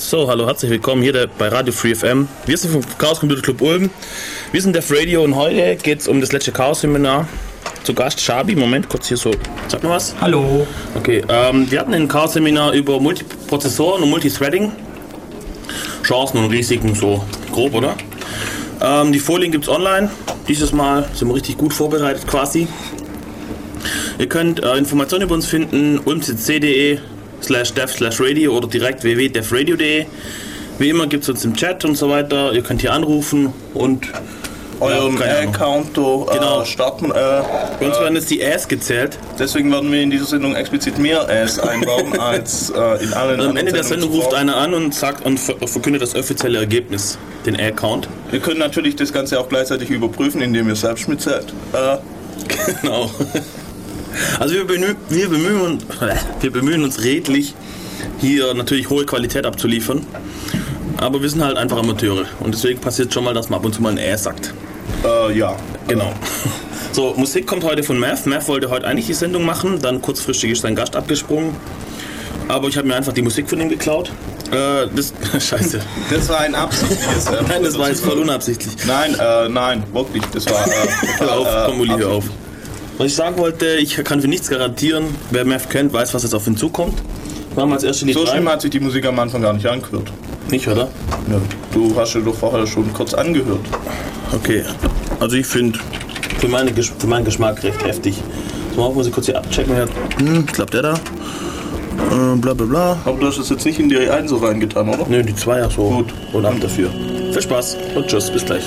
So, hallo, herzlich willkommen hier bei Radio Free FM. Wir sind vom Chaos Computer Club Ulm. Wir sind Def Radio und heute geht es um das letzte Chaos Seminar. Zu Gast Shabi. Moment, kurz hier so. Sag mal was. Hallo. Okay, ähm, wir hatten ein Chaos Seminar über Multiprozessoren und Multithreading. Chancen und Risiken, so grob, oder? Ähm, die Folien gibt es online. Dieses Mal sind wir richtig gut vorbereitet quasi. Ihr könnt äh, Informationen über uns finden, ulmcc.de slash dev slash radio oder direkt www.devradio.de. Wie immer gibt es uns im Chat und so weiter. Ihr könnt hier anrufen und euren keine Ahnung. Account Genau. äh, starten. Äh, bei uns werden jetzt die Ass gezählt. deswegen werden wir in dieser Sendung explizit mehr Ass einbauen als äh, in allen Und am Ende der Sendung ruft einer an und sagt und ver- verkündet das offizielle Ergebnis, den A-Count. Wir können natürlich das Ganze auch gleichzeitig überprüfen, indem ihr selbst mitzählt. Äh, Genau. Also wir bemühen, wir, bemühen uns, wir bemühen uns redlich, hier natürlich hohe Qualität abzuliefern. Aber wir sind halt einfach Amateure. Und deswegen passiert schon mal, dass man ab und zu mal ein Ä sagt. äh, ja. Genau. So, Musik kommt heute von Math. Math wollte heute eigentlich die Sendung machen, dann kurzfristig ist sein Gast abgesprungen. Aber ich habe mir einfach die Musik von ihm geklaut. Äh, das. Scheiße. Das war ein absichtliches. äh, Nein, das war jetzt voll unabsichtlich. Nein, äh, nein, wirklich. Das war. Äh, Hör auf, äh, komm, Uli, hör auf. Was ich sagen wollte, ich kann für nichts garantieren. Wer Math kennt, weiß, was jetzt auf ihn zukommt. Machen wir als erste Lied So rein. schlimm hat sich die Musik am Anfang gar nicht angehört. Nicht, oder? Ja. Du hast ja doch vorher schon kurz angehört. Okay. Also ich finde für, meine Gesch- für meinen Geschmack recht heftig. So, muss ich kurz hier abchecken. Wer- Hm, glaube der da. Äh, bla bla bla. Aber du hast es jetzt nicht in die einen so reingetan, oder? Nö, die Zweier so. Gut. Und ab dafür. Viel Spaß und tschüss, bis gleich.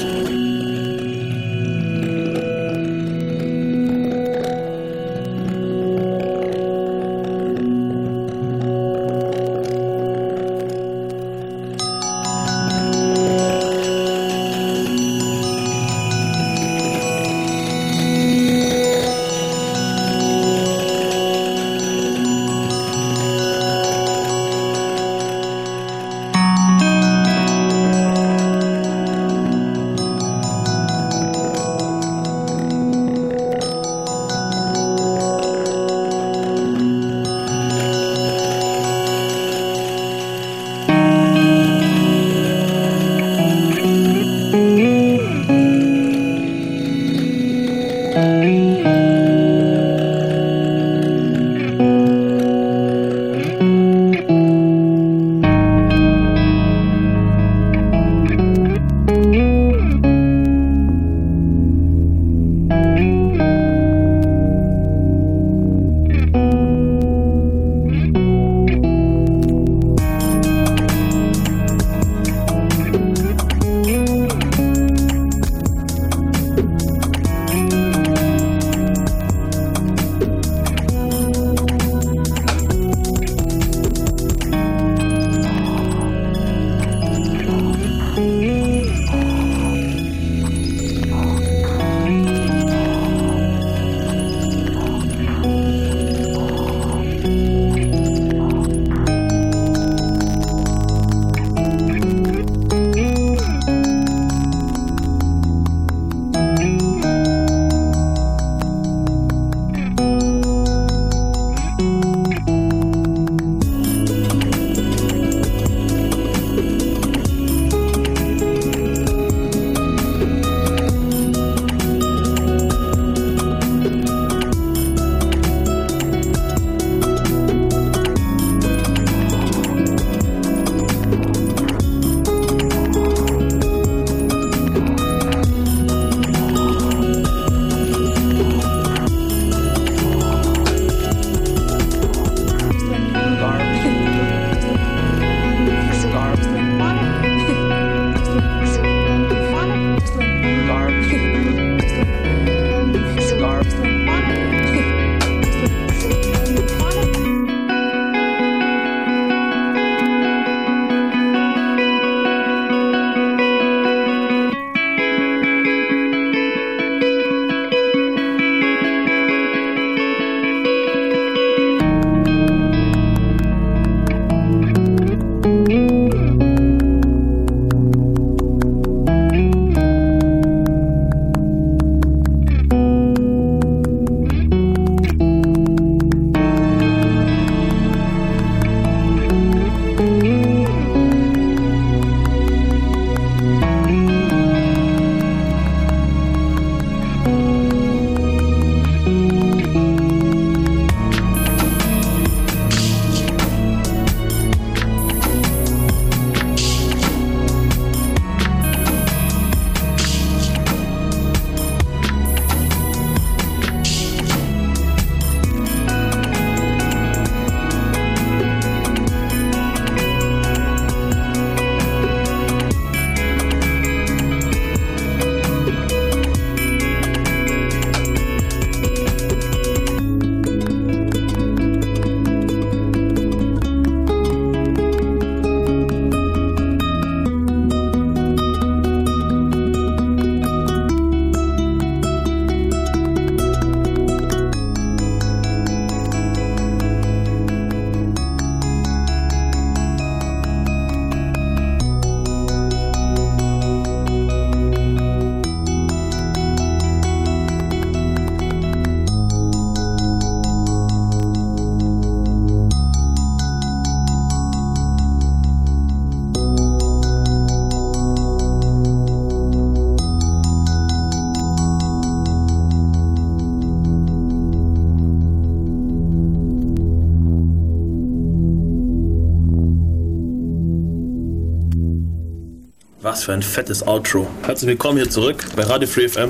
Was für ein fettes Outro. Herzlich willkommen hier zurück bei Radio Free FM.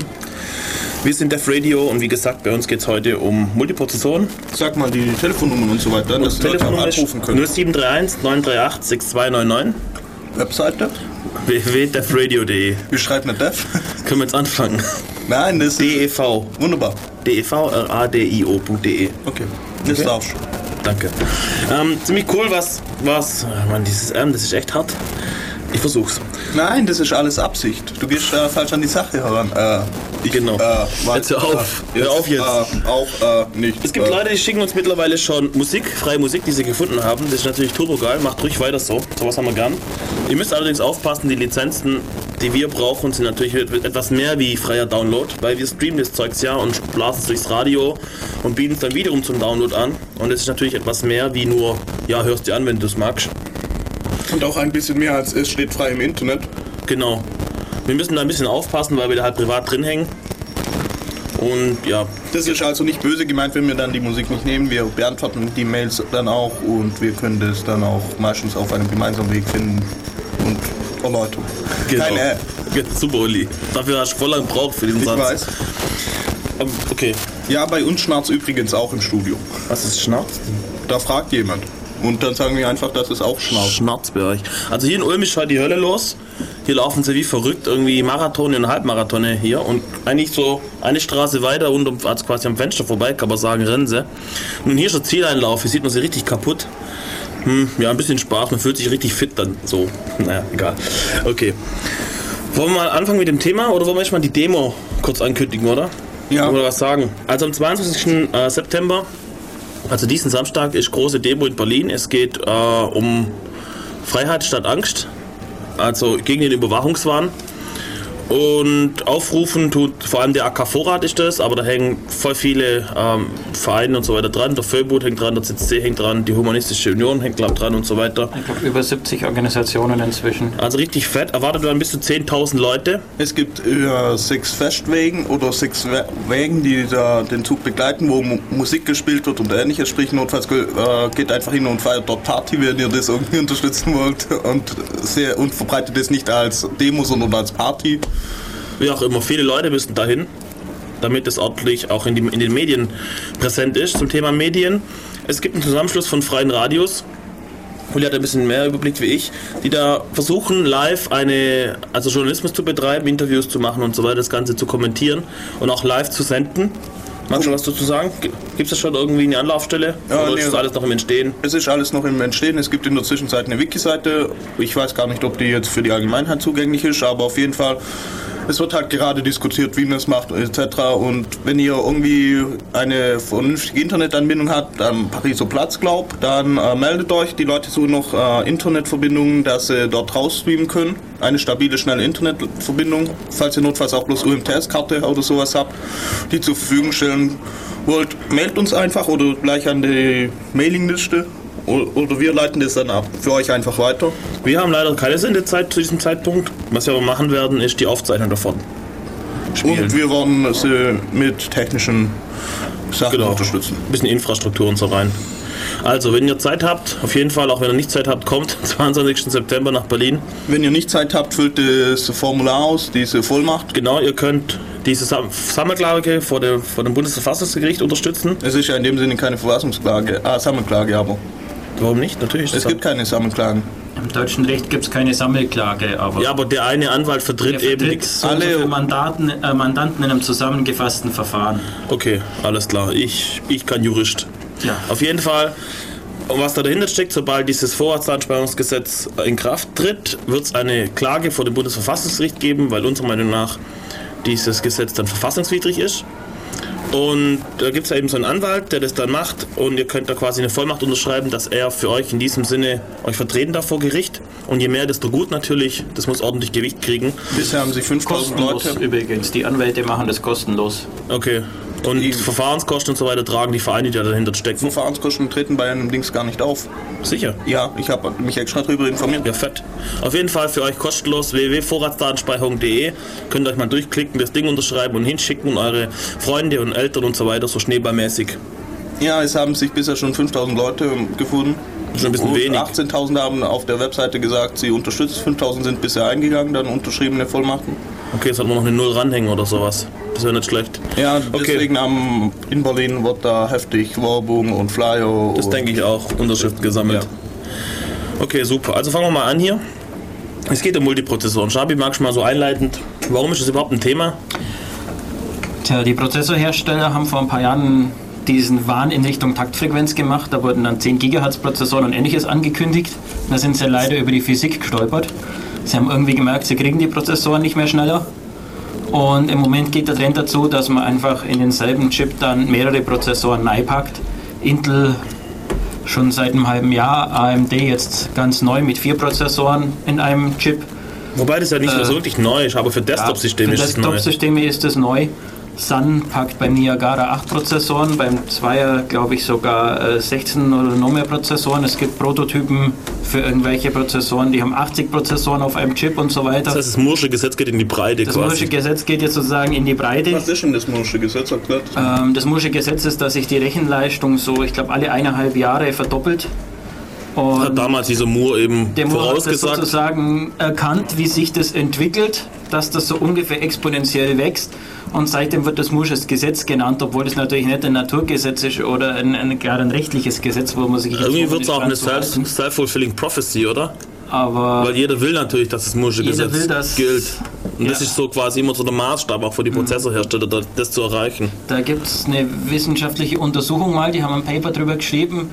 Wir sind Def Radio und wie gesagt, bei uns geht es heute um Multiprozessoren. Sag mal die Telefonnummern und so weiter, dass die Leute Telefonnummer ist anrufen können. 0731 938 6299 Webseite? www.defradio.de Wie schreibt man Def? Können wir jetzt anfangen? Nein, das ist DEV. wunderbar. D-E-V-R-A-D-I-O.de. Okay, das Okay. darfst. Danke. Ähm, ziemlich cool, was, was, Mann, dieses M, das ist echt hart. Ich versuch's. Nein, das ist alles Absicht. Du gehst äh, falsch an die Sache heran. Äh, ich, Genau. Äh, warte, Jetzt hör auf. Äh, Hör auf jetzt. Äh, auch äh, nicht. Es gibt Leute, die schicken uns mittlerweile schon Musik, freie Musik, die sie gefunden haben. Das ist natürlich turbo geil, macht ruhig weiter so. Sowas haben wir gern. Ihr müsst allerdings aufpassen, die Lizenzen, die wir brauchen, sind natürlich etwas mehr wie freier Download, weil wir streamen das Zeugs ja und blasen es durchs Radio und bieten es dann wiederum zum Download an. Und es ist natürlich etwas mehr wie nur, ja, hörst dir an, wenn du es magst. Und auch ein bisschen mehr als es steht frei im Internet. Genau. Wir müssen da ein bisschen aufpassen, weil wir da halt privat drin hängen. Und ja, Das ist also nicht böse gemeint, wenn wir dann die Musik nicht nehmen. Wir beantworten die Mails dann auch und wir können das dann auch meistens auf einem gemeinsamen Weg finden und erläutern. Keine App. Ja, Super, Uli. Dafür hast du voll lang gebraucht für diesen Ich Satz. weiß. Ähm, Okay, Ja, bei uns schnarrt übrigens auch im Studio. was ist Schnarz? Da fragt jemand. Und dann sagen wir einfach, dass es auch schnarrt. Schnarzberg. Also hier in Ulm ist halt die Hölle los. Hier laufen sie wie verrückt, irgendwie Marathon und Halbmarathone hier. Und eigentlich so eine Straße weiter und also quasi am Fenster vorbei, kann man sagen, rennen sie. Nun hier ist der Zieleinlauf, hier sieht man sie richtig kaputt. Hm, ja, ein bisschen Spaß, man fühlt sich richtig fit dann so. Naja, egal. Okay. Wollen wir mal anfangen mit dem Thema oder wollen wir erstmal die Demo kurz ankündigen, oder? Ja. Oder was sagen? Also am 22. äh, September also diesen Samstag ist große Demo in Berlin. Es geht äh, um Freiheit statt Angst, also gegen den Überwachungswahn. Und aufrufen tut vor allem der AK Vorrat ist das, aber da hängen voll viele ähm, Vereine und so weiter dran. Der Föbut hängt dran, der CCC hängt dran, die Humanistische Union hängt glaub, dran und so weiter. Ich glaube, über 70 Organisationen inzwischen. Also richtig fett. Erwartet werden bis zu 10.000 Leute. Es gibt äh, sechs Festwägen oder sechs Wägen, die da den Zug begleiten, wo Mu Musik gespielt wird und ähnliches. Sprich, notfalls äh, geht einfach hin und feiert dort Party, wenn ihr das irgendwie unterstützen wollt. Und, sehr, und verbreitet es nicht als Demo, sondern als Party. Wie auch immer, viele Leute müssen dahin, damit es ordentlich auch in, die, in den Medien präsent ist zum Thema Medien. Es gibt einen Zusammenschluss von freien Radios. Uli hat ein bisschen mehr Überblick wie ich, die da versuchen, live eine, also Journalismus zu betreiben, Interviews zu machen und so weiter, das Ganze zu kommentieren und auch live zu senden. Magst du was dazu sagen? Gibt es schon irgendwie eine Anlaufstelle? Ja, Oder nee. ist das alles noch im Entstehen? Es ist alles noch im Entstehen. Es gibt in der Zwischenzeit eine Wiki-Seite. Ich weiß gar nicht, ob die jetzt für die Allgemeinheit zugänglich ist, aber auf jeden Fall, es wird halt gerade diskutiert, wie man es macht, etc. Und wenn ihr irgendwie eine vernünftige Internetanbindung habt am Pariser Platz, glaub, dann äh, meldet euch. Die Leute suchen noch äh, Internetverbindungen, dass sie dort rausstreamen können. Eine stabile, schnelle Internetverbindung, falls ihr notfalls auch bloß UMTS-Karte oder sowas habt, die zur Verfügung stellen wollt, meldet uns einfach oder gleich an die Mailingliste oder wir leiten das dann ab für euch einfach weiter. Wir haben leider keine Sendezeit zu diesem Zeitpunkt. Was wir aber machen werden, ist die Aufzeichnung davon. Spielen. Und wir werden sie mit technischen Sachen Genau. unterstützen. Ein bisschen Infrastruktur und so rein. Also, wenn ihr Zeit habt, auf jeden Fall, auch wenn ihr nicht Zeit habt, kommt am 22. September nach Berlin. Wenn ihr nicht Zeit habt, füllt das Formular aus, diese Vollmacht. Genau, ihr könnt diese Sam Sammelklage vor, der, vor dem Bundesverfassungsgericht unterstützen. Es ist ja in dem Sinne keine Verfassungsklage, ah, Sammelklage aber. Warum nicht? Natürlich. Es gibt keine Sammelklagen. Im deutschen Recht gibt es keine Sammelklage, aber ja, aber der eine Anwalt vertritt, er eben vertritt nichts. so so Alle- viele Mandaten, äh, Mandanten in einem zusammengefassten Verfahren. Okay, alles klar. Ich, ich kann Jurist. Ja. Auf jeden Fall, und was da dahinter steckt, sobald dieses Vorratsdatenspeicherungsgesetz in Kraft tritt, wird es eine Klage vor dem Bundesverfassungsgericht geben, weil unserer Meinung nach dieses Gesetz dann verfassungswidrig ist. Und da gibt es ja eben so einen Anwalt, der das dann macht und ihr könnt da quasi eine Vollmacht unterschreiben, dass er für euch in diesem Sinne euch vertreten darf vor Gericht. Und je mehr, desto gut natürlich. Das muss ordentlich Gewicht kriegen. Bisher haben sie 5000 Kostenlos Leute. übrigens. Die Anwälte machen das kostenlos. Okay. Und Eben. Verfahrenskosten und so weiter tragen die Vereine, die da dahinter stecken. Verfahrenskosten treten bei einem Dings gar nicht auf. Sicher. Ja, ich habe mich extra darüber informiert. Ja, fett. Auf jeden Fall für euch kostenlos www.vorratsdatenspeicherung.de. Könnt ihr euch mal durchklicken, das Ding unterschreiben und hinschicken und eure Freunde und Eltern und so weiter, so schneeballmäßig. Ja, es haben sich bisher schon 5000 Leute gefunden. Schon ein bisschen wenig. 18.000 haben auf der Webseite gesagt, sie unterstützen. 5.000 sind bisher eingegangen, dann unterschriebene Vollmachten. Okay, jetzt hat man noch eine Null ranhängen oder sowas. Das wäre nicht schlecht. Ja, Okay. deswegen am, in Berlin wird da heftig Werbung und Flyer. Das denke ich auch. Unterschriften gesammelt. Okay, super. Also fangen wir mal an hier. Es geht um Multiprozessoren. Schabi, magst du mal so einleitend, warum ist das überhaupt ein Thema? Tja, die Prozessorhersteller haben vor ein paar Jahren diesen Wahn in Richtung Taktfrequenz gemacht. Da wurden dann 10 GHz Prozessoren und ähnliches angekündigt. Da sind sie leider über die Physik gestolpert. Sie haben irgendwie gemerkt, sie kriegen die Prozessoren nicht mehr schneller. Und im Moment geht der Trend dazu, dass man einfach in denselben Chip dann mehrere Prozessoren packt. Intel schon seit einem halben Jahr, AMD jetzt ganz neu mit vier Prozessoren in einem Chip. Wobei das ja nicht Äh, so wirklich neu ist, aber für Desktop-Systeme Ja, ist für es neu. Desktop-Systeme ist es neu. Sun packt beim Niagara 8 Prozessoren, beim Zweier glaube ich sogar äh, 16 oder noch mehr Prozessoren. Es gibt Prototypen für irgendwelche Prozessoren, die haben 80 Prozessoren auf einem Chip und so weiter. Das heißt, das Moore'sche Gesetz geht in die Breite Das quasi. Moore'sche Gesetz geht jetzt sozusagen in die Breite. Was ist denn das Moore'sche Gesetz? Ähm, das Moore'sche Gesetz ist, dass sich die Rechenleistung so, ich glaube, alle eineinhalb Jahre verdoppelt. Und Hat damals dieser Moore eben der Moore hat das vorausgesagt. sozusagen erkannt, wie sich das entwickelt, dass das so ungefähr exponentiell wächst. Und seitdem wird das Moore'sches Gesetz genannt, obwohl das natürlich nicht ein Naturgesetz ist oder ein, ein, klar ein rechtliches Gesetz, wo man sich Irgendwie wird es auch eine self-fulfilling prophecy, oder? Aber Weil jeder will natürlich, dass das Jeder Gesetz will, dass- gilt. Und das Ja. ist so quasi immer so der Maßstab auch für die Prozessorhersteller, da- das zu erreichen. da gibt es eine wissenschaftliche Untersuchung mal, die haben ein Paper darüber geschrieben,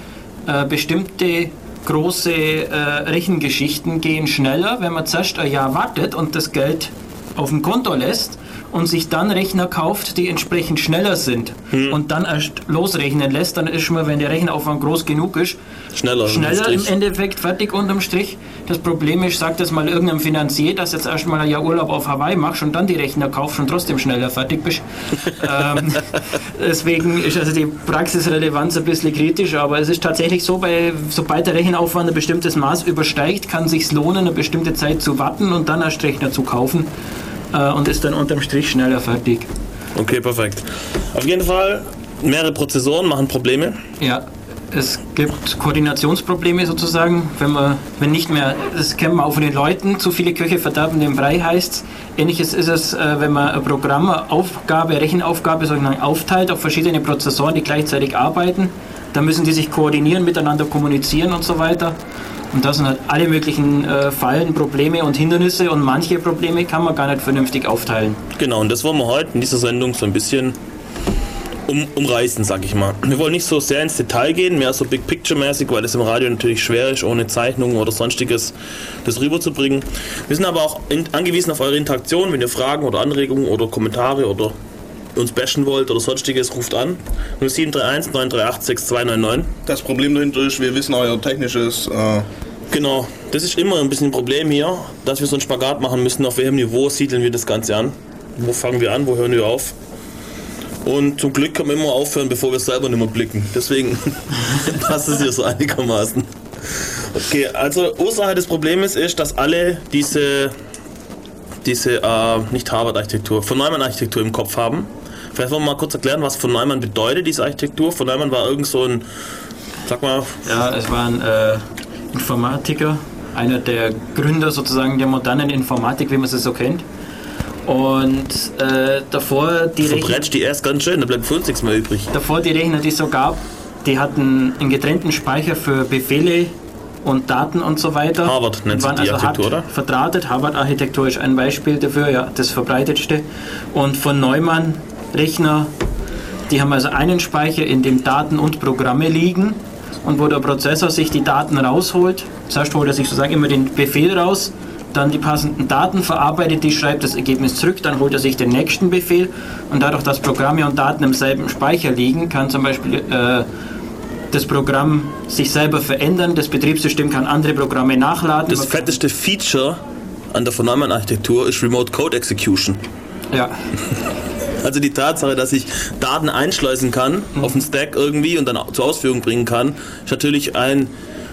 äh, bestimmte große äh, Rechengeschichten gehen schneller, wenn man zuerst ein Jahr wartet und das Geld auf dem Konto lässt und sich dann Rechner kauft, die entsprechend schneller sind und dann erst losrechnen lässt, dann ist schon mal, wenn der Rechenaufwand groß genug ist, Schneller. schneller im. Endeffekt fertig unterm Strich. Das Problem ist, sagt das mal irgendeinem Finanzier, dass jetzt erstmal ein Jahr Urlaub auf Hawaii machst und dann die Rechner kaufst und trotzdem schneller fertig bist. ähm, deswegen ist also die Praxisrelevanz ein bisschen kritisch, aber es ist tatsächlich so, bei, sobald der Rechenaufwand ein bestimmtes Maß übersteigt, kann es sich lohnen, eine bestimmte Zeit zu warten und dann erst Rechner zu kaufen äh, und ist dann unterm Strich schneller fertig. Okay, perfekt. Auf jeden Fall, mehrere Prozessoren machen Probleme. Ja, es gibt Koordinationsprobleme sozusagen, wenn man, wenn nicht mehr, das kennen wir auch von den Leuten, zu viele Köche verderben den Brei heißt. Ähnliches ist es, äh, wenn man ein Programm, Aufgabe, Rechenaufgabe sozusagen aufteilt auf verschiedene Prozessoren, die gleichzeitig arbeiten. Da müssen die sich koordinieren, miteinander kommunizieren und so weiter. Und das sind halt alle möglichen äh, Fallen, Probleme und Hindernisse und manche Probleme kann man gar nicht vernünftig aufteilen. Genau, und das wollen wir heute in dieser Sendung so ein bisschen um, umreißen, sag ich mal. Wir wollen nicht so sehr ins Detail gehen, mehr so Big Picture-mäßig, weil es im Radio natürlich schwer ist, ohne Zeichnungen oder sonstiges das rüberzubringen. Wir sind aber auch in, angewiesen auf eure Interaktion. Wenn ihr Fragen oder Anregungen oder Kommentare oder uns bashen wollt oder sonstiges, ruft an. 0731 938 6299. Das Problem dahinter ist, wir wissen euer technisches. Äh, Genau, das ist immer ein bisschen ein Problem hier, dass wir so einen Spagat machen müssen, auf welchem Niveau siedeln wir das Ganze an. Wo fangen wir an, wo hören wir auf? Und zum Glück können wir immer aufhören, bevor wir selber nicht mehr blicken. Deswegen passt es hier so einigermaßen. Okay, also Ursache des Problems ist, dass alle diese, diese äh, nicht Harvard-Architektur, von Neumann-Architektur im Kopf haben. Vielleicht wollen wir mal kurz erklären, was von Neumann bedeutet, diese Architektur. Von Neumann war irgend so ein, sag mal, Ja, es war ein äh, Informatiker, einer der Gründer sozusagen der modernen Informatik, wie man sie so kennt. Und äh, davor, die Rechner, die erst ganz schön, da bleibt für uns nichts mehr übrig. davor die Rechner, die es so gab, die hatten einen getrennten Speicher für Befehle und Daten und so weiter. Harvard nennt sich die also Architektur, oder? Verdrahtet. Harvard-Architektur ist ein Beispiel dafür, ja, das verbreitetste. Und von Neumann Rechner, die haben also einen Speicher, in dem Daten und Programme liegen und wo der Prozessor sich die Daten rausholt. Zuerst holt er sich sozusagen immer den Befehl raus, dann die passenden Daten verarbeitet, die schreibt das Ergebnis zurück, dann holt er sich den nächsten Befehl und dadurch, dass Programme und Daten im selben Speicher liegen, kann zum Beispiel äh, das Programm sich selber verändern, das Betriebssystem kann andere Programme nachladen. Das fetteste Feature an der von Neumann Architektur ist Remote Code Execution. ja, Also die Tatsache, dass ich Daten einschleusen kann auf den Stack irgendwie und dann zur Ausführung bringen kann, ist natürlich ein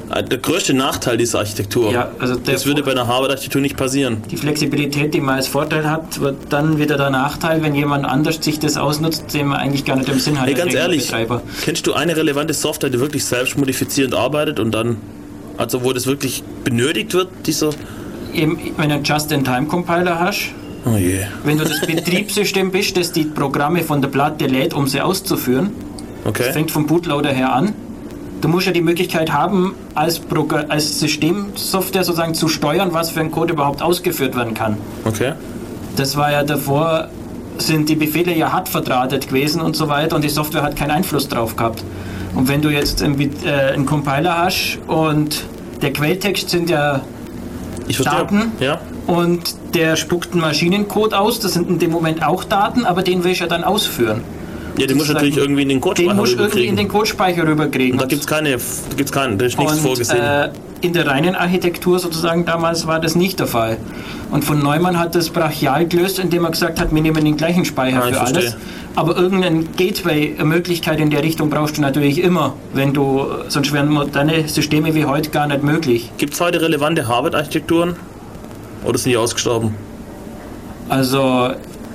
der größte Nachteil dieser Architektur. Ja, also das würde bei einer Harvard-Architektur nicht passieren. Die Flexibilität, die man als Vorteil hat, wird dann wieder der Nachteil, wenn jemand anders sich das ausnutzt, dem man eigentlich gar nicht im Sinn hat. Hey, ganz ehrlich, kennst du eine relevante Software, die wirklich selbst modifizierend arbeitet und dann, also wo das wirklich benötigt wird, dieser. Eben, wenn du einen Just-in-Time-Compiler hast, Oh je. wenn du das Betriebssystem bist, das die Programme von der Platte lädt, um sie auszuführen, das Okay. fängt vom Bootloader her an. Du musst ja die Möglichkeit haben, als, als Systemsoftware sozusagen zu steuern, was für ein Code überhaupt ausgeführt werden kann. Okay. Das war ja davor, sind die Befehle ja hart verdrahtet gewesen und so weiter und die Software hat keinen Einfluss drauf gehabt. Und wenn du jetzt einen, äh, einen Compiler hast und der Quelltext sind ja. Daten? Ja. und der spuckt einen Maschinencode aus, das sind in dem Moment auch Daten, aber den will ich ja dann ausführen. Ja, den musst du Sozusagen- natürlich irgendwie in den Den Codespeicher musst du irgendwie in rüberkriegen. den Codespeicher rüberkriegen. Und da gibt es keine, da gibt's keinen, da ist nichts Und, vorgesehen. Äh, in der reinen Architektur sozusagen damals war das nicht der Fall. Und von Neumann hat das brachial gelöst, indem er gesagt hat, wir nehmen den gleichen Speicher Ah, für alles. verstehe. Aber irgendeine Gateway-Möglichkeit in der Richtung brauchst du natürlich immer, wenn du, sonst wären moderne Systeme wie heute gar nicht möglich. Gibt es heute relevante Harvard-Architekturen? Oder sind die ausgestorben? Also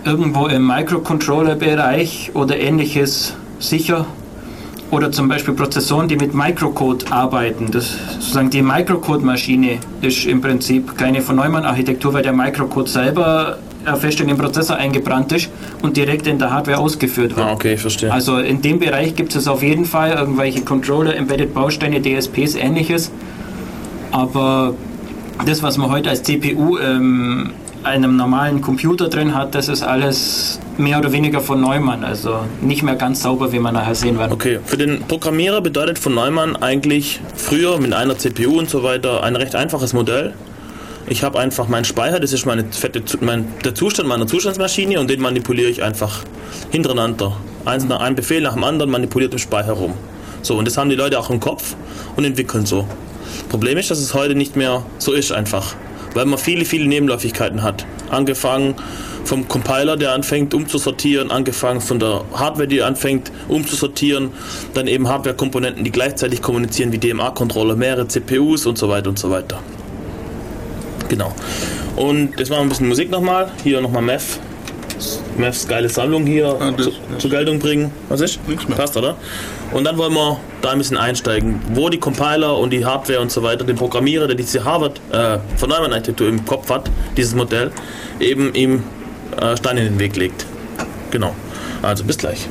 irgendwo im Microcontroller-Bereich oder ähnliches sicher. Oder zum Beispiel Prozessoren, die mit Microcode arbeiten. Das, sozusagen die Microcode-Maschine ist im Prinzip keine von Neumann-Architektur, weil der Microcode selber fest in den Prozessor eingebrannt ist und direkt in der Hardware ausgeführt wird. Ah, okay, ich verstehe. Also in dem Bereich gibt es auf jeden Fall irgendwelche Controller, Embedded Bausteine, DSPs, ähnliches. Aber das, was man heute als CPU ähm, einem normalen Computer drin hat, das ist alles mehr oder weniger von Neumann. Also nicht mehr ganz sauber, wie man nachher sehen wird. Okay, für den Programmierer bedeutet von Neumann eigentlich früher mit einer CPU und so weiter ein recht einfaches Modell. Ich habe einfach meinen Speicher, das ist meine fette, mein, der Zustand meiner Zustandsmaschine und den manipuliere ich einfach hintereinander. Eins nach einem Befehl nach dem anderen manipuliert im Speicher rum. So, und das haben die Leute auch im Kopf und entwickeln so. Problem ist, dass es heute nicht mehr so ist einfach, weil man viele, viele Nebenläufigkeiten hat. Angefangen vom Compiler, der anfängt umzusortieren, angefangen von der Hardware, die anfängt umzusortieren, dann eben Hardware-Komponenten, die gleichzeitig kommunizieren wie DMA-Controller, mehrere CPUs und so weiter und so weiter. Genau. Und jetzt machen wir ein bisschen Musik nochmal. Hier nochmal Meth. Meths geile Sammlung hier Ah, das- zu, das- zur Geltung bringen. Was ist? Nix mehr. Passt, oder? Und dann wollen wir da ein bisschen einsteigen, wo die Compiler und die Hardware und so weiter, den Programmierer, der diese Harvard äh, von Neumann Architektur im Kopf hat, dieses Modell, eben ihm äh, Stein in den Weg legt. Genau. Also bis gleich.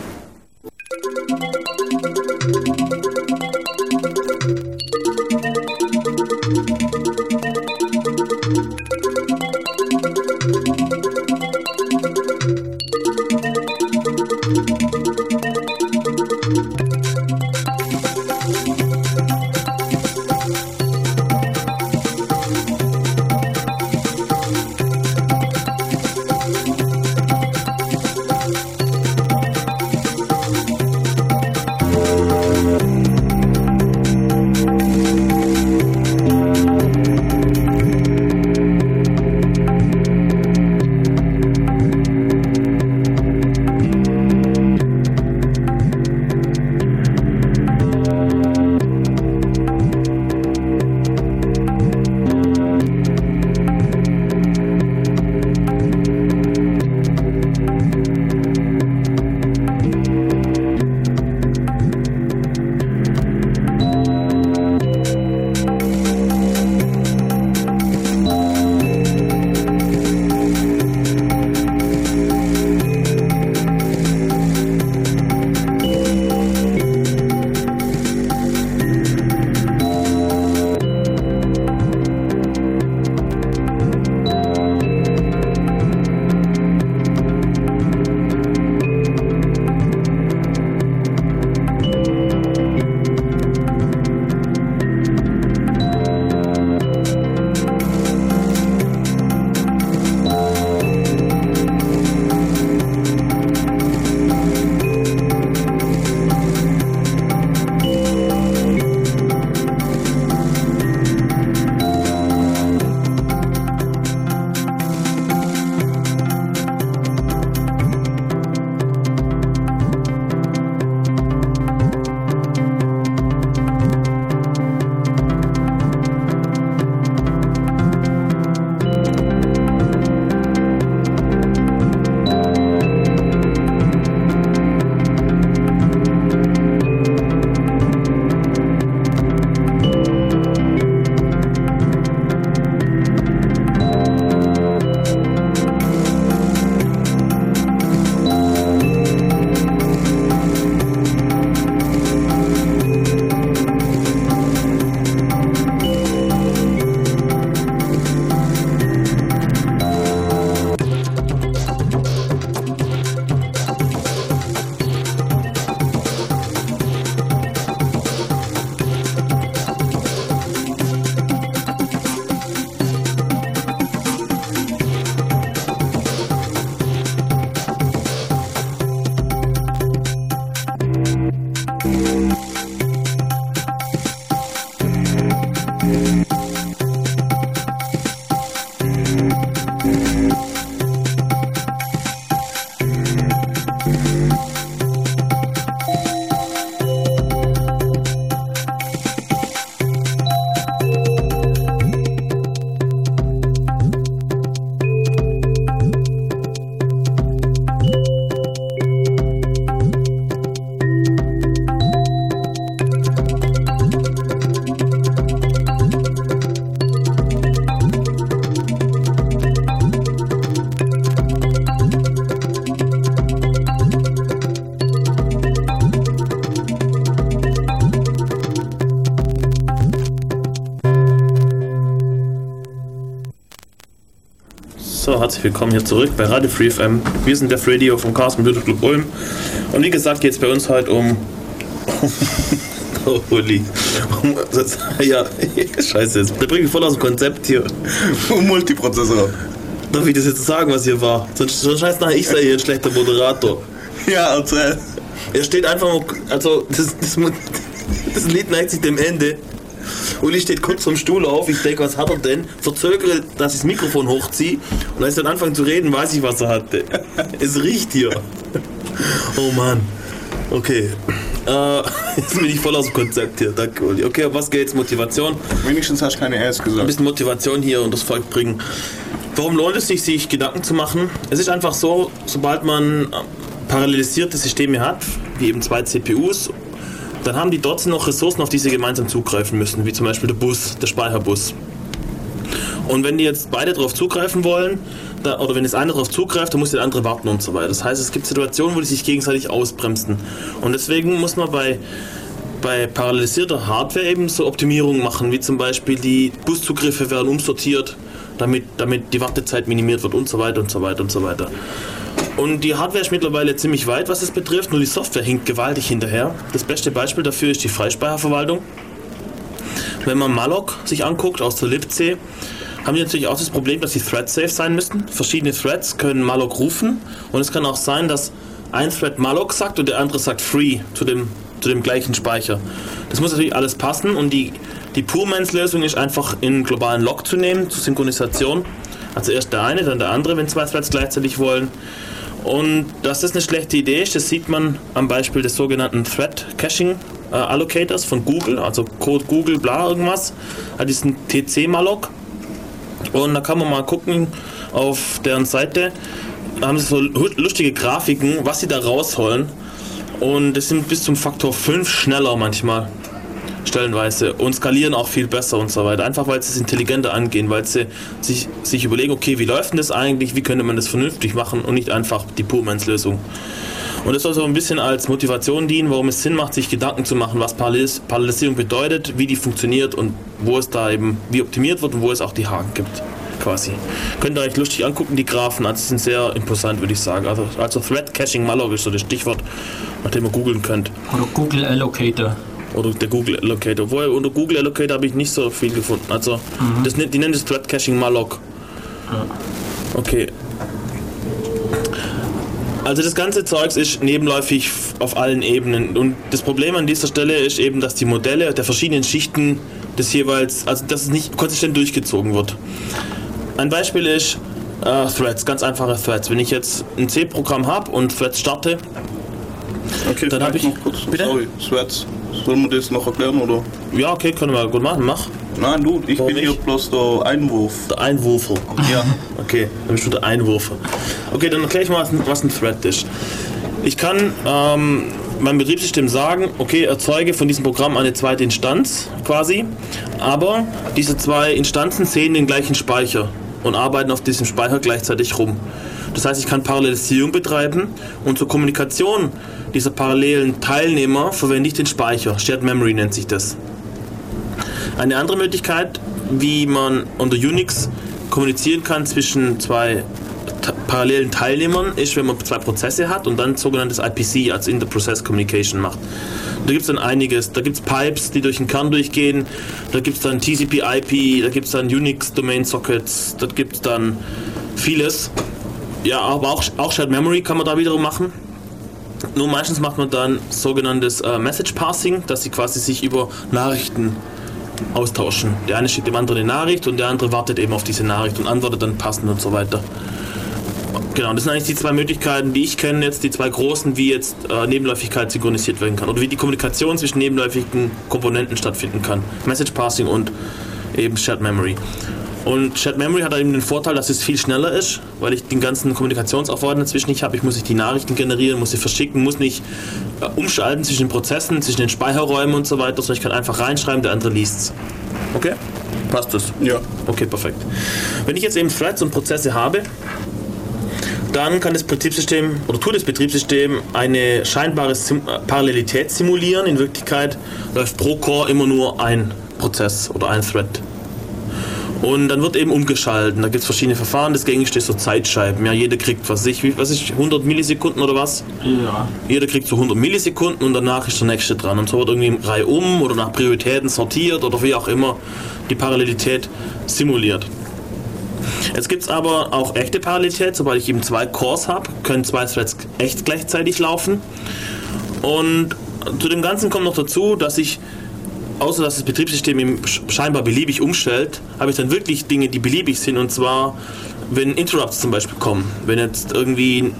Herzlich willkommen hier zurück bei Radio Free FM. Wir sind der Radio vom Chaos Computer Club Ulm. Und wie gesagt, geht es bei uns heute um. oh, Uli. Um, ja, scheiße, jetzt bringe ich voll aus dem Konzept hier. Um Multiprozessor. Darf ich das jetzt sagen, was hier war? Sonst, sonst nachher, ich sei hier ein schlechter Moderator. Ja, erzähl. Er steht einfach. Also, das, das, das Lied neigt sich dem Ende. Uli steht kurz vom Stuhl auf, ich denke, was hat er denn? Verzögere, dass ich das Mikrofon hochziehe und als ich dann anfange zu reden, weiß ich, was er hatte. Es riecht hier. Oh Mann. Okay. Äh, jetzt bin ich voll aus dem Konzept hier. Danke, Uli. Okay, was geht's? Motivation. Wenigstens hast du keine Ass Ein gesagt. bisschen Motivation hier und das Volk bringen. Warum lohnt es sich, sich Gedanken zu machen? Es ist einfach so, sobald man parallelisierte Systeme hat, wie eben zwei CPUs, dann haben die trotzdem noch Ressourcen, auf die sie gemeinsam zugreifen müssen, wie zum Beispiel der Bus, der Speicherbus. Und wenn die jetzt beide darauf zugreifen wollen, da, oder wenn das eine darauf zugreift, dann muss der andere warten und so weiter. Das heißt, es gibt Situationen, wo die sich gegenseitig ausbremsen. Und deswegen muss man bei, bei parallelisierter Hardware eben so Optimierungen machen, wie zum Beispiel die Buszugriffe werden umsortiert, damit, damit die Wartezeit minimiert wird und so weiter und so weiter und so weiter. Und die Hardware ist mittlerweile ziemlich weit, was es betrifft, nur die Software hinkt gewaltig hinterher. Das beste Beispiel dafür ist die Freispeicherverwaltung. Wenn man Malloc sich anguckt aus der libc, haben die natürlich auch das Problem, dass sie thread-safe sein müssen. Verschiedene Threads können Malloc rufen und es kann auch sein, dass ein Thread Malloc sagt und der andere sagt free zu dem, zu dem gleichen Speicher. Das muss natürlich alles passen und die, die Poormans-Lösung ist einfach in globalen Log zu nehmen, zur Synchronisation. Also erst der eine, dann der andere, wenn zwei Threads gleichzeitig wollen. Und dass das eine schlechte Idee ist, das sieht man am Beispiel des sogenannten Thread Caching äh, Allocators von Google, also Code Google bla irgendwas, hat diesen TC Malloc. Und da kann man mal gucken auf deren Seite, da haben sie so lustige Grafiken, was sie da rausholen. Und das sind bis zum Faktor 5 schneller manchmal stellenweise und skalieren auch viel besser und so weiter. Einfach weil sie es intelligenter angehen, weil sie sich, sich überlegen, okay, wie läuft denn das eigentlich, wie könnte man das vernünftig machen und nicht einfach die Purmans-Lösung. Und das soll so ein bisschen als Motivation dienen, warum es Sinn macht, sich Gedanken zu machen, was Parallelis Parallelisierung bedeutet, wie die funktioniert und wo es da eben, wie optimiert wird und wo es auch die Haken gibt. Quasi. Könnt ihr euch lustig angucken, die Graphen, also sind sehr imposant, würde ich sagen. Also, also Thread Caching Malloc ist so das Stichwort, nach dem ihr googeln könnt. Oder Google Allocator. Oder der Google Allocator. Woher unter Google Allocator habe ich nicht so viel gefunden. Also, das, nennt- die nennen das Thread Caching Malloc. Okay. Also das ganze Zeugs ist nebenläufig auf allen Ebenen. Und das Problem an dieser Stelle ist eben, dass die Modelle der verschiedenen Schichten des jeweils, also dass es nicht konsistent durchgezogen wird. Ein Beispiel ist äh, Threads, ganz einfache Threads. Wenn ich jetzt ein C-Programm habe und Threads starte, Okay, Dann hab vielleicht ich- noch kurz. Bitte? Sorry, Sweats. Sollen wir das noch erklären oder? ja okay, können wir gut machen, mach. Nein, du, ich Warum bin hier nicht? bloß der Einwurf. Der Einwurfer. Ja. Okay, dann bist du der Einwurfer. Okay, dann erkläre ich mal, was ein- was ein Thread ist. Ich kann ähm, meinem Betriebssystem sagen, okay, erzeuge von diesem Programm eine zweite Instanz quasi, aber diese zwei Instanzen sehen den gleichen Speicher und arbeiten auf diesem Speicher gleichzeitig rum. Das heißt, ich kann Parallelisierung betreiben und zur Kommunikation dieser parallelen Teilnehmer verwende ich den Speicher. Shared Memory nennt sich das. Eine andere Möglichkeit, wie man unter Unix kommunizieren kann zwischen zwei parallelen Teilnehmern, ist, wenn man zwei Prozesse hat und dann sogenanntes IPC, als Inter-Process Communication macht. Da gibt es dann einiges. Da gibt es Pipes, die durch den Kern durchgehen. Da gibt es dann TCP/IP, da gibt es dann Unix Domain Sockets, da gibt es dann vieles. Ja, aber auch, auch Shared Memory kann man da wiederum machen. Nur meistens macht man dann sogenanntes äh, Message Passing, dass sie quasi sich über Nachrichten austauschen. Der eine schickt dem anderen eine Nachricht und der andere wartet eben auf diese Nachricht und antwortet dann passend und so weiter. Genau, das sind eigentlich die zwei Möglichkeiten, die ich kenne, jetzt die zwei großen, wie jetzt äh, Nebenläufigkeit synchronisiert werden kann oder wie die Kommunikation zwischen nebenläufigen Komponenten stattfinden kann. Message Passing und eben Shared Memory. Und Shared Memory hat eben den Vorteil, dass es viel schneller ist, weil ich den ganzen Kommunikationsaufwand dazwischen nicht habe. Ich muss nicht die Nachrichten generieren, muss sie verschicken, muss nicht äh, umschalten zwischen den Prozessen, zwischen den Speicherräumen und so weiter, sondern ich kann einfach reinschreiben, der andere liest Okay? Passt das? Ja. Okay, perfekt. Wenn ich jetzt eben Threads und Prozesse habe, dann kann das Betriebssystem oder tut das Betriebssystem eine scheinbare Sim äh, Parallelität simulieren. In Wirklichkeit läuft pro Core immer nur ein Prozess oder ein Thread. Und dann wird eben umgeschalten. Da gibt es verschiedene Verfahren. Das gängigste ist so Zeitscheiben. Ja, jeder kriegt, was ich, wie, was ich, 100 Millisekunden oder was? Ja. Jeder kriegt so 100 Millisekunden und danach ist der nächste dran. Und so wird irgendwie in Reihe um oder nach Prioritäten sortiert oder wie auch immer die Parallelität simuliert. Jetzt gibt es aber auch echte Parallelität. Sobald ich eben zwei Cores habe, können zwei Threads echt gleichzeitig laufen. Und zu dem Ganzen kommt noch dazu, dass ich, außer dass das Betriebssystem ihm scheinbar beliebig umstellt, habe ich dann wirklich Dinge, die beliebig sind. Und zwar, wenn Interrupts zum Beispiel kommen. Wenn jetzt irgendwie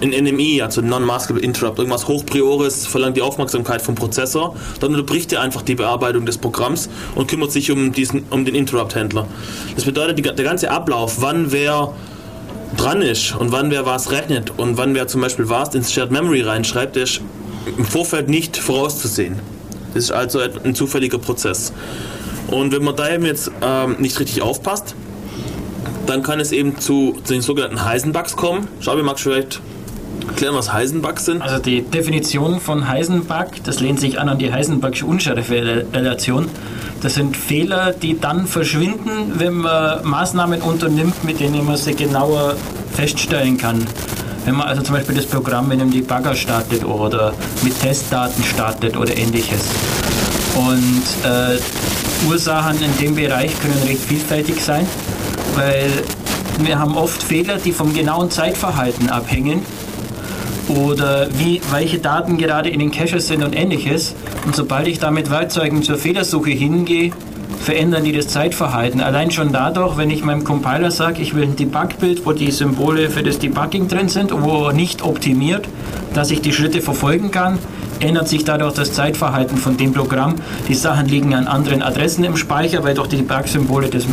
ein NMI, also Non-Maskable Interrupt, irgendwas Hochpriores verlangt die Aufmerksamkeit vom Prozessor, dann unterbricht er einfach die Bearbeitung des Programms und kümmert sich um, diesen, um den Interrupt-Händler. Das bedeutet, der ganze Ablauf, wann wer dran ist und wann wer was rechnet und wann wer zum Beispiel was ins Shared Memory reinschreibt, ist im Vorfeld nicht vorauszusehen. Das ist also ein zufälliger Prozess. Und wenn man da eben jetzt ähm, nicht richtig aufpasst, dann kann es eben zu, zu den sogenannten Heisenbugs kommen. Schabi, magst du vielleicht erklären, was Heisenbugs sind? Also die Definition von Heisenbug, das lehnt sich an an die Heisenbergsche Unschärferelation. Das sind Fehler, die dann verschwinden, wenn man Maßnahmen unternimmt, mit denen man sie genauer feststellen kann. Wenn man also zum Beispiel das Programm mit einem Debugger startet oder mit Testdaten startet oder ähnliches. Und äh, Ursachen in dem Bereich können recht vielfältig sein, weil wir haben oft Fehler, die vom genauen Zeitverhalten abhängen oder wie, welche Daten gerade in den Caches sind und ähnliches. Und sobald ich da mit Werkzeugen zur Fehlersuche hingehe, verändern die das Zeitverhalten. Allein schon dadurch, wenn ich meinem Compiler sage, ich will ein Debug-Bild, wo die Symbole für das Debugging drin sind, wo nicht optimiert, dass ich die Schritte verfolgen kann, ändert sich dadurch das Zeitverhalten von dem Programm. Die Sachen liegen an anderen Adressen im Speicher, weil doch die Debug-Symbole das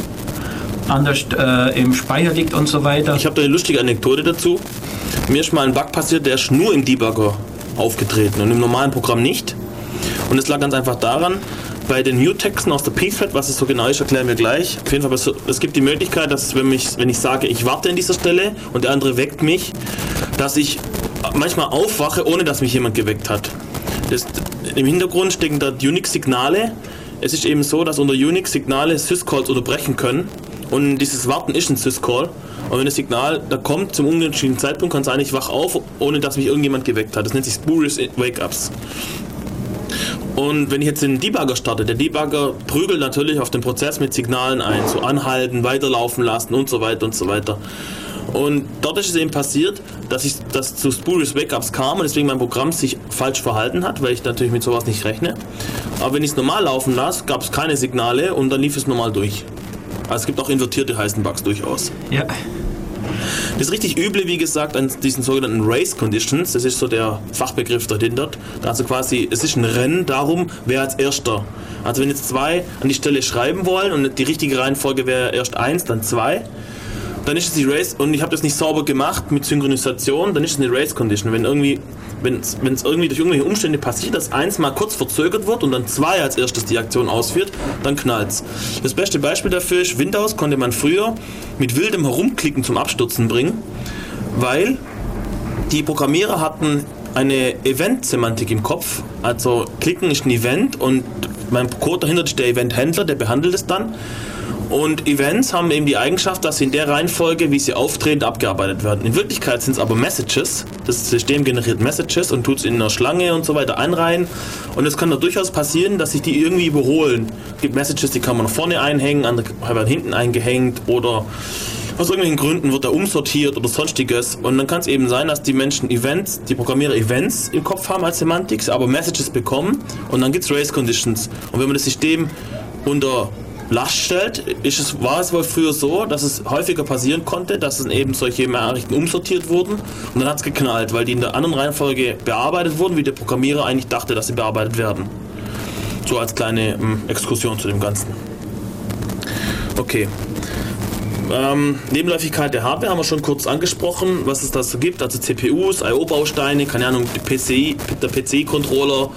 anders äh, im Speicher liegt und so weiter. Ich habe da eine lustige Anekdote dazu. Mir ist mal ein Bug passiert, der ist nur im Debugger aufgetreten und im normalen Programm nicht. Und es lag ganz einfach daran, bei den Mutex aus der pthread, was es so genau ist, erklären wir gleich. Auf jeden Fall, es gibt die Möglichkeit, dass wenn, mich, wenn ich sage, ich warte an dieser Stelle und der andere weckt mich, dass ich manchmal aufwache, ohne dass mich jemand geweckt hat. Das, Im Hintergrund stecken da Unix-Signale. Es ist eben so, dass unter Unix Signale Syscalls unterbrechen können. Und dieses Warten ist ein Syscall. Und wenn das Signal da kommt zum unentschiedenen Zeitpunkt, kann es sein, ich wach auf, ohne dass mich irgendjemand geweckt hat. Das nennt sich Spurious Wake-Ups. Und wenn ich jetzt den Debugger starte, der Debugger prügelt natürlich auf den Prozess mit Signalen ein, so anhalten, weiterlaufen lassen und so weiter und so weiter. Und dort ist es eben passiert, dass ich das zu Spurious Wake-Ups kam und deswegen mein Programm sich falsch verhalten hat, weil ich natürlich mit sowas nicht rechne. Aber wenn ich es normal laufen lasse, gab es keine Signale und dann lief es normal durch. Also es gibt auch invertierte Heisenbugs durchaus. Ja. Das richtig üble, wie gesagt, an diesen sogenannten Race Conditions, das ist so der Fachbegriff dahinter. Also quasi, es ist ein Rennen darum, wer als erster. Also wenn jetzt zwei an die Stelle schreiben wollen und die richtige Reihenfolge wäre erst eins, dann zwei, dann ist es die Race, und ich habe das nicht sauber gemacht mit Synchronisation, dann ist es eine Race Condition. Wenn irgendwie, wenn es irgendwie durch irgendwelche Umstände passiert, dass eins mal kurz verzögert wird und dann zwei als erstes die Aktion ausführt, dann knallt's. Das beste Beispiel dafür ist, Windows konnte man früher mit wildem Herumklicken zum Abstürzen bringen, weil die Programmierer hatten eine Event-Semantik im Kopf. Also klicken ist ein Event und mein Code dahinter ist der Event-Händler, der behandelt es dann. Und Events haben eben die Eigenschaft, dass sie in der Reihenfolge, wie sie auftreten, abgearbeitet werden. In Wirklichkeit sind es aber Messages. Das System generiert Messages und tut es in einer Schlange und so weiter einreihen. Und es kann da durchaus passieren, dass sich die irgendwie überholen. Es gibt Messages, die kann man nach vorne einhängen, andere werden hinten eingehängt oder aus irgendwelchen Gründen wird er umsortiert oder sonstiges. Und dann kann es eben sein, dass die Menschen Events, die Programmierer Events im Kopf haben als Semantik, aber Messages bekommen und dann gibt es Race Conditions. Und wenn man das System unter Last stellt, ist es, war es wohl früher so, dass es häufiger passieren konnte, dass dann eben solche Nachrichten umsortiert wurden und dann hat es geknallt, weil die in der anderen Reihenfolge bearbeitet wurden, wie der Programmierer eigentlich dachte, dass sie bearbeitet werden. So als kleine ähm, Exkursion zu dem Ganzen. Okay. Ähm, Nebenläufigkeit der Hardware haben wir schon kurz angesprochen, was es da so gibt. Also CPUs, I.O.-Bausteine, keine Ahnung, PCI, der PC-Controller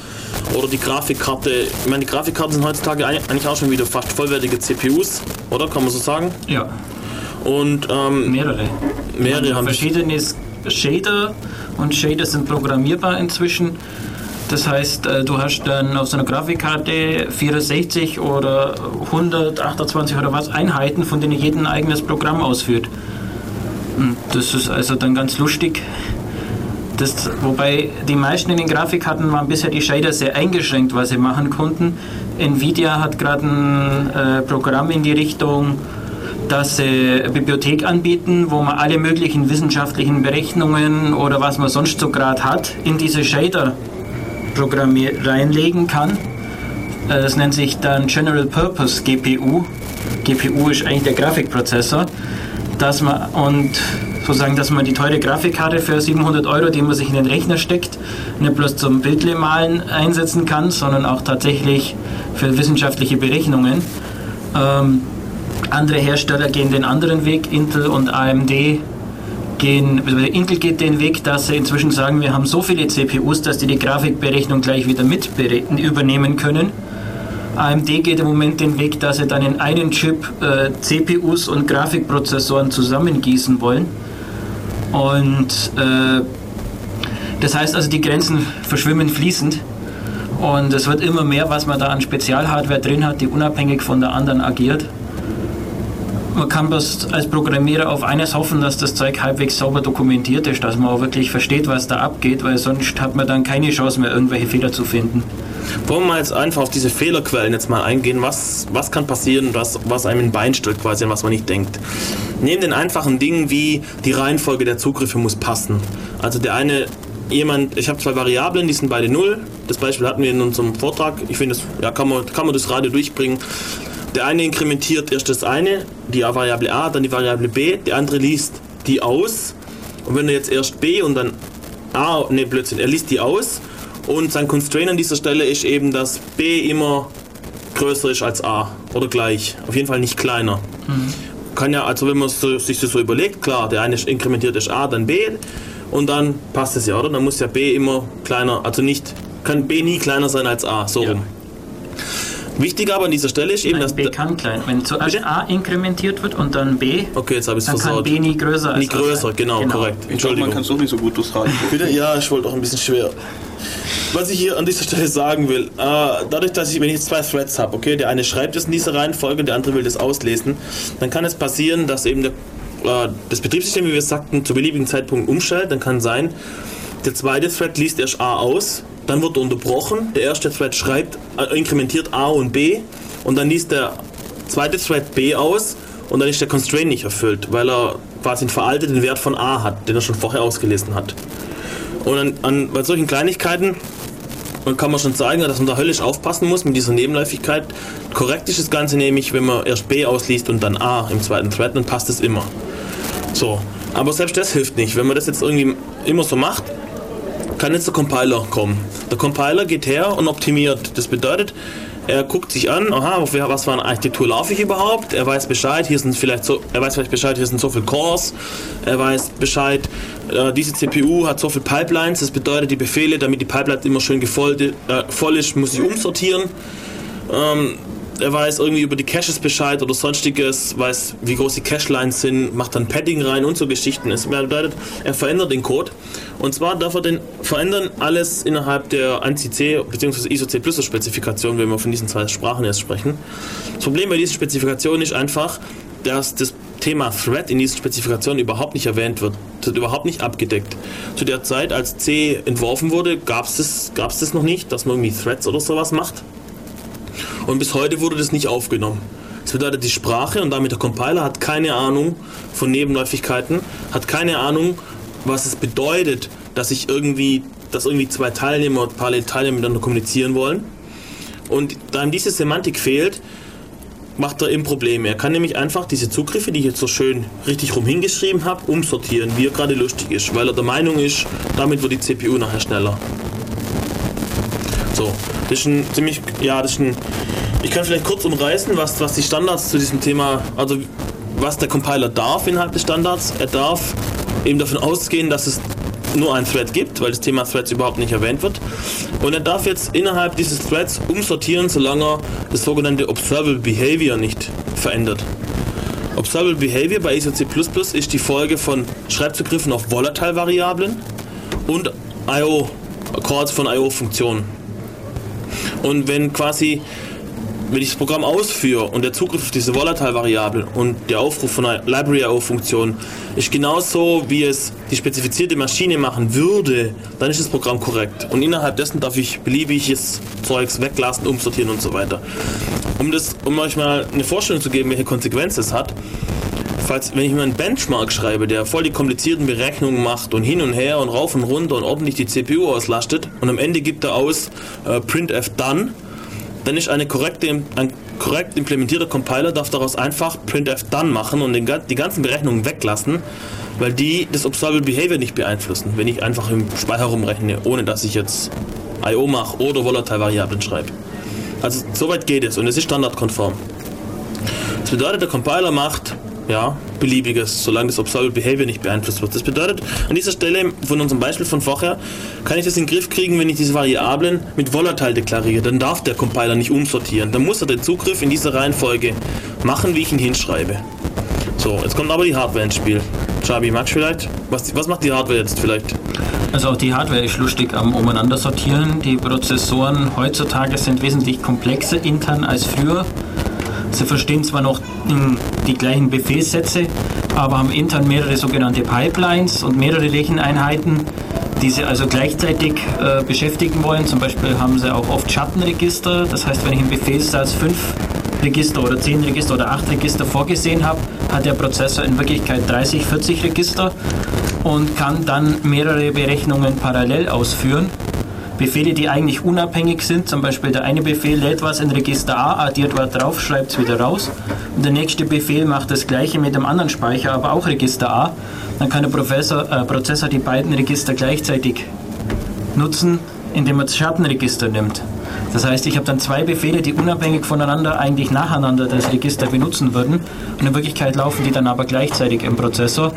oder die Grafikkarte. Ich meine, die Grafikkarten sind heutzutage eigentlich auch schon wieder fast vollwertige CPUs, oder? Kann man so sagen? Ja. Und ähm, mehrere. Mehrere haben verschiedene Shader und Shader sind programmierbar inzwischen. Das heißt, äh, du hast dann auf so einer Grafikkarte 64 oder 128 oder was Einheiten, von denen jeder ein eigenes Programm ausführt. Und das ist also dann ganz lustig. Das, wobei die meisten in den Grafikkarten waren bisher die Shader sehr eingeschränkt, was sie machen konnten. Nvidia hat gerade ein äh, Programm in die Richtung, dass sie eine Bibliothek anbieten, wo man alle möglichen wissenschaftlichen Berechnungen oder was man sonst so gerade hat, in diese Shader reinlegen kann. Äh, das nennt sich dann General Purpose GPU. GPU ist eigentlich der Grafikprozessor. Dass man, und sozusagen, dass man die teure Grafikkarte für 700 Euro, die man sich in den Rechner steckt, nicht bloß zum Bildlemalen einsetzen kann, sondern auch tatsächlich für wissenschaftliche Berechnungen. Ähm, andere Hersteller gehen den anderen Weg, Intel und AMD gehen, also Intel geht den Weg, dass sie inzwischen sagen, wir haben so viele CPUs, dass die die Grafikberechnung gleich wieder mit übernehmen können. AMD geht im Moment den Weg, dass sie dann in einen Chip äh, CPUs und Grafikprozessoren zusammengießen wollen. Und äh, das heißt also, die Grenzen verschwimmen fließend. Und es wird immer mehr, was man da an Spezialhardware drin hat, die unabhängig von der anderen agiert man kann bloß als Programmierer auf eines hoffen, dass das Zeug halbwegs sauber dokumentiert ist, dass man auch wirklich versteht, was da abgeht, weil sonst hat man dann keine Chance mehr, irgendwelche Fehler zu finden. Wollen wir jetzt einfach auf diese Fehlerquellen jetzt mal eingehen? Was, was kann passieren, was, was einem ein Bein stellt quasi, was man nicht denkt? Neben den einfachen Dingen wie die Reihenfolge der Zugriffe muss passen. Also der eine jemand, ich habe zwei Variablen, die sind beide null. Das Beispiel hatten wir in unserem Vortrag. Ich finde, ja, kann man, kann man das Radio durchbringen. Der eine inkrementiert erst das eine, die Variable a, dann die Variable b, der andere liest die aus. Und wenn er jetzt erst b und dann a, ne Blödsinn, er liest die aus und sein Constraint an dieser Stelle ist eben, dass b immer größer ist als a oder gleich. Auf jeden Fall nicht kleiner. Mhm. Kann ja, also wenn man so, sich das so überlegt, klar, der eine inkrementiert ist a, dann b und dann passt es ja, oder? Dann muss ja b immer kleiner, also nicht, kann b nie kleiner sein als a, so ja. rum. Wichtig aber an dieser Stelle ist eben, Nein, dass. B kann klein. Wenn zuerst Bitte? A inkrementiert wird und dann B, okay, jetzt habe ich dann versaut. kann B nie größer als Nie größer, genau, genau, korrekt. Entschuldigung. Man kann sowieso gut durchs Radio. Bitte? Ja, ich wollte auch ein bisschen schwer. Was ich hier an dieser Stelle sagen will, äh, dadurch, dass ich, wenn ich jetzt zwei Threads habe, okay, der eine schreibt es in dieser Reihenfolge, der andere will das auslesen, dann kann es passieren, dass eben der, äh, das Betriebssystem, wie wir sagten, zu beliebigen Zeitpunkt umstellt. Dann kann sein, der zweite Thread liest erst A aus, dann wird er unterbrochen. Der erste Thread schreibt, äh, inkrementiert A und B und dann liest der zweite Thread B aus und dann ist der Constraint nicht erfüllt, weil er quasi einen veralteten Wert von A hat, den er schon vorher ausgelesen hat. Und an, an, bei solchen Kleinigkeiten kann man schon zeigen, dass man da höllisch aufpassen muss mit dieser Nebenläufigkeit. Korrekt ist das Ganze nämlich, wenn man erst B ausliest und dann A im zweiten Thread, dann passt es immer. So. Aber selbst das hilft nicht. Wenn man das jetzt irgendwie immer so macht, kann jetzt der Compiler kommen. Der Compiler geht her und optimiert. Das bedeutet, er guckt sich an, aha, was für eine Architektur laufe ich überhaupt? Er weiß Bescheid, hier sind vielleicht so, er weiß vielleicht Bescheid, hier sind so viele Cores. Er weiß Bescheid, äh, diese CPU hat so viele Pipelines. Das bedeutet, die Befehle, damit die Pipeline immer schön gefolgt, äh, voll ist, muss ich umsortieren. Ähm, er weiß irgendwie über die Caches Bescheid oder sonstiges, weiß, wie groß die Cache-Lines sind, macht dann Padding rein und so Geschichten. Es bedeutet, er verändert den Code. Und zwar darf er den verändern alles innerhalb der ANSI-C bzw. ISO C Spezifikation, wenn wir von diesen zwei Sprachen jetzt sprechen. Das Problem bei dieser Spezifikation ist einfach, dass das Thema Thread in dieser Spezifikation überhaupt nicht erwähnt wird. Das wird überhaupt nicht abgedeckt. Zu der Zeit, als C entworfen wurde, gab es das, das noch nicht, dass man irgendwie Threads oder sowas macht. Und bis heute wurde das nicht aufgenommen. Das bedeutet, die Sprache und damit der Compiler hat keine Ahnung von Nebenläufigkeiten, hat keine Ahnung, was es bedeutet, dass ich irgendwie, dass irgendwie zwei Teilnehmer, parallel Teilnehmer miteinander kommunizieren wollen. Und da ihm diese Semantik fehlt, macht er eben Probleme. Er kann nämlich einfach diese Zugriffe, die ich jetzt so schön richtig rum hingeschrieben habe, umsortieren, wie er gerade lustig ist, weil er der Meinung ist, damit wird die CPU nachher schneller. So, das ist ein ziemlich, ja, das ist ein, ich kann vielleicht kurz umreißen, was, was die Standards zu diesem Thema, also was der Compiler darf innerhalb des Standards. Er darf eben davon ausgehen, dass es nur ein Thread gibt, weil das Thema Threads überhaupt nicht erwähnt wird. Und er darf jetzt innerhalb dieses Threads umsortieren, solange das sogenannte Observable Behavior nicht verändert. Observable Behavior bei ISO-C++ ist die Folge von Schreibzugriffen auf Volatile-Variablen und I.O Calls von IO-Funktionen. Und wenn quasi, wenn ich das Programm ausführe und der Zugriff auf diese Volatile-Variable und der Aufruf von einer Library-IO-Funktion ist genauso, wie es die spezifizierte Maschine machen würde, dann ist das Programm korrekt. Und innerhalb dessen darf ich beliebiges Zeugs weglassen, umsortieren und so weiter. Um, das, um euch mal eine Vorstellung zu geben, welche Konsequenzen es hat, falls, wenn ich mir einen Benchmark schreibe, der voll die komplizierten Berechnungen macht und hin und her und rauf und runter und ordentlich die CPU auslastet und am Ende gibt er aus äh, printf done, dann ist eine korrekte, ein korrekt implementierter Compiler darf daraus einfach printf done machen und den, die ganzen Berechnungen weglassen, weil die das Observable Behavior nicht beeinflussen, wenn ich einfach im Speicher rumrechne, ohne dass ich jetzt IO mache oder Volatile-Variablen schreibe. Also soweit geht es und es ist standardkonform. Das bedeutet, der Compiler macht ja, beliebiges, solange das Observable Behavior nicht beeinflusst wird. Das bedeutet, an dieser Stelle von unserem Beispiel von vorher, kann ich das in den Griff kriegen, wenn ich diese Variablen mit Volatile deklariere. Dann darf der Compiler nicht umsortieren. Dann muss er den Zugriff in dieser Reihenfolge machen, wie ich ihn hinschreibe. So, jetzt kommt aber die Hardware ins Spiel. Chabi, magst vielleicht? Was, was macht die Hardware jetzt vielleicht? Also auch die Hardware ist lustig am Umeinander sortieren. Die Prozessoren heutzutage sind wesentlich komplexer intern als früher. Sie verstehen zwar noch die gleichen Befehlssätze, aber haben intern mehrere sogenannte Pipelines und mehrere Recheneinheiten, die sie also gleichzeitig äh, beschäftigen wollen. Zum Beispiel haben sie auch oft Schattenregister. Das heißt, wenn ich im Befehlssatz fünf Register oder zehn Register oder acht Register vorgesehen habe, hat der Prozessor in Wirklichkeit 30, 40 Register und kann dann mehrere Berechnungen parallel ausführen. Befehle, die eigentlich unabhängig sind, zum Beispiel der eine Befehl lädt was in Register A, addiert was drauf, schreibt es wieder raus und der nächste Befehl macht das gleiche mit dem anderen Speicher, aber auch Register A. Dann kann der Professor, äh, Prozessor die beiden Register gleichzeitig nutzen, indem er das Schattenregister nimmt. Das heißt, ich habe dann zwei Befehle, die unabhängig voneinander eigentlich nacheinander das Register benutzen würden. Und in Wirklichkeit laufen die dann aber gleichzeitig im Prozessor.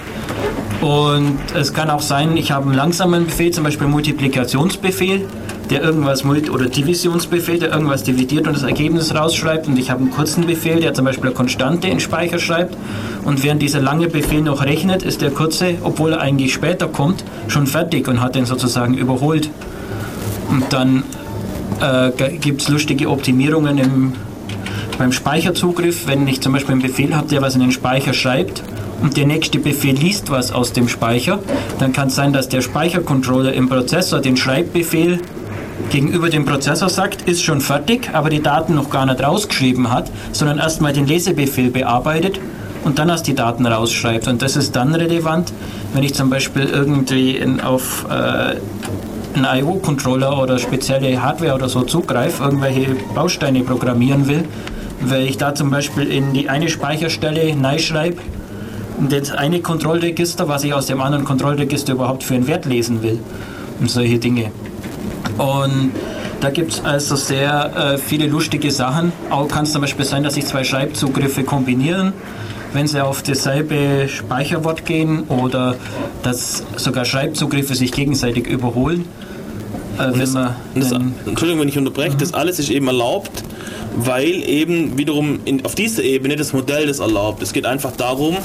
Und es kann auch sein, ich habe einen langsamen Befehl, zum Beispiel Multiplikationsbefehl, der irgendwas oder Divisionsbefehl, der irgendwas dividiert und das Ergebnis rausschreibt. Und ich habe einen kurzen Befehl, der zum Beispiel eine Konstante in Speicher schreibt. Und während dieser lange Befehl noch rechnet, ist der kurze, obwohl er eigentlich später kommt, schon fertig und hat den sozusagen überholt. Und dann äh, gibt es lustige Optimierungen im, beim Speicherzugriff. Wenn ich zum Beispiel einen Befehl habe, der was in den Speicher schreibt und der nächste Befehl liest was aus dem Speicher, dann kann es sein, dass der Speichercontroller im Prozessor den Schreibbefehl gegenüber dem Prozessor sagt, ist schon fertig, aber die Daten noch gar nicht rausgeschrieben hat, sondern erstmal den Lesebefehl bearbeitet und dann erst die Daten rausschreibt. Und das ist dann relevant, wenn ich zum Beispiel irgendwie in, auf äh, einen IO-Controller oder spezielle Hardware oder so zugreife, irgendwelche Bausteine programmieren will, weil ich da zum Beispiel in die eine Speicherstelle neu schreibe, das eine Kontrollregister, was ich aus dem anderen Kontrollregister überhaupt für einen Wert lesen will und solche Dinge. Und da gibt es also sehr äh, viele lustige Sachen. Auch kann es zum Beispiel sein, dass sich zwei Schreibzugriffe kombinieren wenn sie auf dasselbe Speicherwort gehen oder dass sogar Schreibzugriffe sich gegenseitig überholen. Äh, wenn das, man, das, Entschuldigung, wenn ich unterbreche, mhm. das alles ist eben erlaubt, weil eben wiederum in, auf dieser Ebene das Modell das erlaubt. Es geht einfach darum,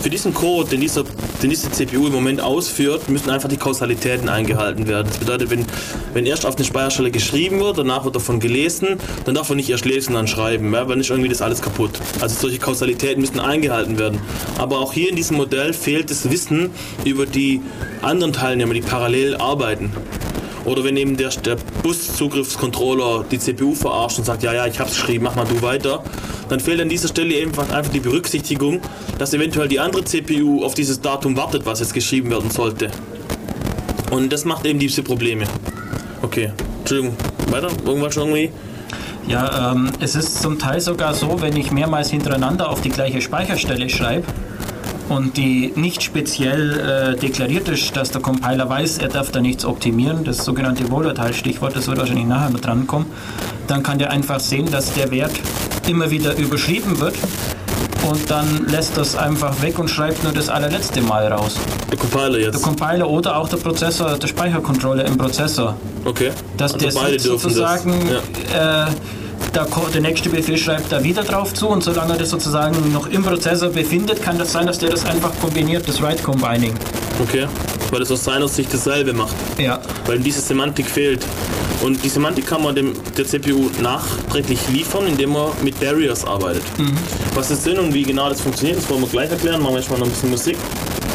für diesen Code, den, dieser, den diese CPU im Moment ausführt, müssen einfach die Kausalitäten eingehalten werden. Das bedeutet, wenn, wenn erst auf eine Speicherstelle geschrieben wird, danach wird davon gelesen, dann darf man nicht erst lesen, dann schreiben, ja, weil nicht irgendwie das alles kaputt. Also solche Kausalitäten müssen eingehalten werden. Aber auch hier in diesem Modell fehlt das Wissen über die anderen Teilnehmer, die parallel arbeiten. Oder wenn eben der, der Buszugriffscontroller die CPU verarscht und sagt, ja, ja, ich hab's geschrieben, mach mal du weiter, dann fehlt an dieser Stelle eben einfach die Berücksichtigung, dass eventuell die andere CPU auf dieses Datum wartet, was jetzt geschrieben werden sollte. Und das macht eben diese Probleme. Okay, Entschuldigung, weiter? Irgendwas schon irgendwie? Ja, ähm, es ist zum Teil sogar so, wenn ich mehrmals hintereinander auf die gleiche Speicherstelle schreibe, und die nicht speziell äh, deklariert ist, dass der Compiler weiß, er darf da nichts optimieren, das sogenannte Volatile-Stichwort, das wird wahrscheinlich nachher noch drankommen, dann kann der einfach sehen, dass der Wert immer wieder überschrieben wird und dann lässt das einfach weg und schreibt nur das allerletzte Mal raus. Der Compiler jetzt? Der Compiler oder auch der Prozessor, der Speichercontroller im Prozessor. Okay. Dass also der beide sozusagen das. Ja. Äh, der, der, nächste Befehl schreibt da wieder drauf zu und solange er das sozusagen noch im Prozessor befindet, kann das sein, dass der das einfach kombiniert, das Write Combining. Okay. weil es aus seiner Sicht dasselbe macht. Ja. Weil diese Semantik fehlt. Und die Semantik kann man dem, der CPU nachträglich liefern, indem man mit Barriers arbeitet. Was das sind und wie genau das funktioniert, das wollen wir gleich erklären. Machen wir erstmal noch ein bisschen Musik.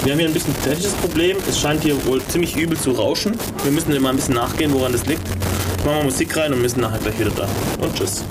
Wir haben hier ein bisschen technisches Problem. Es scheint hier wohl ziemlich übel zu rauschen. Wir müssen dem mal ein bisschen nachgehen, woran das liegt. Machen wir Musik rein und sind nachher gleich wieder da. Und tschüss.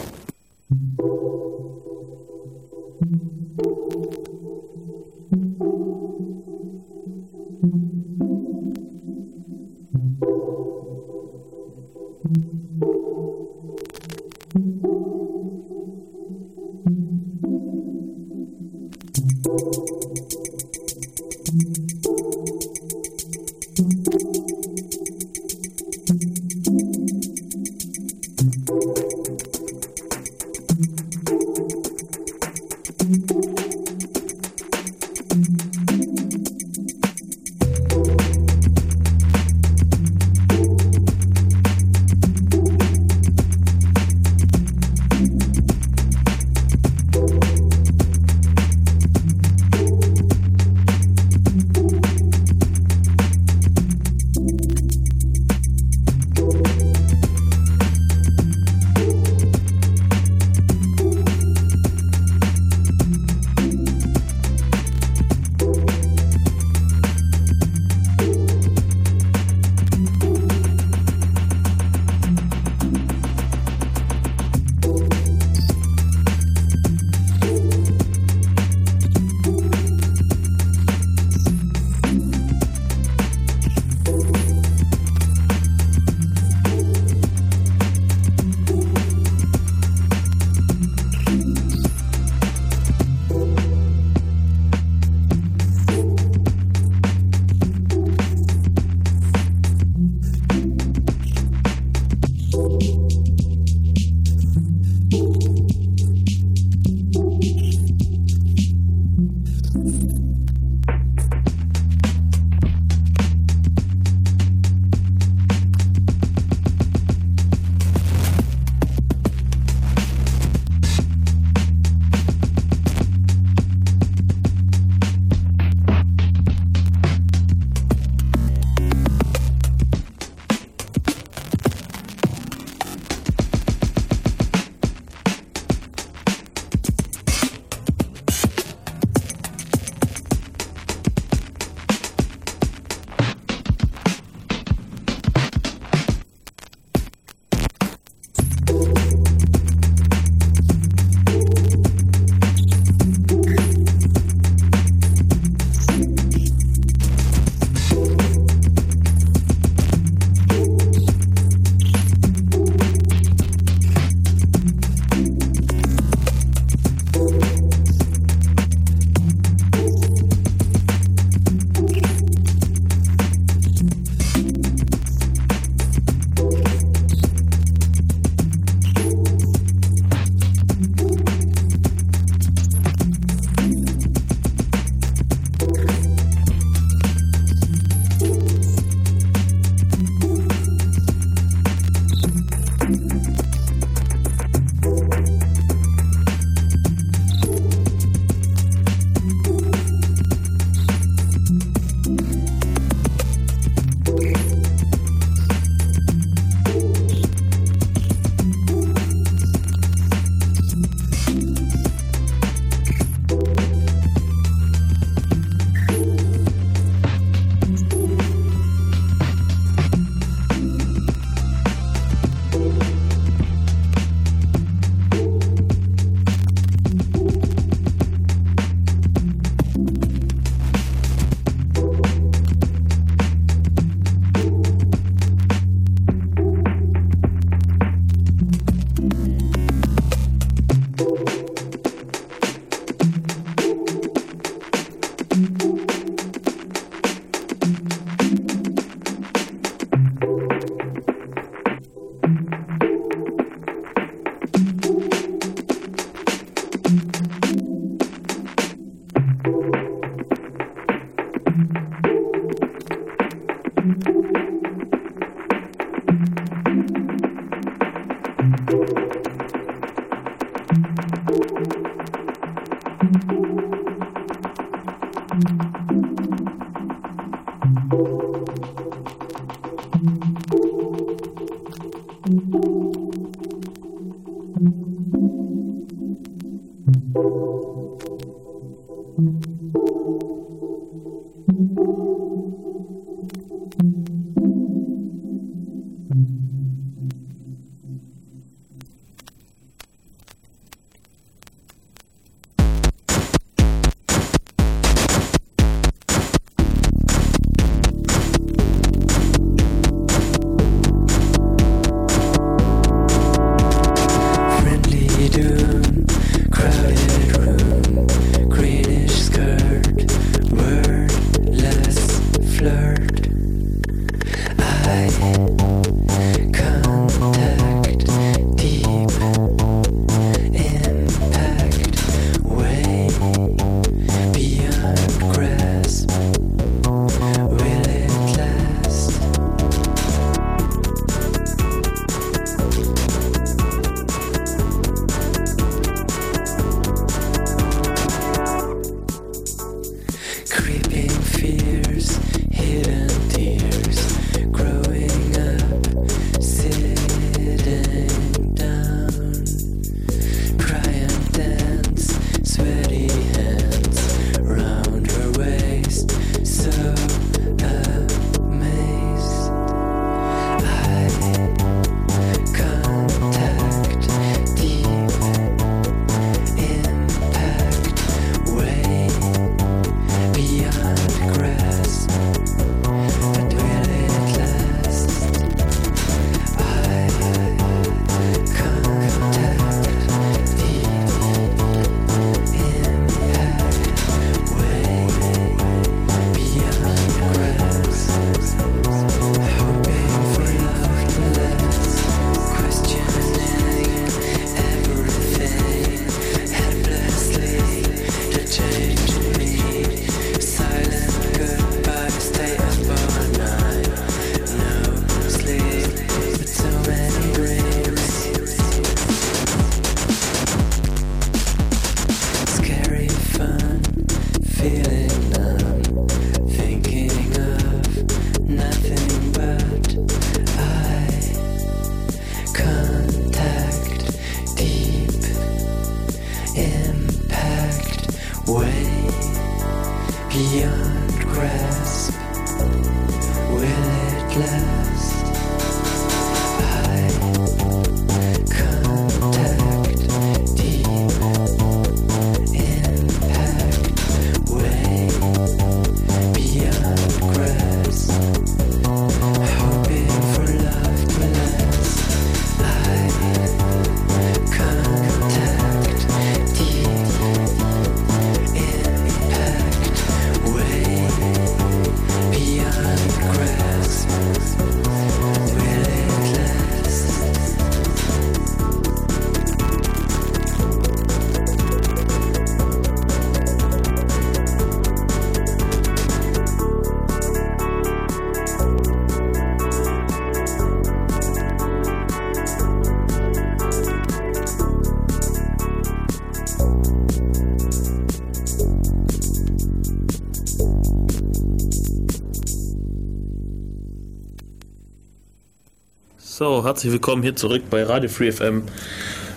So, herzlich willkommen hier zurück bei Radio Free FM.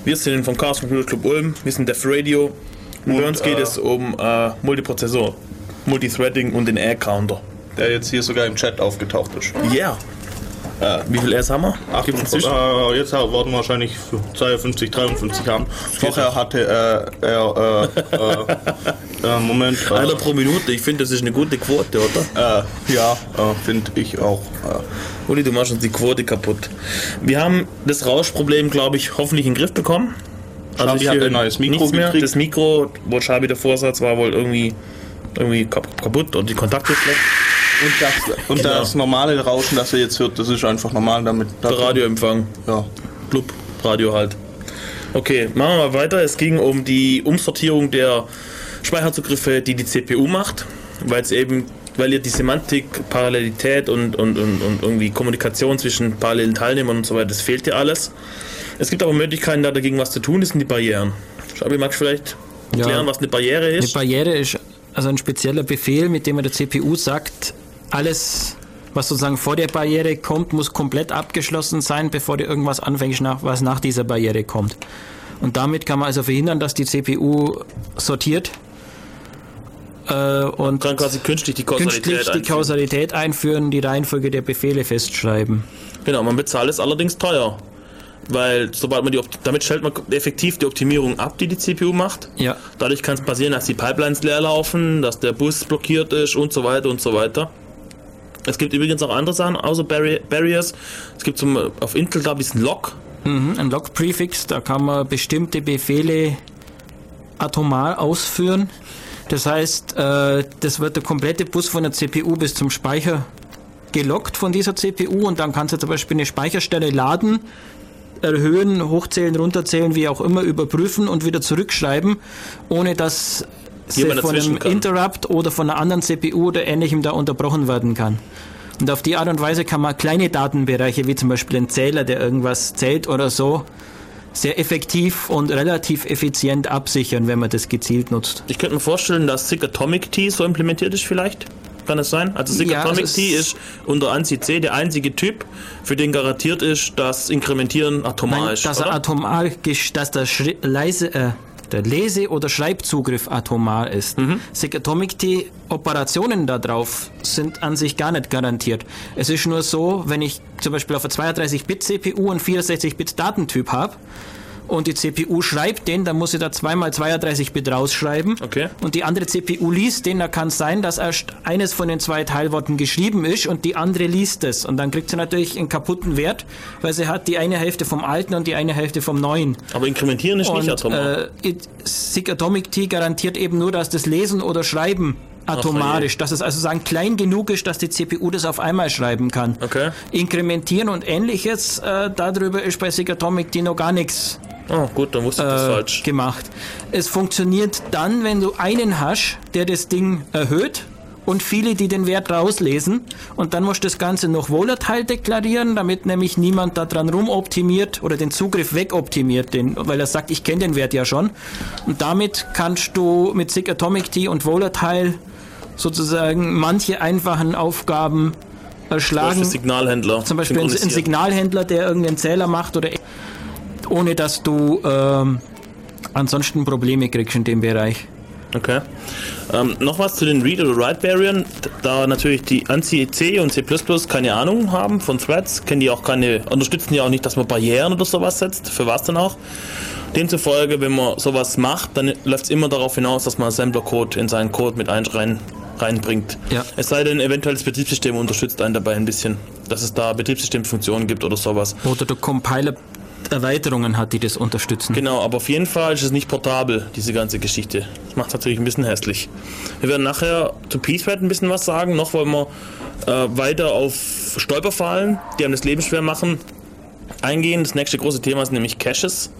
Wir sind vom Chaos Computer Club Ulm, wir sind Def Radio und, und bei uns geht äh, es um äh, Multiprozessor, Multithreading und den Air-Counter. Der jetzt hier sogar im Chat aufgetaucht ist. Ja. Yeah. Äh, wie viel Rs haben wir? Ach, Gibt's äh, jetzt werden wir wahrscheinlich 52, 53 haben. Vorher hatte äh, er, äh, äh, Moment. Einer pro Minute, ich finde, das ist eine gute Quote, oder? ja, finde ich auch. Uli, du machst uns die Quote kaputt. Wir haben das Rauschproblem, glaube ich, hoffentlich in den Griff bekommen. Also Schabi hat ein neues Mikro mehr. Das Mikro, wo Schabi der Vorsatz war, wohl irgendwie, irgendwie kaputt und die Kontakte schlecht. Und, das, und genau. das normale Rauschen, das ihr jetzt hört, das ist einfach normal damit. Der Radioempfang. Ja. Club, Radio halt. Okay, machen wir mal weiter. Es ging um die Umsortierung der Speicherzugriffe, die die CPU macht, weil es eben weil ihr die Semantik, Parallelität und, und, und, und irgendwie Kommunikation zwischen parallelen Teilnehmern und so weiter, das fehlt dir alles. Es gibt aber Möglichkeiten, da dagegen was zu tun, das sind die Barrieren. Schabi, magst du vielleicht erklären, ja, was eine Barriere ist? Eine Barriere ist also ein spezieller Befehl, mit dem man der CPU sagt, alles, was sozusagen vor der Barriere kommt, muss komplett abgeschlossen sein, bevor dir irgendwas anfängt, was nach dieser Barriere kommt. Und damit kann man also verhindern, dass die CPU sortiert äh, und kann quasi künstlich die Kausalität, künstlich die Kausalität einführen, die Reihenfolge der Befehle festschreiben. Genau, man bezahlt es allerdings teuer. Weil sobald man die, damit stellt man effektiv die Optimierung ab, die die CPU macht. Ja. Dadurch kann es passieren, dass die Pipelines leer laufen, dass der Bus blockiert ist und so weiter und so weiter. Es gibt übrigens auch andere Sachen, außer Barri Barriers. Es gibt zum, auf Intel da diesen Log. Mhm, ein Log-Prefix, da kann man bestimmte Befehle atomar ausführen. Das heißt, äh, das wird der komplette Bus von der CPU bis zum Speicher gelockt von dieser CPU und dann kannst du zum Beispiel eine Speicherstelle laden, erhöhen, hochzählen, runterzählen, wie auch immer, überprüfen und wieder zurückschreiben, ohne dass sie von einem kann. Interrupt oder von einer anderen CPU oder ähnlichem da unterbrochen werden kann. Und auf die Art und Weise kann man kleine Datenbereiche, wie zum Beispiel ein Zähler, der irgendwas zählt oder so, sehr effektiv und relativ effizient absichern, wenn man das gezielt nutzt. Ich könnte mir vorstellen, dass SIG Atomic T so implementiert ist vielleicht. Kann das sein? Also SIG Ja, es- ist unter ANSI C der einzige Typ, für den garantiert ist, dass Inkrementieren atomar Nein, ist. dass er oder? atomar, dass der, Schri leise, äh, der Lese- oder Schreibzugriff atomar ist. Mhm. SIG Atomic T Operationen darauf sind an sich gar nicht garantiert. Es ist nur so, wenn ich zum Beispiel auf einer 32-Bit CPU und 64-Bit Datentyp habe und die CPU schreibt den, dann muss sie da zweimal 32-Bit rausschreiben. Okay. Und die andere CPU liest den, da kann es sein, dass erst eines von den zwei Teilworten geschrieben ist und die andere liest es. Und dann kriegt sie natürlich einen kaputten Wert, weil sie hat die eine Hälfte vom alten und die eine Hälfte vom neuen. Aber Inkrementieren ist nicht Und atomar. äh, SIG Atomic T garantiert eben nur, dass das Lesen oder Schreiben atomar je. ist. Dass es also sagen klein genug ist, dass die CPU das auf einmal schreiben kann. Okay. Inkrementieren und ähnliches, äh, darüber ist bei SIG Atomic T noch gar nichts Oh, gut, dann wusste ich das äh, falsch. gemacht. Es funktioniert dann, wenn du einen hast, der das Ding erhöht und viele, die den Wert rauslesen. Und dann musst du das Ganze noch volatile deklarieren, damit nämlich niemand da dran rumoptimiert oder den Zugriff wegoptimiert, den, weil er sagt, ich kenne den Wert ja schon. Und damit kannst du mit SIG Atomic T und volatile sozusagen manche einfachen Aufgaben erschlagen. Beispiel Signalhändler. Zum Beispiel ein. Signalhändler, der irgendeinen Zähler macht oder ohne dass du ähm, ansonsten Probleme kriegst in dem Bereich. Okay. Ähm, noch was zu den Read- oder Write-Barrieren. Da natürlich die ANSI C und C++ keine Ahnung haben von Threads, kennen die auch keine, unterstützen die auch nicht, dass man Barrieren oder sowas setzt. Für was dann auch? Demzufolge, wenn man sowas macht, dann läuft es immer darauf hinaus, dass man Assembler-Code in seinen Code mit ein, rein, reinbringt. Ja. Es sei denn, eventuell das Betriebssystem unterstützt einen dabei ein bisschen, dass es da Betriebssystemfunktionen gibt oder sowas. Oder der Compiler Erweiterungen hat, die das unterstützen. Genau, aber auf jeden Fall ist es nicht portabel, diese ganze Geschichte. Das macht es natürlich ein bisschen hässlich. Wir werden nachher zu PeacePad ein bisschen was sagen. Noch wollen wir äh, weiter auf Stolperfallen, die einem das Leben schwer machen, eingehen. Das nächste große Thema ist nämlich Caches.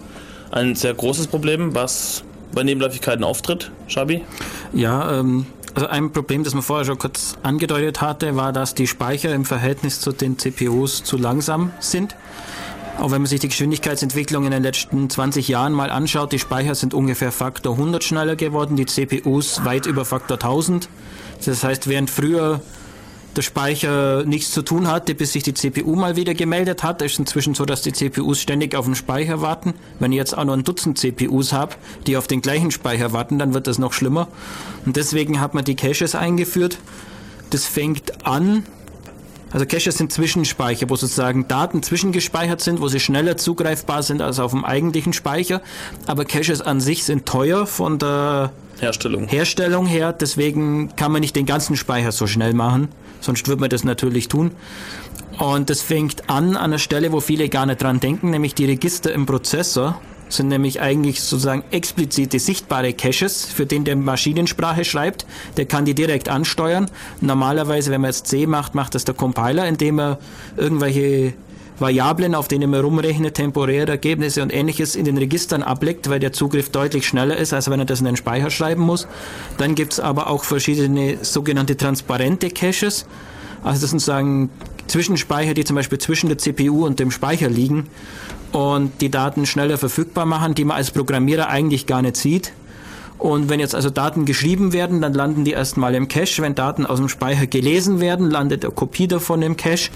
Ein sehr großes Problem, was bei Nebenläufigkeiten auftritt. Shabi? Ja, ähm, also ein Problem, das man vorher schon kurz angedeutet hatte, war, dass die Speicher im Verhältnis zu den CPUs zu langsam sind. Auch wenn man sich die Geschwindigkeitsentwicklung in den letzten 20 Jahren mal anschaut, die Speicher sind ungefähr Faktor 100 schneller geworden, die CPUs weit über Faktor 1000. Das heißt, während früher der Speicher nichts zu tun hatte, bis sich die CPU mal wieder gemeldet hat, ist inzwischen so, dass die CPUs ständig auf den Speicher warten. Wenn ich jetzt auch noch ein Dutzend CPUs habe, die auf den gleichen Speicher warten, dann wird das noch schlimmer. Und deswegen hat man die Caches eingeführt. Das fängt an, also Caches sind Zwischenspeicher, wo sozusagen Daten zwischengespeichert sind, wo sie schneller zugreifbar sind als auf dem eigentlichen Speicher. Aber Caches an sich sind teuer von der Herstellung. Herstellung her, deswegen kann man nicht den ganzen Speicher so schnell machen, sonst würde man das natürlich tun. Und das fängt an an einer Stelle, wo viele gar nicht dran denken, nämlich die Register im Prozessor sind nämlich eigentlich sozusagen explizite sichtbare Caches, für den der Maschinensprache schreibt. Der kann die direkt ansteuern. Normalerweise, wenn man jetzt C macht, macht das der Compiler, indem er irgendwelche Variablen, auf denen man rumrechnet, temporäre Ergebnisse und ähnliches in den Registern ablegt, weil der Zugriff deutlich schneller ist, als wenn er das in den Speicher schreiben muss. Dann gibt's aber auch verschiedene sogenannte transparente Caches. Also das sind sozusagen Zwischenspeicher, die zum Beispiel zwischen der CPU und dem Speicher liegen und die Daten schneller verfügbar machen, die man als Programmierer eigentlich gar nicht sieht. Und wenn jetzt also Daten geschrieben werden, dann landen die erstmal im Cache. Wenn Daten aus dem Speicher gelesen werden, landet eine Kopie davon im Cache,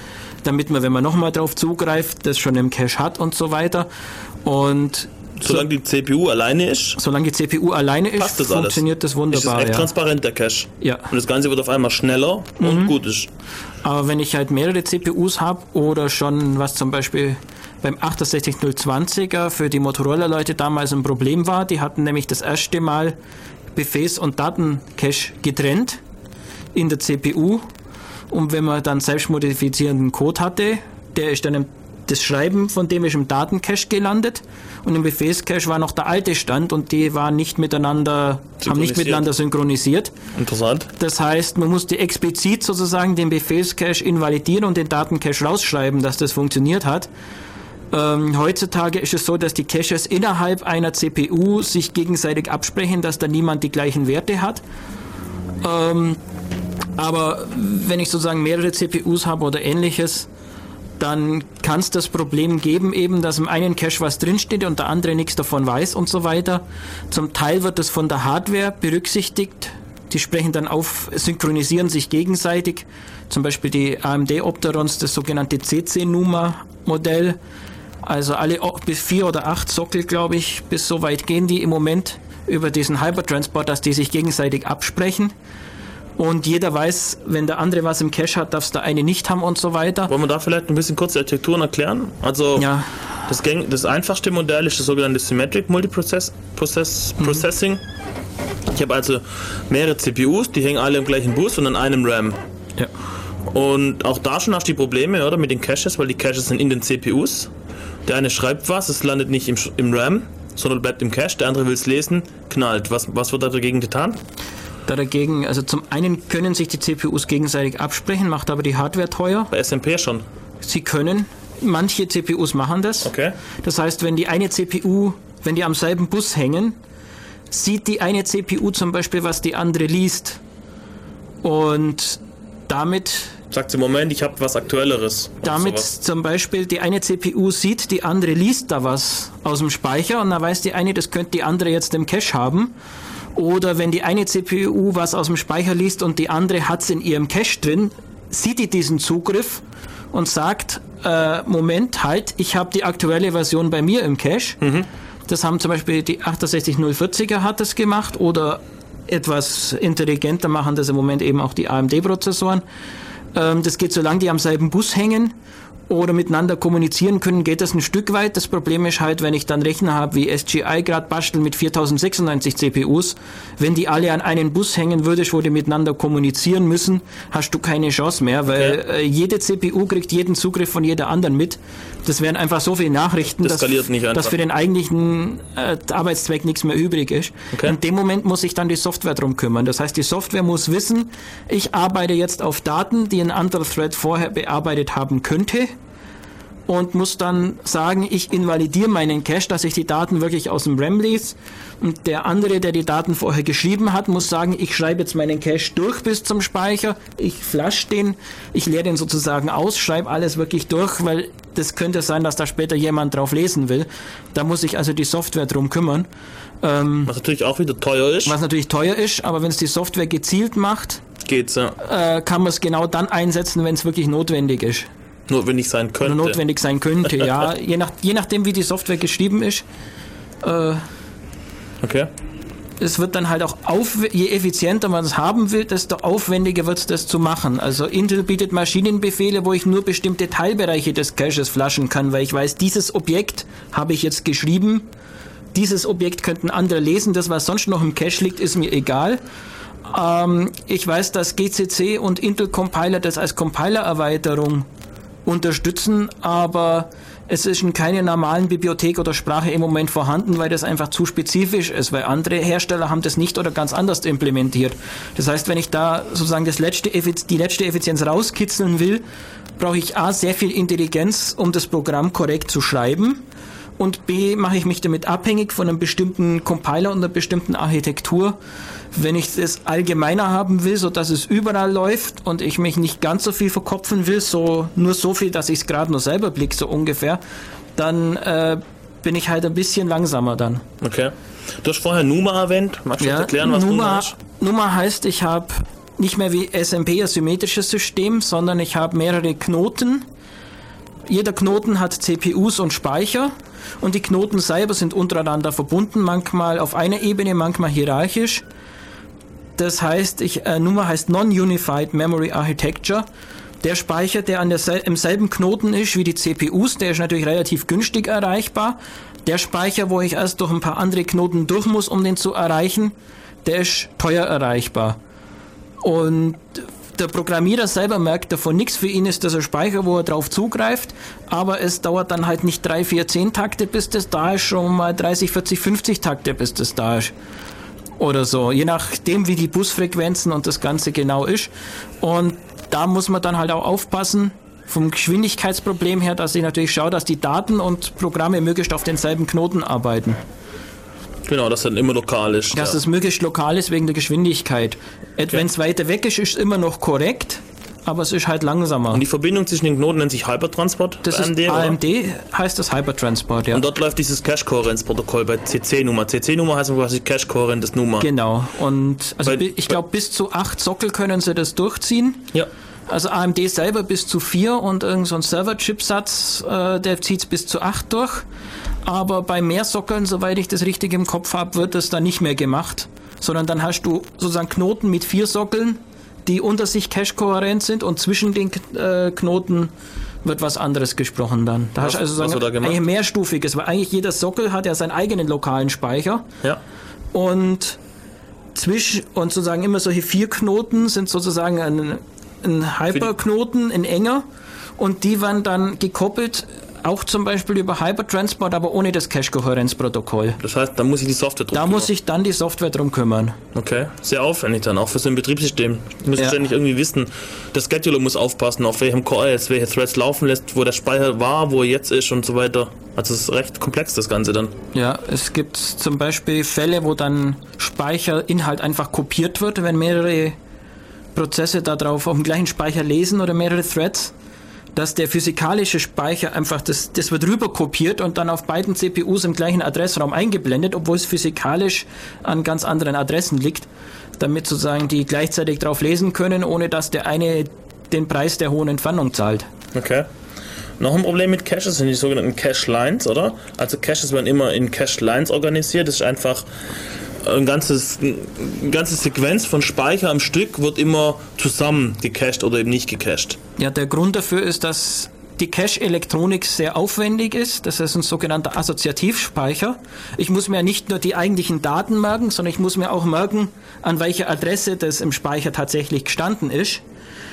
damit man, wenn man nochmal drauf zugreift, das schon im Cache hat und so weiter. Und Solange die CPU alleine ist, solange die CPU alleine ist, das alles. funktioniert das ist es wunderbar. echt Ja. transparent, der Cache. Ja. Und das Ganze wird auf einmal schneller und gut ist. Aber wenn ich halt mehrere CPUs habe oder schon was zum Beispiel beim 68020er für die Motorola-Leute damals ein Problem war, die hatten nämlich das erste Mal Befehls- und Datencache getrennt in der CPU. Und wenn man dann selbstmodifizierenden Code hatte, der ist dann im, das Schreiben von dem ist im Datencache gelandet und im Befehlscache war noch der alte Stand und die waren nicht miteinander, haben nicht miteinander synchronisiert. Interessant. Das heißt, man musste explizit sozusagen den Befehlscache invalidieren und den Datencache rausschreiben, dass das funktioniert hat. Ähm, heutzutage ist es so, dass die Caches innerhalb einer CPU sich gegenseitig absprechen, dass da niemand die gleichen Werte hat. Ähm, aber wenn ich sozusagen mehrere CPUs habe oder ähnliches, dann kann es das Problem geben, eben, dass im einen Cache was drinsteht und der andere nichts davon weiß und so weiter. Zum Teil wird das von der Hardware berücksichtigt, Die sprechen dann auf, synchronisieren sich gegenseitig. Zum Beispiel die AMD Opterons, das sogenannte CC-Numa-Modell. Also alle bis vier oder acht Sockel, glaube ich, bis so weit gehen die im Moment über diesen Hypertransport, dass die sich gegenseitig absprechen. Und jeder weiß, wenn der andere was im Cache hat, darf es der eine nicht haben und so weiter. Wollen wir da vielleicht ein bisschen kurz die Architekturen erklären? Also Ja, das, gäng- das einfachste Modell ist das sogenannte Symmetric Multiprocess Process, Processing. Ich habe also mehrere CPUs, die hängen alle im gleichen Bus und an einem RAM. ja. Und auch da schon hast du die Probleme, oder, mit den Caches, weil die Caches sind in den CPUs. Der eine schreibt was, es landet nicht im, im RAM, sondern bleibt im Cache. Der andere will es lesen, knallt. Was, was wird da dagegen getan? Da dagegen, also zum einen können sich die CPUs gegenseitig absprechen, macht aber die Hardware teuer. Bei SMP schon. Sie können, manche CPUs machen das. Okay. Das heißt, wenn die eine CPU, wenn die am selben Bus hängen, sieht die eine CPU zum Beispiel, was die andere liest. Und damit, Sagt sie, Moment, ich habe was Aktuelleres. Damit zum Beispiel die eine CPU sieht, die andere liest da was aus dem Speicher und dann weiß die eine, das könnte die andere jetzt im Cache haben. Oder wenn die eine CPU was aus dem Speicher liest und die andere hat es in ihrem Cache drin, sieht die diesen Zugriff und sagt, äh, Moment, halt, ich habe die aktuelle Version bei mir im Cache. Das haben zum Beispiel die 68040er hat das gemacht oder etwas intelligenter machen das im Moment eben auch die AMD-Prozessoren. Ähm, das geht, solange die am selben Bus hängen oder miteinander kommunizieren können, geht das ein Stück weit. Das Problem ist halt, wenn ich dann Rechner habe wie SGI gerade basteln mit 4096 CPUs, wenn die alle an einen Bus hängen würdest, wo die miteinander kommunizieren müssen, hast du keine Chance mehr, weil Okay. äh, jede CPU kriegt jeden Zugriff von jeder anderen mit. Das wären einfach so viele Nachrichten, Das dass, dass für den eigentlichen äh, Arbeitszweck nichts mehr übrig ist. Okay. In dem Moment muss sich dann die Software drum kümmern. Das heißt, die Software muss wissen, ich arbeite jetzt auf Daten, die ein anderer Thread vorher bearbeitet haben könnte und muss dann sagen, ich invalidiere meinen Cache, dass ich die Daten wirklich aus dem RAM lese. Und der andere, der die Daten vorher geschrieben hat, muss sagen, ich schreibe jetzt meinen Cache durch bis zum Speicher, ich flash den, ich leere den sozusagen aus, schreibe alles wirklich durch, weil das könnte sein, dass da später jemand drauf lesen will. Da muss sich also die Software drum kümmern. Ähm, Was natürlich auch wieder teuer ist. was natürlich teuer ist, aber wenn es die Software gezielt macht, Geht's, ja. äh, kann man es genau dann einsetzen, wenn es wirklich notwendig ist. Notwendig sein könnte. Oder notwendig sein könnte, ja. Je, nach, je nachdem, wie die Software geschrieben ist. Äh, Okay. es wird dann halt auch, auf, je effizienter man es haben will, desto aufwendiger wird es, das zu machen. Also Intel bietet Maschinenbefehle, wo ich nur bestimmte Teilbereiche des Caches flaschen kann, weil ich weiß, dieses Objekt habe ich jetzt geschrieben, dieses Objekt könnten andere lesen, das, was sonst noch im Cache liegt, ist mir egal. Ähm, ich weiß, dass GCC und Intel Compiler das als Compiler-Erweiterung unterstützen, aber es ist in keiner normalen Bibliothek oder Sprache im Moment vorhanden, weil das einfach zu spezifisch ist, weil andere Hersteller haben das nicht oder ganz anders implementiert. Das heißt, wenn ich da sozusagen das letzte Effiz die letzte Effizienz rauskitzeln will, brauche ich A, sehr viel Intelligenz, um das Programm korrekt zu schreiben und B, mache ich mich damit abhängig von einem bestimmten Compiler und einer bestimmten Architektur. Wenn ich es allgemeiner haben will, so dass es überall läuft und ich mich nicht ganz so viel verkopfen will, so nur so viel, dass ich es gerade nur selber blick, so ungefähr, dann äh, bin ich halt ein bisschen langsamer dann. Okay. Du hast vorher Numa erwähnt. Magst du uns erklären, was Numa, Numa, ist? Numa heißt, ich habe nicht mehr wie SMP ein symmetrisches System, sondern ich habe mehrere Knoten. Jeder Knoten hat CPUs und Speicher und die Knoten selber sind untereinander verbunden, manchmal auf einer Ebene, manchmal hierarchisch. Das heißt, ich, äh, Numa heißt Non-Unified Memory Architecture. Der Speicher, der an der, im selben Knoten ist wie die CPUs, der ist natürlich relativ günstig erreichbar. Der Speicher, wo ich erst durch ein paar andere Knoten durch muss, um den zu erreichen, der ist teuer erreichbar. Und der Programmierer selber merkt davon nichts. Für ihn ist das ein Speicher, wo er drauf zugreift. Aber es dauert dann halt nicht 3, 4, 10 Takte, bis das da ist, schon mal 30, 40, 50 Takte, bis das da ist. Oder so. Je nachdem, wie die Busfrequenzen und das Ganze genau ist. Und da muss man dann halt auch aufpassen, vom Geschwindigkeitsproblem her, dass ich natürlich schaue, dass die Daten und Programme möglichst auf denselben Knoten arbeiten. Genau, das dann immer lokal ist. Dass ja. es möglichst lokal ist wegen der Geschwindigkeit. Okay. Wenn es weiter weg ist, ist es immer noch korrekt. Aber es ist halt langsamer. Und die Verbindung zwischen den Knoten nennt sich Hypertransport das bei ist AMD, oder? AMD heißt das Hypertransport, ja. Und dort läuft dieses Cache-Kohärenzprotokoll bei CC-Nummer. CC-Nummer heißt quasi Cache-Kohärentes Nummer. Genau. Und also Bei- ich glaube, bis zu acht Sockel können sie das durchziehen. Ja. Also AMD selber bis zu vier und irgend so ein Server-Chipsatz, äh, der zieht es bis zu acht durch. Aber bei mehr Sockeln, soweit ich das richtig im Kopf habe, wird das dann nicht mehr gemacht. Sondern dann hast du sozusagen Knoten mit vier Sockeln, die unter sich cache-kohärent sind und zwischen den äh, Knoten wird was anderes gesprochen dann. Da Was- hast du also sagen, da gemacht? eigentlich mehrstufiges, weil eigentlich jeder Sockel hat ja seinen eigenen lokalen Speicher. Ja. Und zwischen und sozusagen immer solche vier Knoten sind sozusagen ein, ein Hyperknoten, ein enger, und die werden dann gekoppelt, auch zum Beispiel über Hypertransport, aber ohne das Cache-Kohärenzprotokoll. Das heißt, da muss ich die Software drum Da kümmern. muss sich dann die Software drum kümmern. Okay. Sehr aufwendig dann, auch für so ein Betriebssystem. Ich muss Ja. ständig irgendwie wissen, der Scheduler muss aufpassen, auf welchem Core jetzt welche Threads laufen lässt, wo der Speicher war, wo er jetzt ist und so weiter. Also es ist recht komplex, das Ganze dann. Ja, es gibt zum Beispiel Fälle, wo dann Speicherinhalt einfach kopiert wird, wenn mehrere Prozesse darauf auf dem gleichen Speicher lesen oder mehrere Threads, dass der physikalische Speicher einfach, das, das wird rüber kopiert und dann auf beiden CPUs im gleichen Adressraum eingeblendet, obwohl es physikalisch an ganz anderen Adressen liegt, damit sozusagen die gleichzeitig drauf lesen können, ohne dass der eine den Preis der hohen Entfernung zahlt. Okay. Noch ein Problem mit Caches sind die sogenannten Cache Lines, oder? Also Caches werden immer in Cache Lines organisiert. Das ist einfach ein ganzes, eine ganze Sequenz von Speicher am Stück wird immer zusammen gecached oder eben nicht gecached. Ja, der Grund dafür ist, dass die Cache-Elektronik sehr aufwendig ist. Das ist ein sogenannter Assoziativspeicher. Ich muss mir nicht nur die eigentlichen Daten merken, sondern ich muss mir auch merken, an welcher Adresse das im Speicher tatsächlich gestanden ist.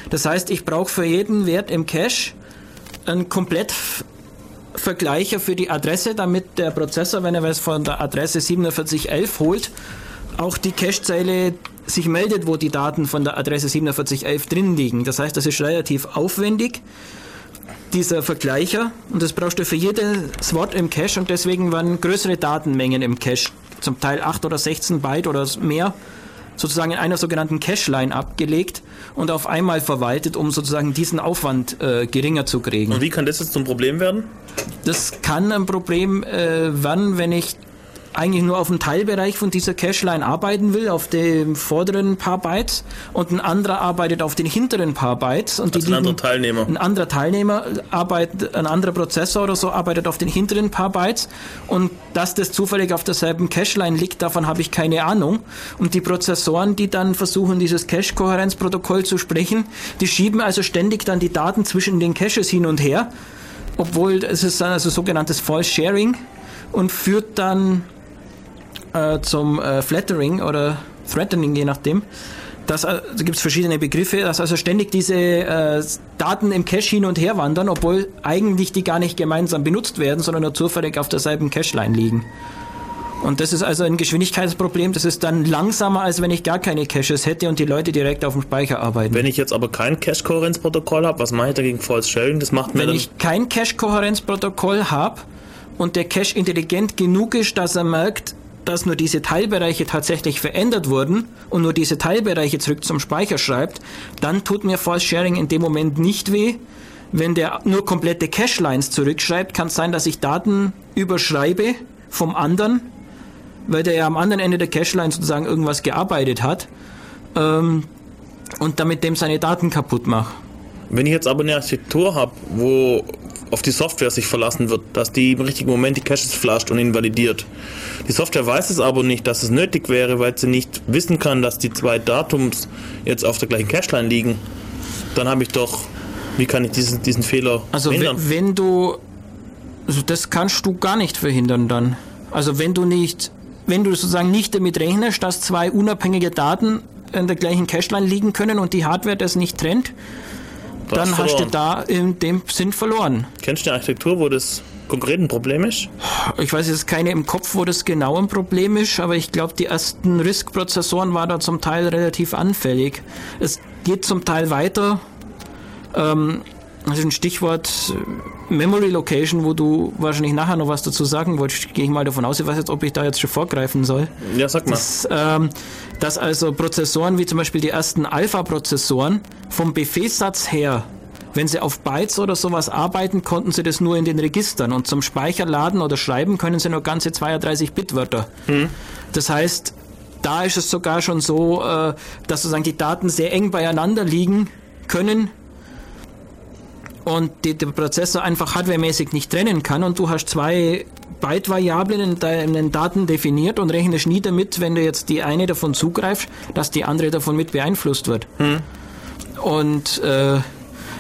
Das heißt, ich brauche für jeden Wert im Cache einen komplett Vergleicher für die Adresse, damit der Prozessor, wenn er was von der Adresse 4711 holt, auch die Cache-Zeile sich meldet, wo die Daten von der Adresse 4711 drin liegen. Das heißt, das ist relativ aufwendig, dieser Vergleicher. Und das brauchst du für jedes Wort im Cache und deswegen werden größere Datenmengen im Cache, zum Teil 8 oder 16 Byte oder mehr, sozusagen in einer sogenannten Cache-Line abgelegt und auf einmal verwaltet, um sozusagen diesen Aufwand äh, geringer zu kriegen. Und wie kann das jetzt zum Problem werden? Das kann ein Problem äh, werden, wenn ich eigentlich nur auf einem Teilbereich von dieser Cache-Line arbeiten will, auf dem vorderen paar Bytes, und ein anderer arbeitet auf den hinteren paar Bytes. Und Also ein anderer Teilnehmer. Ein anderer Teilnehmer arbeitet, ein anderer Prozessor oder so arbeitet auf den hinteren paar Bytes. Und dass das zufällig auf derselben Cache-Line liegt, davon habe ich keine Ahnung. Und die Prozessoren, die dann versuchen, dieses Cache-Kohärenzprotokoll zu sprechen, die schieben also ständig dann die Daten zwischen den Caches hin und her obwohl es ist dann also sogenanntes False Sharing und führt dann äh, zum äh, Flattering oder Threatening, je nachdem. Das, äh, da gibt es verschiedene Begriffe, dass also ständig diese äh, Daten im Cache hin und her wandern, obwohl eigentlich die gar nicht gemeinsam benutzt werden, sondern nur zufällig auf derselben Cache-Line liegen. Und das ist also ein Geschwindigkeitsproblem. Das ist dann langsamer, als wenn ich gar keine Caches hätte und die Leute direkt auf dem Speicher arbeiten. Wenn ich jetzt aber kein Cache-Kohärenzprotokoll habe, was mache ich dagegen False Sharing? Das macht mir Wenn ich kein Cache-Kohärenzprotokoll habe und der Cache intelligent genug ist, dass er merkt, dass nur diese Teilbereiche tatsächlich verändert wurden und nur diese Teilbereiche zurück zum Speicher schreibt, dann tut mir False Sharing in dem Moment nicht weh. Wenn der nur komplette Cache-Lines zurückschreibt, kann es sein, dass ich Daten überschreibe vom anderen, weil der ja am anderen Ende der Cache-Line sozusagen irgendwas gearbeitet hat ähm, und damit dem seine Daten kaputt mache. Wenn ich jetzt aber eine Architektur habe, wo auf die Software sich verlassen wird, dass die im richtigen Moment die Caches flasht und invalidiert. Die Software weiß es aber nicht, dass es nötig wäre, weil sie nicht wissen kann, dass die zwei Datums jetzt auf der gleichen Cache-Line liegen. Dann habe ich doch, wie kann ich diesen, diesen Fehler Also verhindern? wenn, wenn du, also das kannst du gar nicht verhindern dann. Also wenn du nicht, wenn du sozusagen nicht damit rechnest, dass zwei unabhängige Daten in der gleichen Cache-Line liegen können und die Hardware das nicht trennt, Dann hast du verloren. da in dem Sinn verloren. Kennst du eine Architektur, wo das konkret ein Problem ist? Ich weiß jetzt keine im Kopf, wo das genau ein Problem ist, aber ich glaube, die ersten RISC-Prozessoren waren da zum Teil relativ anfällig. Es geht zum Teil weiter. Ähm, das ist ein Stichwort äh, Memory Location, wo du wahrscheinlich nachher noch was dazu sagen wolltest. Gehe ich mal davon aus. Ich weiß jetzt, ob ich da jetzt schon vorgreifen soll. Ja, sag mal. Dass, ähm, dass also Prozessoren wie zum Beispiel die ersten Alpha-Prozessoren vom Befehlssatz her, wenn sie auf Bytes oder sowas arbeiten, konnten sie das nur in den Registern und zum Speicherladen oder Schreiben können sie nur ganze 32-Bit-Wörter. Hm. Das heißt, da ist es sogar schon so, äh, dass sozusagen die Daten sehr eng beieinander liegen können und die, der Prozessor einfach hardwaremäßig nicht trennen kann und du hast zwei Byte-Variablen in deinen Daten definiert und rechnest nie damit, wenn du jetzt die eine davon zugreifst, dass die andere davon mit beeinflusst wird. Hm. Und äh,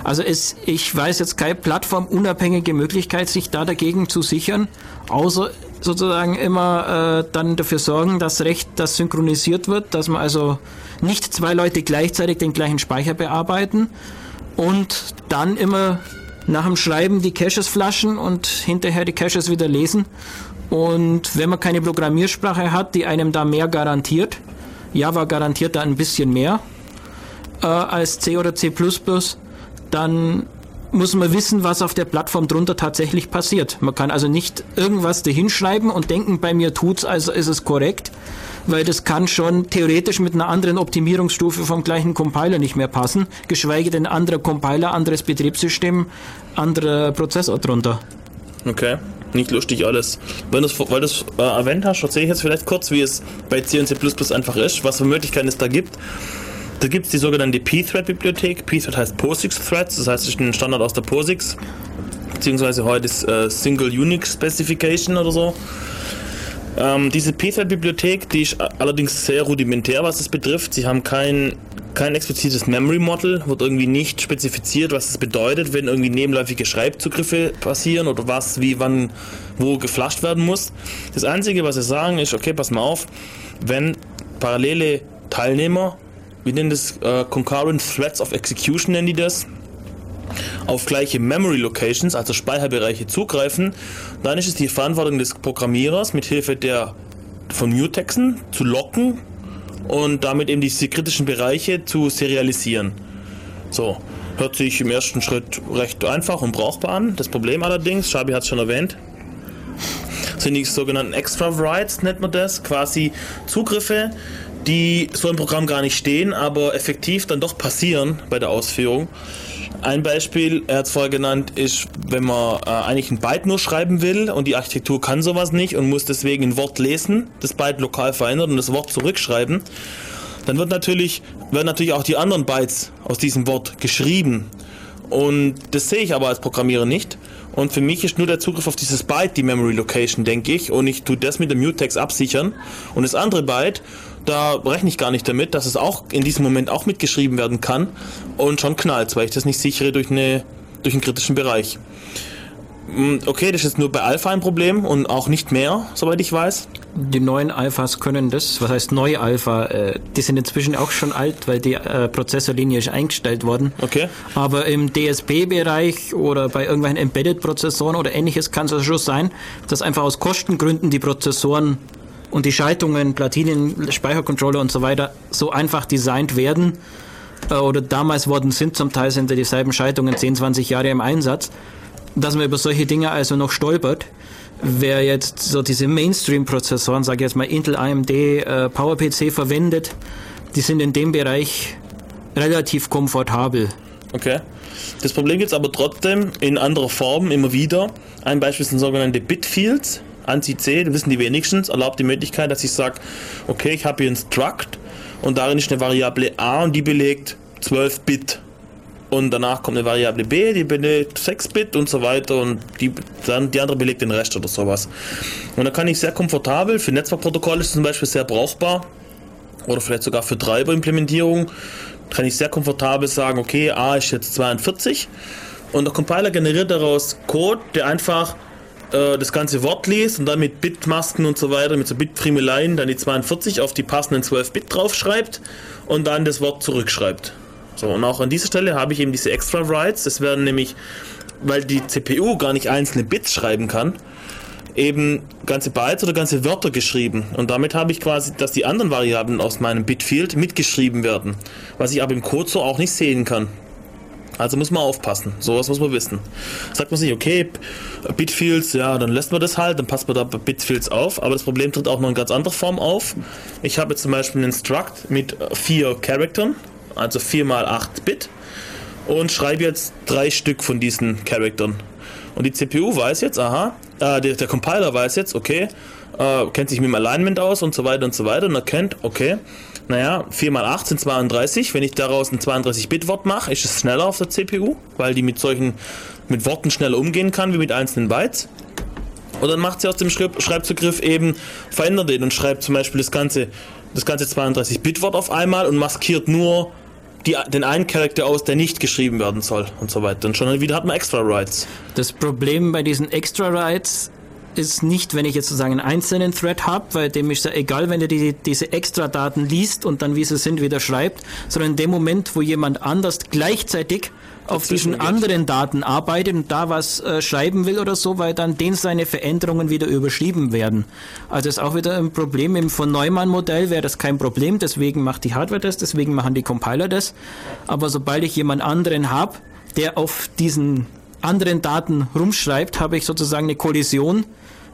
also es, ich weiß jetzt keine plattformunabhängige Möglichkeit, sich da dagegen zu sichern, außer sozusagen immer äh, dann dafür sorgen, dass recht das synchronisiert wird, dass man also nicht zwei Leute gleichzeitig den gleichen Speicher bearbeiten und dann immer nach dem Schreiben die Caches flaschen und hinterher die Caches wieder lesen. Und wenn man keine Programmiersprache hat, die einem da mehr garantiert, Java garantiert da ein bisschen mehr äh, als C oder C++, dann muss man wissen, was auf der Plattform drunter tatsächlich passiert. Man kann also nicht irgendwas dahinschreiben und denken, bei mir tut's, also ist es korrekt, weil das kann schon theoretisch mit einer anderen Optimierungsstufe vom gleichen Compiler nicht mehr passen, geschweige denn anderer Compiler, anderes Betriebssystem, anderer Prozessor drunter. Okay, nicht lustig alles. Wenn weil du es äh, erwähnt hast, erzähle ich jetzt vielleicht kurz, wie es bei C und C++ einfach ist, was für Möglichkeiten es da gibt. Da gibt es die sogenannte pthread-Bibliothek. Pthread heißt POSIX-Threads, das heißt, es ist ein Standard aus der POSIX, beziehungsweise heute ist äh, Single Unix Specification oder so. Ähm, diese Pthread-Bibliothek, die ist allerdings sehr rudimentär, was es betrifft. Sie haben kein, kein explizites Memory Model, wird irgendwie nicht spezifiziert, was es bedeutet, wenn irgendwie nebenläufige Schreibzugriffe passieren oder was, wie, wann, wo geflasht werden muss. Das Einzige, was sie sagen, ist, okay, pass mal auf, wenn parallele Teilnehmer wir nennen das äh, Concurrent Threads of Execution, nennen die das, auf gleiche Memory Locations, also Speicherbereiche zugreifen, dann ist es die Verantwortung des Programmierers, mit Hilfe der von Mutexen zu locken und damit eben diese kritischen Bereiche zu serialisieren. So, hört sich im ersten Schritt recht einfach und brauchbar an. Das Problem allerdings, Schabi hat es schon erwähnt, sind die sogenannten Extra Writes, nennt man das, quasi Zugriffe, die so im Programm gar nicht stehen, aber effektiv dann doch passieren bei der Ausführung. Ein Beispiel, er hat es vorher genannt, ist, wenn man äh, eigentlich ein Byte nur schreiben will und die Architektur kann sowas nicht und muss deswegen ein Wort lesen, das Byte lokal verändern und das Wort zurückschreiben, dann wird natürlich, werden natürlich auch die anderen Bytes aus diesem Wort geschrieben. Und das sehe ich aber als Programmierer nicht. Und für mich ist nur der Zugriff auf dieses Byte die Memory Location, denke ich. Und ich tue das mit dem Mutex absichern. Und das andere Byte da rechne ich gar nicht damit, dass es auch in diesem Moment auch mitgeschrieben werden kann und schon knallt, weil ich das nicht sichere durch, eine, durch einen kritischen Bereich. Mm, okay, das ist jetzt nur bei Alpha ein Problem und auch nicht mehr, soweit ich weiß. Die neuen Alphas können das, was heißt neue Alpha? Äh, die sind inzwischen auch schon alt, weil die äh, Prozessorlinie ist eingestellt worden. Okay. Aber im DSP-Bereich oder bei irgendwelchen Embedded-Prozessoren oder ähnliches kann es also schon sein, dass einfach aus Kostengründen die Prozessoren und die Schaltungen, Platinen, Speichercontroller und so weiter so einfach designt werden äh, oder damals worden sind, zum Teil sind ja dieselben Schaltungen 10, 20 Jahre im Einsatz, dass man über solche Dinge also noch stolpert. Wer jetzt so diese Mainstream-Prozessoren, sage ich jetzt mal Intel, AMD, äh, PowerPC verwendet, die sind in dem Bereich relativ komfortabel. Okay. Das Problem gibt es aber trotzdem in anderer Form immer wieder. Ein Beispiel sind sogenannte Bitfields. ANSI-C, das wissen die wenigstens, erlaubt die Möglichkeit, dass ich sage, okay, ich habe hier ein Struct und darin ist eine Variable a und die belegt 12 Bit. Und danach kommt eine Variable b, die belegt 6 Bit und so weiter und die, dann die andere belegt den Rest oder sowas. Und da kann ich sehr komfortabel, für Netzwerkprotokolle ist zum Beispiel sehr brauchbar oder vielleicht sogar für Treiber-Implementierung, kann ich sehr komfortabel sagen, okay, a ist jetzt 42 und der Compiler generiert daraus Code, der einfach äh, das ganze Wort liest und dann mit Bitmasken und so weiter, mit so Bitfriemeleien, dann die 42 auf die passenden 12 Bit draufschreibt und dann das Wort zurückschreibt. So, und auch an dieser Stelle habe ich eben diese Extra Writes. Das werden nämlich, weil die CPU gar nicht einzelne Bits schreiben kann, eben ganze Bytes oder ganze Wörter geschrieben. Und damit habe ich quasi, dass die anderen Variablen aus meinem Bitfield mitgeschrieben werden, was ich aber im Code so auch nicht sehen kann. Also muss man aufpassen. Sowas muss man wissen. Sagt man sich, okay, Bitfields, ja, dann lässt man das halt, dann passt man da Bitfields auf. Aber das Problem tritt auch noch in ganz anderer Form auf. Ich habe jetzt zum Beispiel einen Struct mit vier Charaktern, also 4 mal 8 Bit, und schreibe jetzt drei Stück von diesen Charaktern. Und die CPU weiß jetzt, aha, äh, der, der Compiler weiß jetzt, okay, äh, kennt sich mit dem Alignment aus und so weiter und so weiter und erkennt, okay, naja, 4 mal 8 sind 32. Wenn ich daraus ein 32-Bit-Wort mache, ist es schneller auf der CPU, weil die mit solchen, mit Worten schneller umgehen kann, wie mit einzelnen Bytes. Und dann macht sie aus dem Schreibzugriff eben, verändert den und schreibt zum Beispiel das ganze, das ganze 32-Bit-Wort auf einmal und maskiert nur die, den einen Charakter aus, der nicht geschrieben werden soll und so weiter. Und schon wieder hat man Extra Rights. Das Problem bei diesen Extra Rights ist nicht, wenn ich jetzt sozusagen einen einzelnen Thread habe, weil dem ist ja egal, wenn er die, diese Extra-Daten liest und dann, wie sie sind, wieder schreibt, sondern in dem Moment, wo jemand anders gleichzeitig auf diesen anderen Daten arbeitet und da was äh, schreiben will oder so, weil dann den seine Veränderungen wieder überschrieben werden. Also ist auch wieder ein Problem. Im von Neumann-Modell wäre das kein Problem, deswegen macht die Hardware das, deswegen machen die Compiler das. Aber sobald ich jemand anderen habe, der auf diesen anderen Daten rumschreibt, habe ich sozusagen eine Kollision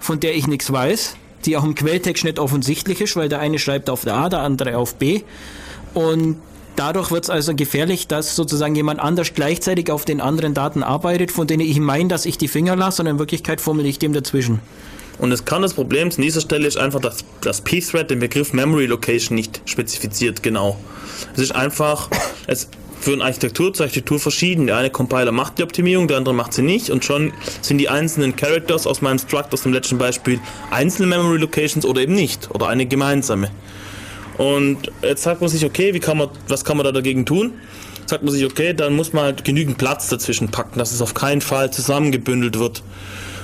von der ich nichts weiß, die auch im Quelltext nicht offensichtlich ist, weil der eine schreibt auf A, der andere auf B. Und dadurch wird es also gefährlich, dass sozusagen jemand anders gleichzeitig auf den anderen Daten arbeitet, von denen ich meine, dass ich die Finger lasse, und in Wirklichkeit fummel ich dem dazwischen. Und es kann das Problem an dieser Stelle ist einfach, dass das P-Thread den Begriff Memory Location nicht spezifiziert genau. Es ist einfach, es für eine Architektur zur Architektur verschieden. Der eine Compiler macht die Optimierung, der andere macht sie nicht und schon sind die einzelnen Characters aus meinem Struct, aus dem letzten Beispiel, einzelne Memory Locations oder eben nicht oder eine gemeinsame. Und jetzt sagt man sich, okay, wie kann man, was kann man da dagegen tun? Sagt man sich, okay, dann muss man halt genügend Platz dazwischen packen, dass es auf keinen Fall zusammengebündelt wird.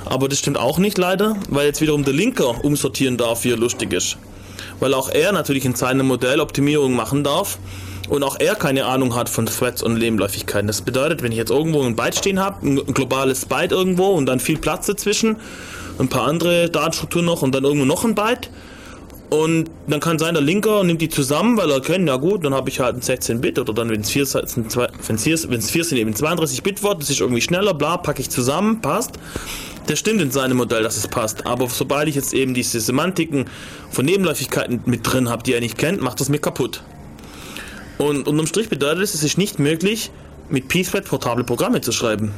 Aber das stimmt auch nicht leider, weil jetzt wiederum der Linker umsortieren darf, wie er lustig ist. Weil auch er natürlich in seinem Modell Optimierung machen darf und auch er keine Ahnung hat von Threads und Nebenläufigkeiten. Das bedeutet, wenn ich jetzt irgendwo ein Byte stehen habe, ein globales Byte irgendwo und dann viel Platz dazwischen, ein paar andere Datenstrukturen noch und dann irgendwo noch ein Byte, und dann kann sein, der Linker nimmt die zusammen, weil er kennt, ja gut, dann habe ich halt ein 16-Bit oder dann, wenn es 4 sind, wenn es 4 sind, eben 32-Bit-Wort, das ist irgendwie schneller, bla, packe ich zusammen, passt. Das stimmt in seinem Modell, dass es passt. Aber sobald ich jetzt eben diese Semantiken von Nebenläufigkeiten mit drin habe, die er nicht kennt, macht das mir kaputt. Und unterm Strich bedeutet es, es ist nicht möglich, mit P-Thread portable Programme zu schreiben.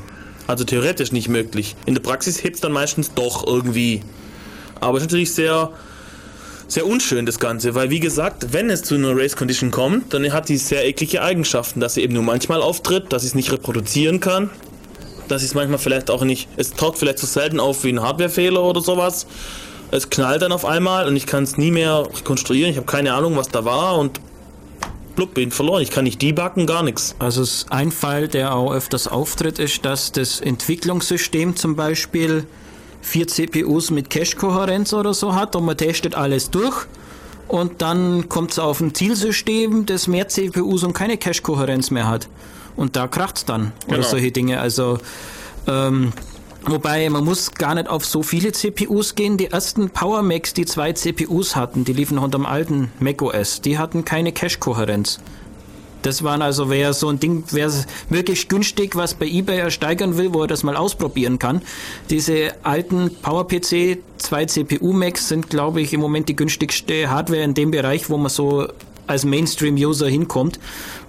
Also theoretisch nicht möglich. In der Praxis hebt es dann meistens doch irgendwie. Aber es ist natürlich sehr, sehr unschön, das Ganze, weil wie gesagt, wenn es zu einer Race Condition kommt, dann hat die sehr eklige Eigenschaften, dass sie eben nur manchmal auftritt, dass ich es nicht reproduzieren kann, dass ich es manchmal vielleicht auch nicht, es taucht vielleicht so selten auf wie ein Hardwarefehler oder sowas. Es knallt dann auf einmal und ich kann es nie mehr rekonstruieren, ich habe keine Ahnung, was da war und blub, bin verloren. Ich kann nicht debuggen, gar nichts. Also ein Fall, der auch öfters auftritt, ist, dass das Entwicklungssystem zum Beispiel vier CPUs mit Cache-Kohärenz oder so hat und man testet alles durch und dann kommt es auf ein Zielsystem, das mehr CPUs und keine Cache-Kohärenz mehr hat. Und da kracht es dann. Genau. Oder solche Dinge. Also ähm, Wobei man muss gar nicht auf so viele CPUs gehen. Die ersten Power Macs, die zwei CPUs hatten, die liefen unter dem alten macOS, die hatten keine Cache-Kohärenz. Das waren also, wer so ein Ding, wer wirklich günstig was bei eBay ersteigern will, wo er das mal ausprobieren kann. Diese alten PowerPC 2 CPU Macs sind, glaube ich, im Moment die günstigste Hardware in dem Bereich, wo man so als Mainstream-User hinkommt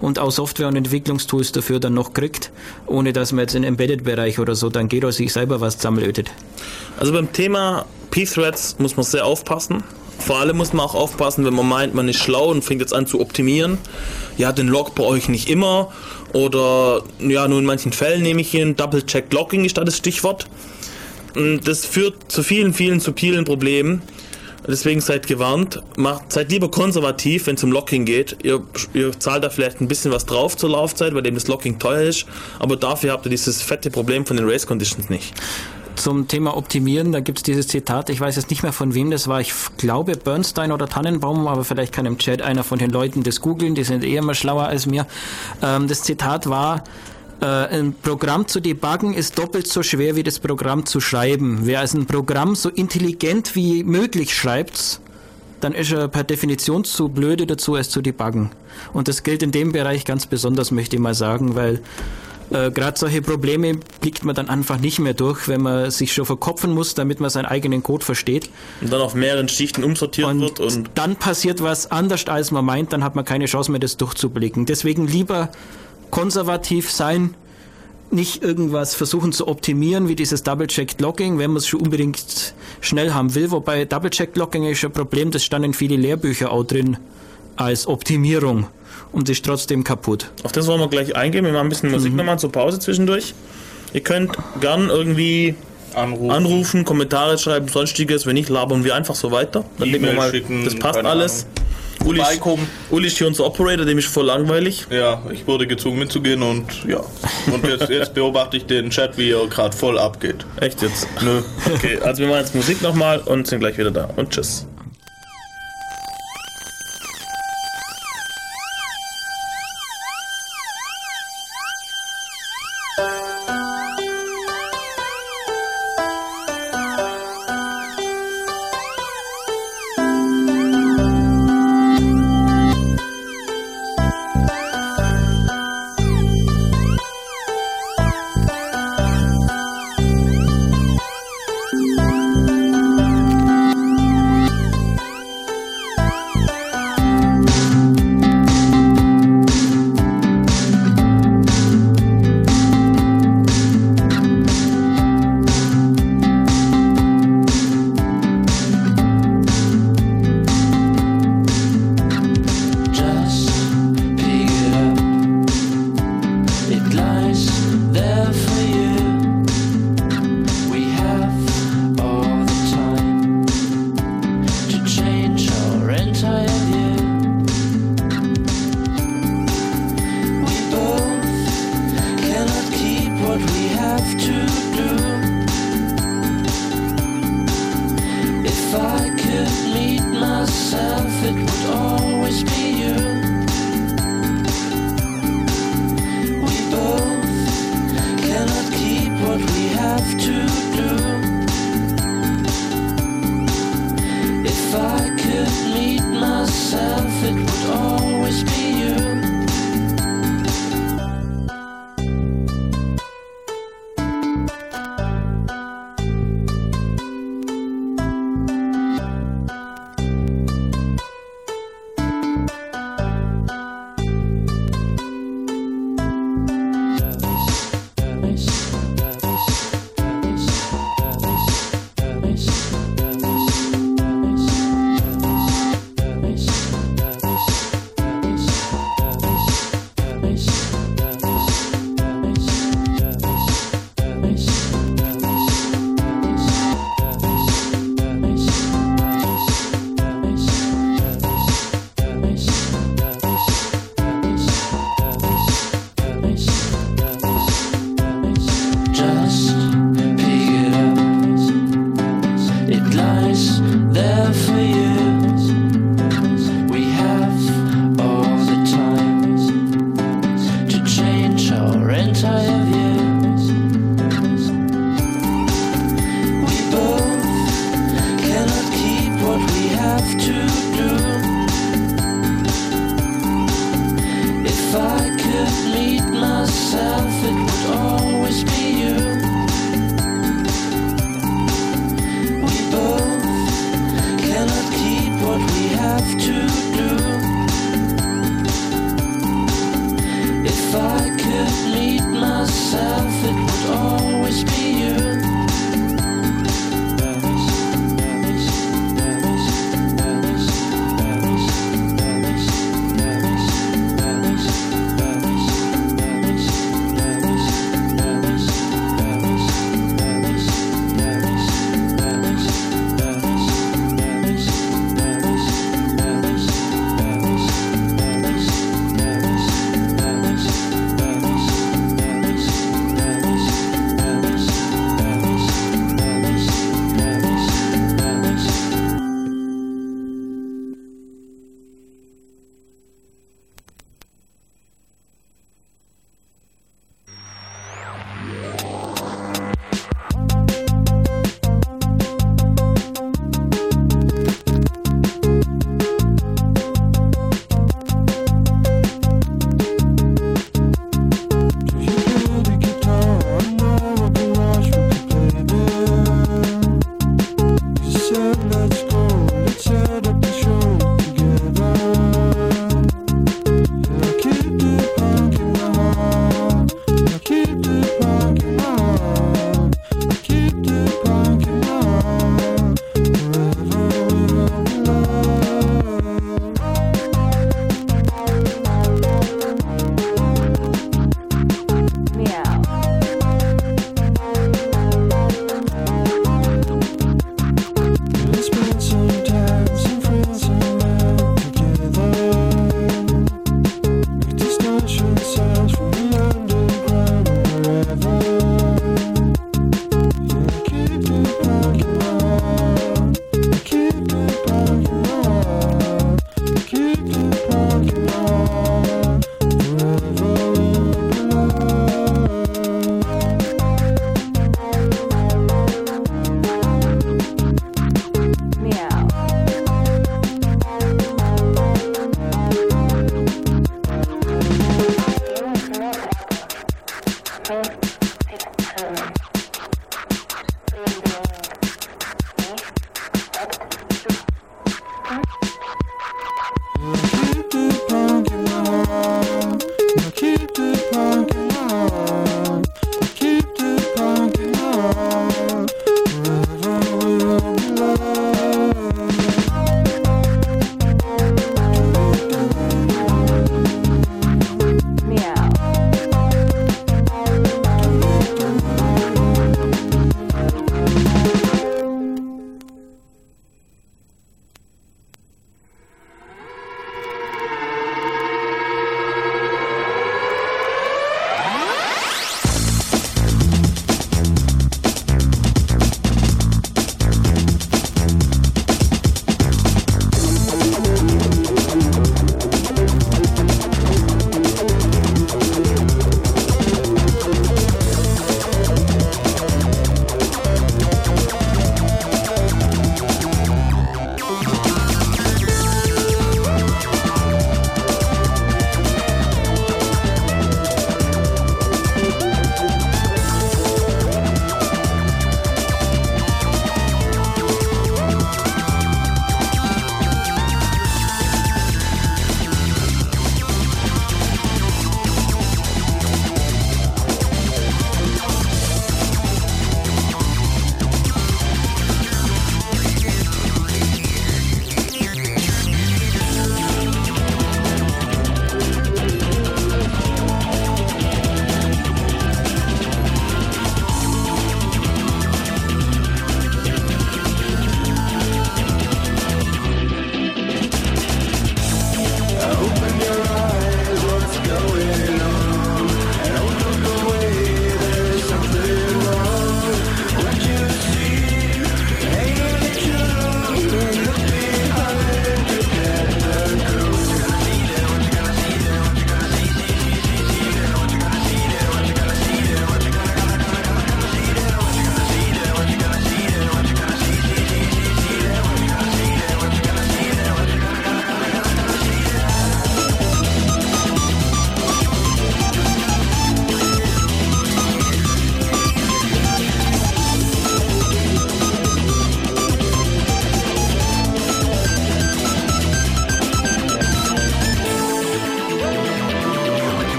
und auch Software- und Entwicklungstools dafür dann noch kriegt, ohne dass man jetzt im Embedded-Bereich oder so dann geht oder sich selber was zusammenlötet. Also beim Thema P-Threads muss man sehr aufpassen. Vor allem muss man auch aufpassen, wenn man meint, man ist schlau und fängt jetzt an zu optimieren. Ja, den Log brauche ich nicht immer. Oder ja, nur in manchen Fällen nehme ich hier ein Double-Check-Logging, ist da das Stichwort. Das führt zu vielen, vielen subtilen Problemen. Deswegen seid gewarnt, macht, seid lieber konservativ, wenn es um Locking geht. Ihr, ihr zahlt da vielleicht ein bisschen was drauf zur Laufzeit, weil dem das Locking teuer ist, aber dafür habt ihr dieses fette Problem von den Race Conditions nicht. Zum Thema Optimieren, da gibt es dieses Zitat, ich weiß jetzt nicht mehr von wem das war, ich glaube Bernstein oder Tannenbaum, aber vielleicht kann im Chat einer von den Leuten das googeln, die sind eh immer schlauer als mir. Ähm, das Zitat war, ein Programm zu debuggen ist doppelt so schwer wie das Programm zu schreiben. Wer also ein Programm so intelligent wie möglich schreibt, dann ist er per Definition zu blöde dazu, es zu debuggen. Und das gilt in dem Bereich ganz besonders, möchte ich mal sagen, weil Äh, Gerade solche Probleme blickt man dann einfach nicht mehr durch, wenn man sich schon verkopfen muss, damit man seinen eigenen Code versteht. Und dann auf mehreren Schichten umsortiert Und, wird und dann passiert was anders, als man meint, dann hat man keine Chance mehr, das durchzublicken. Deswegen lieber konservativ sein, nicht irgendwas versuchen zu optimieren, wie dieses Double-Checked Logging, wenn man es schon unbedingt schnell haben will. Wobei Double-Checked Logging ist ein Problem, das stand in viele Lehrbücher auch drin als Optimierung und ist trotzdem kaputt. auf das wollen wir gleich eingehen. Wir machen ein bisschen Musik nochmal zur Pause zwischendurch. Ihr könnt gern irgendwie Anrufen. anrufen, Kommentare schreiben, sonstiges. Wenn nicht, labern wir einfach so weiter. Dann legen wir mal, schicken, das passt alles. Uli. Uli ist hier unser Operator, dem ist voll langweilig. Ja, ich wurde gezwungen mitzugehen und ja. Und jetzt, jetzt beobachte ich den Chat, wie er gerade voll abgeht. Echt jetzt? Nö. Okay, also wir machen jetzt Musik nochmal und sind gleich wieder da. Und tschüss.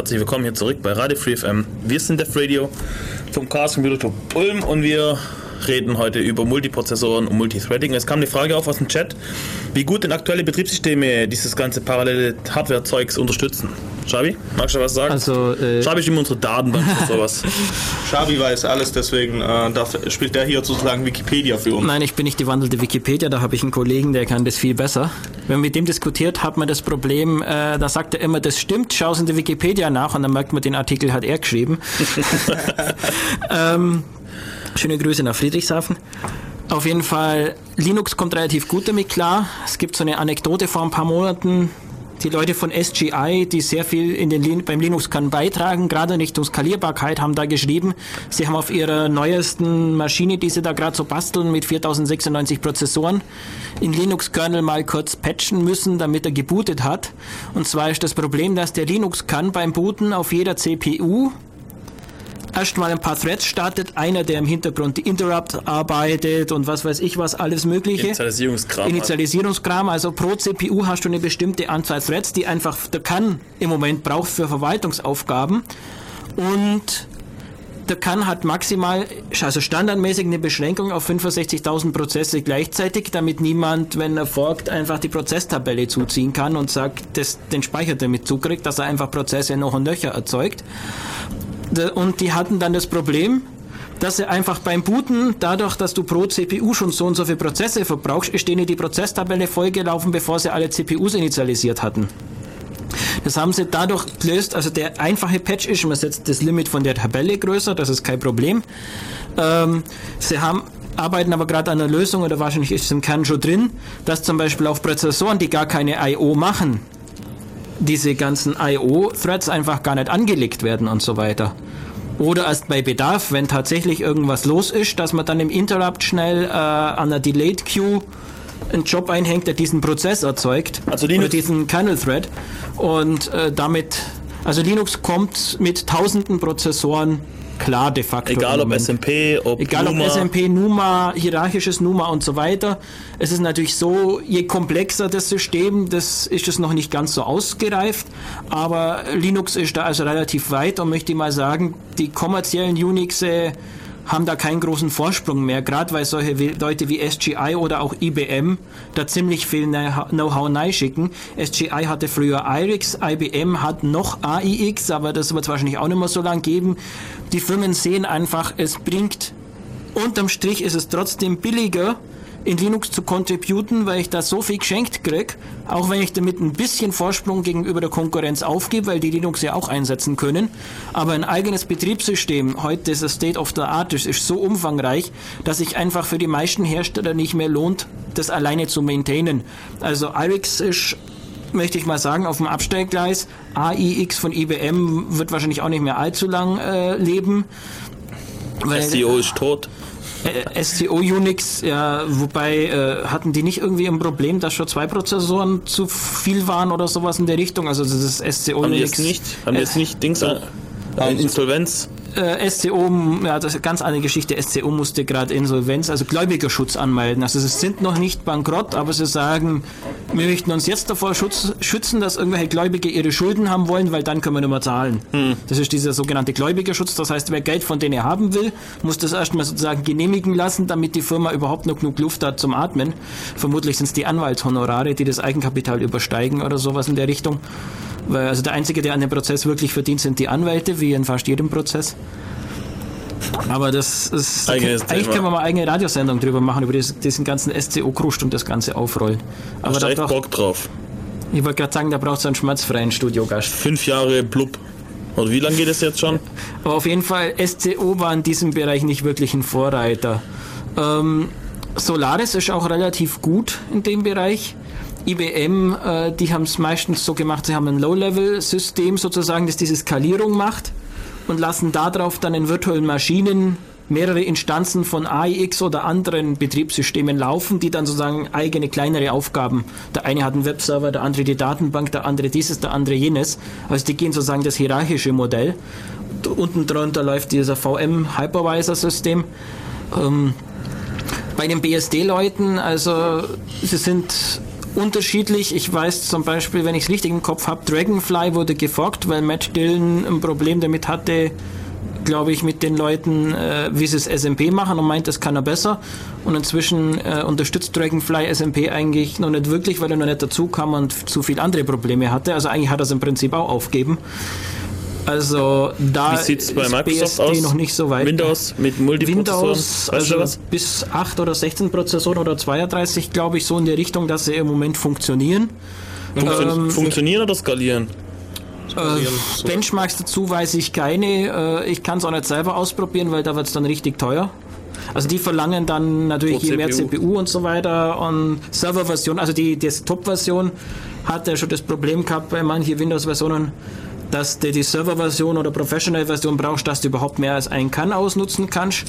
Herzlich willkommen hier zurück bei Radio Free FM. Wir sind Def Radio vom Chaos Computer Club Ulm und wir reden heute über Multiprozessoren und Multithreading. Es kam die Frage auf aus dem Chat, wie gut denn aktuelle Betriebssysteme dieses ganze parallele Hardware-Zeugs unterstützen. Schabi, magst du was sagen? Also, äh, Schabi ist immer unsere Datenbank für sowas. Schabi weiß alles, deswegen äh, darf, spielt der hier sozusagen Wikipedia für uns. Nein, ich bin nicht die wandelnde Wikipedia, da habe ich einen Kollegen, der kann das viel besser. Wenn man mit dem diskutiert, hat man das Problem, äh, da sagt er immer, das stimmt, schau in der Wikipedia nach und dann merkt man, den Artikel hat er geschrieben. ähm, schöne Grüße nach Friedrichshafen. Auf jeden Fall, Linux kommt relativ gut damit klar. Es gibt so eine Anekdote vor ein paar Monaten, die Leute von SGI, die sehr viel in den beim Linux-Kern beitragen, gerade in Richtung Skalierbarkeit, haben da geschrieben, sie haben auf ihrer neuesten Maschine, die sie da gerade so basteln, mit 4096 Prozessoren, in Linux-Kernel mal kurz patchen müssen, damit er gebootet hat. Und zwar ist das Problem, dass der Linux-Kern beim Booten auf jeder CPU erstmal ein paar Threads startet, einer, der im Hintergrund die Interrupt arbeitet und was weiß ich was, alles mögliche. Initialisierungskram. halt. Initialisierungskram, also pro CPU hast du eine bestimmte Anzahl Threads, die einfach der kann im Moment braucht für Verwaltungsaufgaben und der kann hat maximal, also standardmäßig eine Beschränkung auf 65.000 Prozesse gleichzeitig, damit niemand, wenn er forkt, einfach die Prozesstabelle zuziehen kann und sagt, dass den Speicher damit zukriegt, dass er einfach Prozesse noch und nöcher erzeugt. Und die hatten dann das Problem, dass sie einfach beim Booten, dadurch, dass du pro CPU schon so und so viele Prozesse verbrauchst, ist denen die Prozesstabelle vollgelaufen, bevor sie alle CPUs initialisiert hatten. Das haben sie dadurch gelöst, also der einfache Patch ist, man setzt das Limit von der Tabelle größer, das ist kein Problem. Ähm, sie haben arbeiten aber gerade an einer Lösung, oder wahrscheinlich ist es im Kern schon drin, dass zum Beispiel auf Prozessoren, die gar keine I.O. machen, diese ganzen I.O.-Threads einfach gar nicht angelegt werden und so weiter. Oder erst bei Bedarf, wenn tatsächlich irgendwas los ist, dass man dann im Interrupt schnell äh, an der Delayed Queue einen Job einhängt, der diesen Prozess erzeugt. Also oder Linux- diesen Kernel-Thread. Und äh, damit, also Linux kommt mit tausenden Prozessoren klar de facto. Egal ob. SMP, ob Egal ob Numa. SMP, NUMA, hierarchisches NUMA und so weiter. Es ist natürlich so, je komplexer das System, das ist es noch nicht ganz so ausgereift. Aber Linux ist da also relativ weit und möchte mal sagen, die kommerziellen Unixe haben da keinen großen Vorsprung mehr, gerade weil solche Leute wie SGI oder auch IBM da ziemlich viel Know- Know-how schicken. SGI hatte früher IRIX, IBM hat noch AIX, aber das wird es wahrscheinlich auch nicht mehr so lange geben. Die Firmen sehen einfach, es bringt unterm Strich ist es trotzdem billiger, in Linux zu contributen, weil ich da so viel geschenkt krieg, auch wenn ich damit ein bisschen Vorsprung gegenüber der Konkurrenz aufgebe, weil die Linux ja auch einsetzen können. Aber ein eigenes Betriebssystem, heute ist das State of the Art, das ist so umfangreich, dass sich einfach für die meisten Hersteller nicht mehr lohnt, das alleine zu maintainen. Also IRIX ist möchte ich mal sagen, auf dem Abstellgleis. AIX von IBM wird wahrscheinlich auch nicht mehr allzu lang äh, leben. Weil- SEO ist tot. Äh, SCO Unix, ja, wobei äh, hatten die nicht irgendwie ein Problem, dass schon zwei Prozessoren zu viel waren oder sowas in der Richtung? Also das ist SCO Haben die Unix. jetzt nicht, haben die jetzt nicht Dings an, sie. Insolvenz? Äh, SCO, ja, das ist eine ganz andere Geschichte. SCO musste gerade Insolvenz, also Gläubigerschutz anmelden. Also sie sind noch nicht bankrott, aber sie sagen, wir möchten uns jetzt davor schutz, schützen, dass irgendwelche Gläubige ihre Schulden haben wollen, weil dann können wir nicht mehr zahlen. Das ist dieser sogenannte Gläubigerschutz. Das heißt, wer Geld von denen haben will, muss das erstmal sozusagen genehmigen lassen, damit die Firma überhaupt noch genug Luft hat zum Atmen. Vermutlich sind es die Anwaltshonorare, die das Eigenkapital übersteigen oder sowas in der Richtung. Weil also der Einzige, der an dem Prozess wirklich verdient, sind die Anwälte, wie in fast jedem Prozess. Aber das ist. Eigenes eigentlich Thema. können wir mal eigene Radiosendung drüber machen, über diesen, ganzen SCO-Krust und das Ganze aufrollen. Aber da braucht, Bock drauf. ich wollte gerade sagen, da braucht es einen schmerzfreien Studiogast. Fünf Jahre blub. Oder wie lange geht es jetzt schon? Aber auf jeden Fall, SCO war in diesem Bereich nicht wirklich ein Vorreiter. Ähm, Solaris ist auch relativ gut in dem Bereich. IBM, äh, die haben es meistens so gemacht, sie haben ein Low-Level-System sozusagen, das diese Skalierung macht und lassen darauf dann in virtuellen Maschinen mehrere Instanzen von AIX oder anderen Betriebssystemen laufen, die dann sozusagen eigene kleinere Aufgaben. Der eine hat einen Webserver, der andere die Datenbank, der andere dieses, der andere jenes. Also die gehen sozusagen das hierarchische Modell. Unten drunter läuft dieser VM-Hypervisor-System. Ähm, bei den BSD-Leuten, also sie sind unterschiedlich. Ich weiß zum Beispiel, wenn ich es richtig im Kopf habe, Dragonfly wurde geforkt, weil Matt Dillon ein Problem damit hatte, glaube ich, mit den Leuten, äh, wie sie es SMP machen und meint, das kann er besser. Und inzwischen äh, unterstützt Dragonfly SMP eigentlich noch nicht wirklich, weil er noch nicht dazu kam und zu viel andere Probleme hatte. Also eigentlich hat er es im Prinzip auch aufgeben. Also da Wie sieht's bei ist Microsoft BSD aus? noch nicht so weit. Windows mit Multiprozessoren. Windows, also was? bis 8 oder 16 Prozessoren oder 32, glaube ich, so in die Richtung, dass sie im Moment funktionieren. Funktio ähm, funktionieren oder skalieren? Äh, Benchmarks dazu weiß ich keine. Äh, ich kann es auch nicht selber ausprobieren, weil da wird es dann richtig teuer. Also die verlangen dann natürlich je mehr CPU. CPU und so weiter und Serverversion, also die Desktop-Version hat ja schon das Problem gehabt bei manchen Windows-Versionen, dass du die Server-Version oder Professional-Version brauchst, dass du überhaupt mehr als einen kann ausnutzen kannst.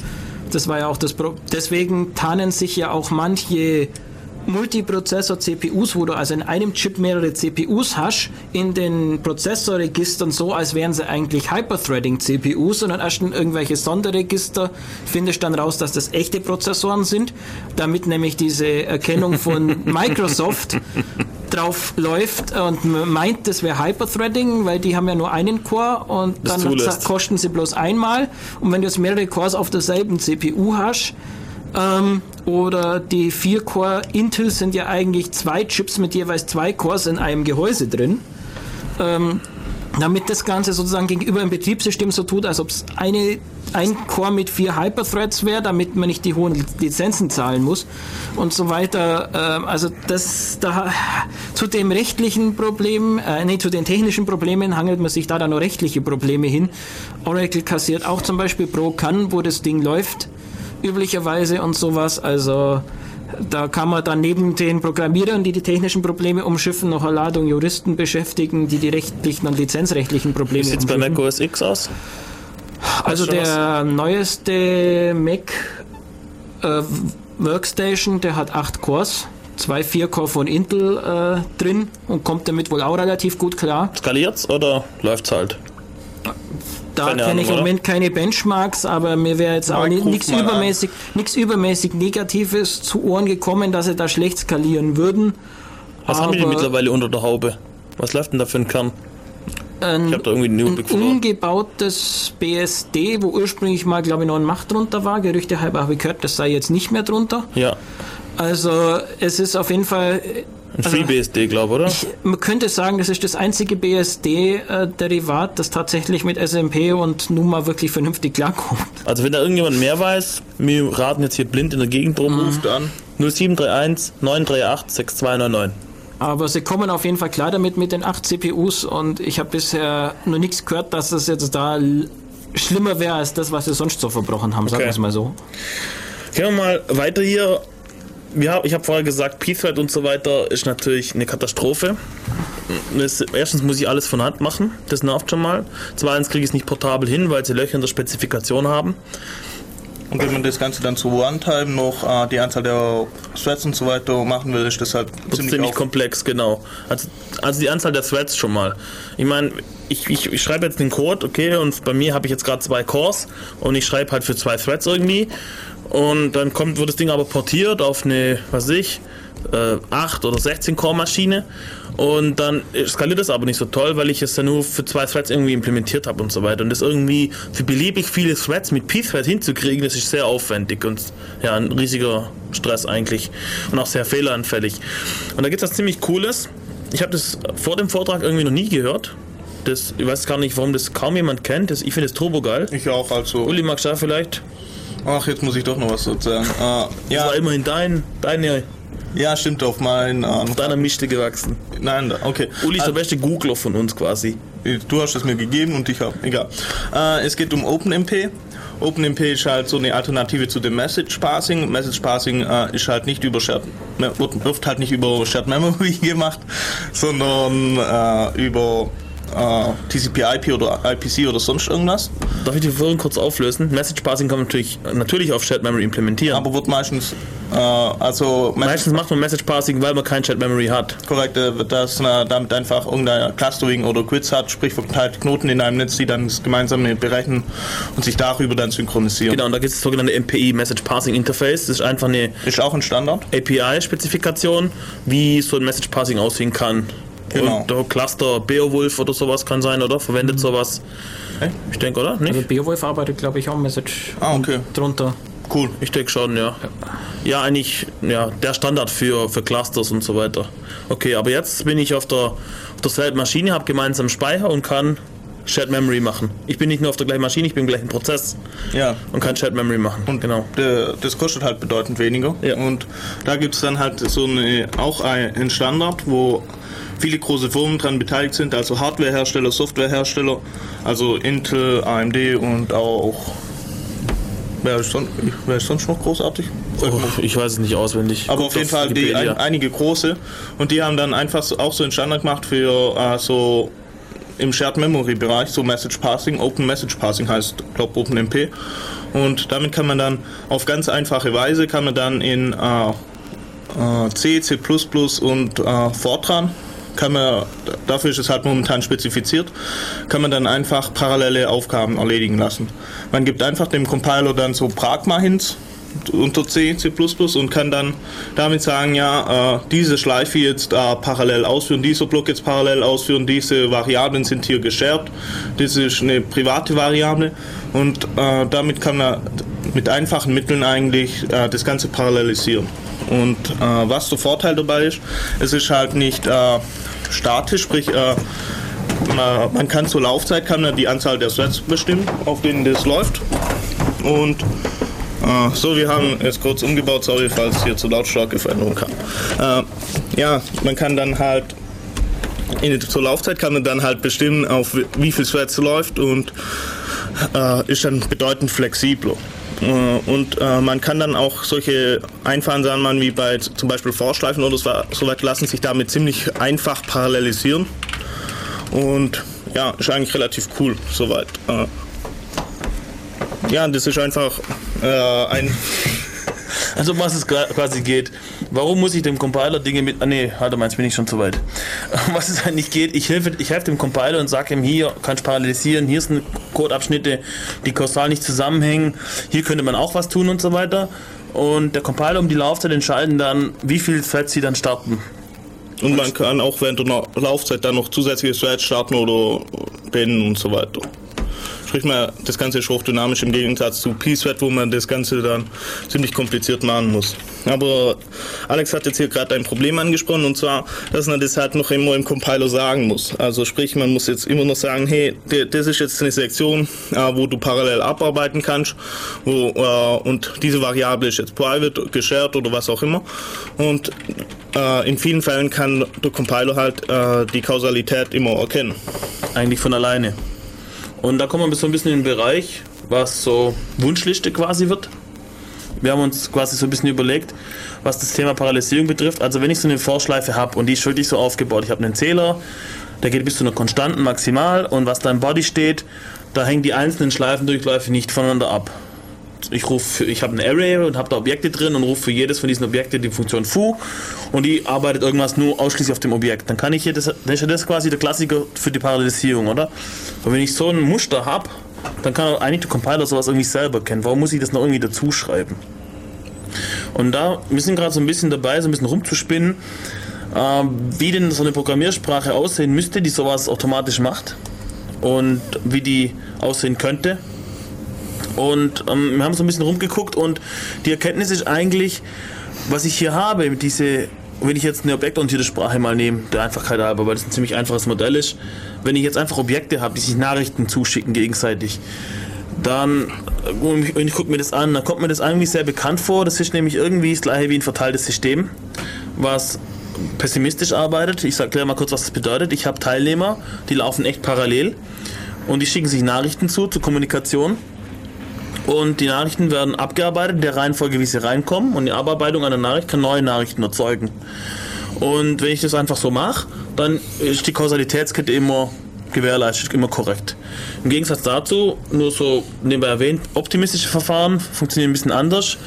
Das war ja auch das Pro Deswegen tarnen sich ja auch manche Multiprozessor-CPUs, wo du also in einem Chip mehrere CPUs hast, in den Prozessorregistern so, als wären sie eigentlich Hyperthreading-CPUs und dann erst in irgendwelche Sonderregister findest dann raus, dass das echte Prozessoren sind, damit nämlich diese Erkennung von Microsoft drauf läuft und meint, das wäre Hyperthreading, weil die haben ja nur einen Core und Das dann kosten sie bloß einmal. Und wenn du jetzt mehrere Cores auf derselben CPU hast, ähm, oder die 4-Core Intel sind ja eigentlich zwei Chips mit jeweils zwei Cores in einem Gehäuse drin. Ähm, damit das Ganze sozusagen gegenüber dem Betriebssystem so tut, als ob es eine, ein Core mit vier Hyperthreads wäre, damit man nicht die hohen Lizenzen zahlen muss und so weiter. Ähm, also das da zu dem rechtlichen Problem, äh, nee, zu den technischen Problemen hangelt man sich da dann noch rechtliche Probleme hin. Oracle kassiert auch zum Beispiel Pro kann, wo das Ding läuft, üblicherweise und sowas. Also da kann man dann neben den Programmierern, die die technischen Probleme umschiffen, noch eine Ladung Juristen beschäftigen, die die rechtlichen und lizenzrechtlichen Probleme Wie sieht's bei umschiffen. Mac OS X aus? Also der neueste Mac äh, Workstation, der hat 8 Cores, zwei 4-Core von Intel äh, drin und kommt damit wohl auch relativ gut klar. Skaliert's oder läuft's halt? Da kenne ich im Moment keine Benchmarks, aber mir wäre jetzt auch Mark, ruf nichts übermäßig, nichts übermäßig Negatives zu Ohren gekommen, dass sie da schlecht skalieren würden. Was haben die denn Aber- mittlerweile unter der Haube? Was läuft denn da für ein Kern? Ein, Ich habe da irgendwie den ein Überblick verloren. umgebautes BSD, wo ursprünglich mal, glaube ich, noch ein Macht drunter war. Gerüchte halber habe ich gehört, das sei jetzt nicht mehr drunter. Ja, Also es ist auf jeden Fall, Also- FreeBSD, glaube oder? man könnte sagen, das ist das einzige BSD-Derivat, das tatsächlich mit SMP und Numa wirklich vernünftig klarkommt. Also wenn da irgendjemand mehr weiß, wir raten jetzt hier blind in der Gegend rum, Ruft an. 0731 938 6299. Aber sie kommen auf jeden Fall klar damit mit den 8 CPUs und ich habe bisher noch nichts gehört, dass das jetzt da schlimmer wäre als das, was sie sonst so verbrochen haben, sagen Okay. wir es mal so. Gehen wir mal weiter hier. Ja, ich habe vorher gesagt, P-Thread und so weiter ist natürlich eine Katastrophe. Das, erstens muss ich alles von Hand machen, das nervt schon mal. Zweitens kriege ich es nicht portabel hin, weil sie Löcher in der Spezifikation haben. Und wenn man das Ganze dann zu Runtime noch äh, die Anzahl der Threads und so weiter machen will, ist das halt Das ist ziemlich, ziemlich komplex, genau. Also, also die Anzahl der Threads schon mal. Ich meine, ich, ich, ich schreibe jetzt den Code, okay, und bei mir habe ich jetzt gerade zwei Cores und ich schreibe halt für zwei Threads irgendwie. Und dann kommt, wird das Ding aber portiert auf eine, was weiß ich, äh, 8 oder 16 Core Maschine. Und dann skaliert das aber nicht so toll, weil ich es dann nur für zwei Threads irgendwie implementiert habe und so weiter. Und das irgendwie für beliebig viele Threads mit P-Thread hinzukriegen, das ist sehr aufwendig und ja, ein riesiger Stress eigentlich. Und auch sehr fehleranfällig. Und da gibt es was ziemlich Cooles. Ich habe das vor dem Vortrag irgendwie noch nie gehört. Das, ich weiß gar nicht, warum das kaum jemand kennt. Das, ich finde das turbo geil. Ich auch, also. Uli, du da vielleicht? Ach, jetzt muss ich doch noch was dazu sagen. Äh, Das ja, war immerhin dein, deine, ja, stimmt, auf mein. Äh, deiner Mischte gewachsen. nein, da- okay. Uli ist der Also, beste Googler von uns quasi. du hast es mir gegeben und ich habe. Egal. Äh, es geht um OpenMP. OpenMP ist halt so eine Alternative zu dem Message Parsing. Message Parsing äh, ist halt nicht über Shared, wird, wird halt nicht über Shared Memory gemacht, sondern äh, über äh, TCP/IP oder IPC oder sonst irgendwas. Darf ich die Verwirrung kurz auflösen? Message Passing kann man natürlich, natürlich auf Shared Memory implementieren. Aber wird meistens, äh, also Meistens macht man Message Passing, weil man kein Shared Memory hat. korrekt, äh, wird das äh, damit einfach irgendein Clustering oder Quiz hat, sprich verteilte Knoten in einem Netz, die dann das gemeinsame berechnen und sich darüber dann synchronisieren. Genau, und da gibt es das sogenannte MPI, Message Passing Interface. Das ist einfach eine Ist auch ein Standard. API-Spezifikation, wie so ein Message Passing aussehen kann. Genau. Und der Cluster Beowulf oder sowas kann sein, oder? Verwendet sowas. Okay. Ich denke, oder? Nicht? Also Beowulf arbeitet, glaube ich, auch Message Ah, okay. drunter. Cool. Ich denke schon, ja. Ja, eigentlich ja, der Standard für, für Clusters und so weiter. Okay, aber jetzt bin ich auf der, auf derselben Maschine, habe gemeinsam Speicher und kann Shared Memory machen. Ich bin nicht nur auf der gleichen Maschine, ich bin im gleichen Prozess Ja. und kann Shared Memory machen. Und genau. der, das kostet halt bedeutend weniger. Ja. Und da gibt es dann halt so eine, auch ein- einen Standard, wo viele große Firmen dran beteiligt sind, also Hardwarehersteller, Softwarehersteller, also Intel, AMD und auch wer ist sonst, wer ist sonst noch großartig? Oh, ich weiß es nicht auswendig. Aber Guckt auf jeden Fall die, ein, einige große und die haben dann einfach so, auch so einen Standard gemacht für äh, so im Shared Memory Bereich, so Message Passing, Open Message Passing heißt, glaube OpenMP. Und damit kann man dann auf ganz einfache Weise kann man dann in äh, äh, C, C++ und äh, Fortran kann man, dafür ist es halt momentan spezifiziert, kann man dann einfach parallele Aufgaben erledigen lassen. Man gibt einfach dem Compiler dann so Pragma Hints unter C, C++ und kann dann damit sagen, ja, äh, diese Schleife jetzt äh, parallel ausführen, dieser Block jetzt parallel ausführen, diese Variablen sind hier geshared, das ist eine private Variable und äh, damit kann man mit einfachen Mitteln eigentlich das Ganze parallelisieren. Und äh, was der Vorteil dabei ist, es ist halt nicht äh, statisch, sprich äh, man, man kann zur Laufzeit kann man die Anzahl der Threads bestimmen, auf denen das läuft. Und äh, so, wir haben jetzt kurz umgebaut, sorry, falls hier zu lautstarke Veränderung kam. Äh, ja, man kann dann halt in, zur Laufzeit kann man dann halt bestimmen, auf wie- viel Threads läuft und äh, ist dann bedeutend flexibler. Äh, Und äh, man kann dann auch solche einfachen machen, wie bei zum Beispiel Vorschleifen oder so so weit lassen sich damit ziemlich einfach parallelisieren. Und ja, ist eigentlich relativ cool soweit. Äh, ja, das ist einfach äh, ein. Also was es quasi geht. Warum muss ich dem Compiler Dinge mit... Ah nee, halt, meinst bin ich schon zu weit. Was es eigentlich geht, ich helfe, ich helfe dem Compiler und sage ihm, hier kannst du parallelisieren, hier sind Codeabschnitte, die kausal nicht zusammenhängen, hier könnte man auch was tun und so weiter. Und der Compiler um die Laufzeit entscheiden dann, wie viel Threads sie dann starten. Und man kann auch während der Laufzeit dann noch zusätzliche Threads starten oder beenden und so weiter. Sprich mal, das Ganze ist hochdynamisch im Gegensatz zu P-Thread, wo man das Ganze dann ziemlich kompliziert machen muss. Aber Alex hat jetzt hier gerade ein Problem angesprochen und zwar, dass man das halt noch immer im Compiler sagen muss. Also sprich, man muss jetzt immer noch sagen, hey, das ist jetzt eine Sektion, äh, wo du parallel abarbeiten kannst wo, äh, und diese Variable ist jetzt private, geshared oder was auch immer. Und äh, in vielen Fällen kann der Compiler halt die Kausalität immer erkennen. Eigentlich von alleine. Und da kommen wir so ein bisschen in den Bereich, was so Wunschliste quasi wird. Wir haben uns quasi so ein bisschen überlegt, was das Thema Parallelisierung betrifft. Also wenn ich so eine Vorschleife habe und die ist wirklich so aufgebaut, ich habe einen Zähler, der geht bis zu einer konstanten Maximal und was da im Body steht, da hängen die einzelnen Schleifendurchläufe nicht voneinander ab. Ich rufe, ich habe ein Array und habe da Objekte drin und rufe für jedes von diesen Objekten die Funktion foo und die arbeitet irgendwas nur ausschließlich auf dem Objekt. Dann kann ich hier das, dann ist ja das quasi der Klassiker für die Parallelisierung, oder? Und wenn ich so ein Muster habe, dann kann eigentlich der Compiler sowas irgendwie selber kennen. Warum muss ich das noch irgendwie dazu schreiben? Und da, wir sind gerade so ein bisschen dabei, so ein bisschen rumzuspinnen, äh, wie denn so eine Programmiersprache aussehen müsste, die sowas automatisch macht und wie die aussehen könnte. Und ähm, wir haben so ein bisschen rumgeguckt und die Erkenntnis ist eigentlich, was ich hier habe, diese, wenn ich jetzt eine objektorientierte Sprache mal nehme, der Einfachheit halber, weil das ein ziemlich einfaches Modell ist, wenn ich jetzt einfach Objekte habe, die sich Nachrichten zuschicken gegenseitig, dann, äh, und ich gucke mir das an, dann kommt mir das irgendwie sehr bekannt vor. Das ist nämlich irgendwie das gleiche wie ein verteiltes System, was pessimistisch arbeitet. Ich erkläre mal kurz, was das bedeutet. Ich habe Teilnehmer, die laufen echt parallel und die schicken sich Nachrichten zu, zur Kommunikation. Und die Nachrichten werden abgearbeitet in der Reihenfolge, wie sie reinkommen. Und die Abarbeitung einer Nachricht kann neue Nachrichten erzeugen. Und wenn ich das einfach so mache, dann ist die Kausalitätskette immer gewährleistet, immer korrekt. Im Gegensatz dazu, nur so nebenbei erwähnt, optimistische Verfahren funktionieren ein bisschen anders.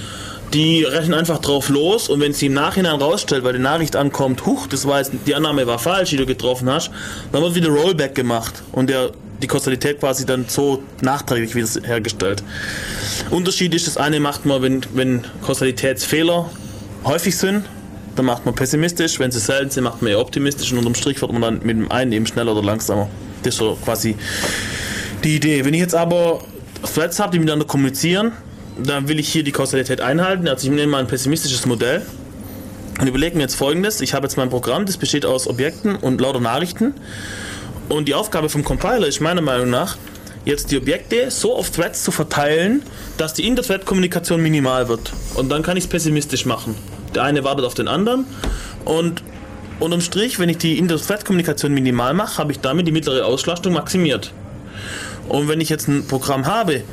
Die rechnen einfach drauf los und wenn es im Nachhinein rausstellt, weil die Nachricht ankommt, huch, das war jetzt, die Annahme war falsch, die du getroffen hast, dann wird wieder Rollback gemacht und der, die Kausalität quasi dann so nachträglich wieder hergestellt. Unterschied ist, das eine macht man, wenn, wenn Kausalitätsfehler häufig sind, dann macht man pessimistisch, wenn sie selten sind, macht man eher optimistisch und unterm Strich wird man dann mit dem einen eben schneller oder langsamer. Das ist so quasi die Idee. Wenn ich jetzt aber Threads habe, die miteinander kommunizieren, dann will ich hier die Kausalität einhalten. Also ich nehme mal ein pessimistisches Modell und überlege mir jetzt folgendes. Ich habe jetzt mein Programm, das besteht aus Objekten und lauter Nachrichten. Und die Aufgabe vom Compiler ist meiner Meinung nach, jetzt die Objekte so auf Threads zu verteilen, dass die Inter-Thread-Kommunikation minimal wird. Und dann kann ich es pessimistisch machen. Der eine wartet auf den anderen und unterm Strich, wenn ich die Inter-Thread-Kommunikation minimal mache, habe ich damit die mittlere Auslastung maximiert. Und wenn ich jetzt ein Programm habe,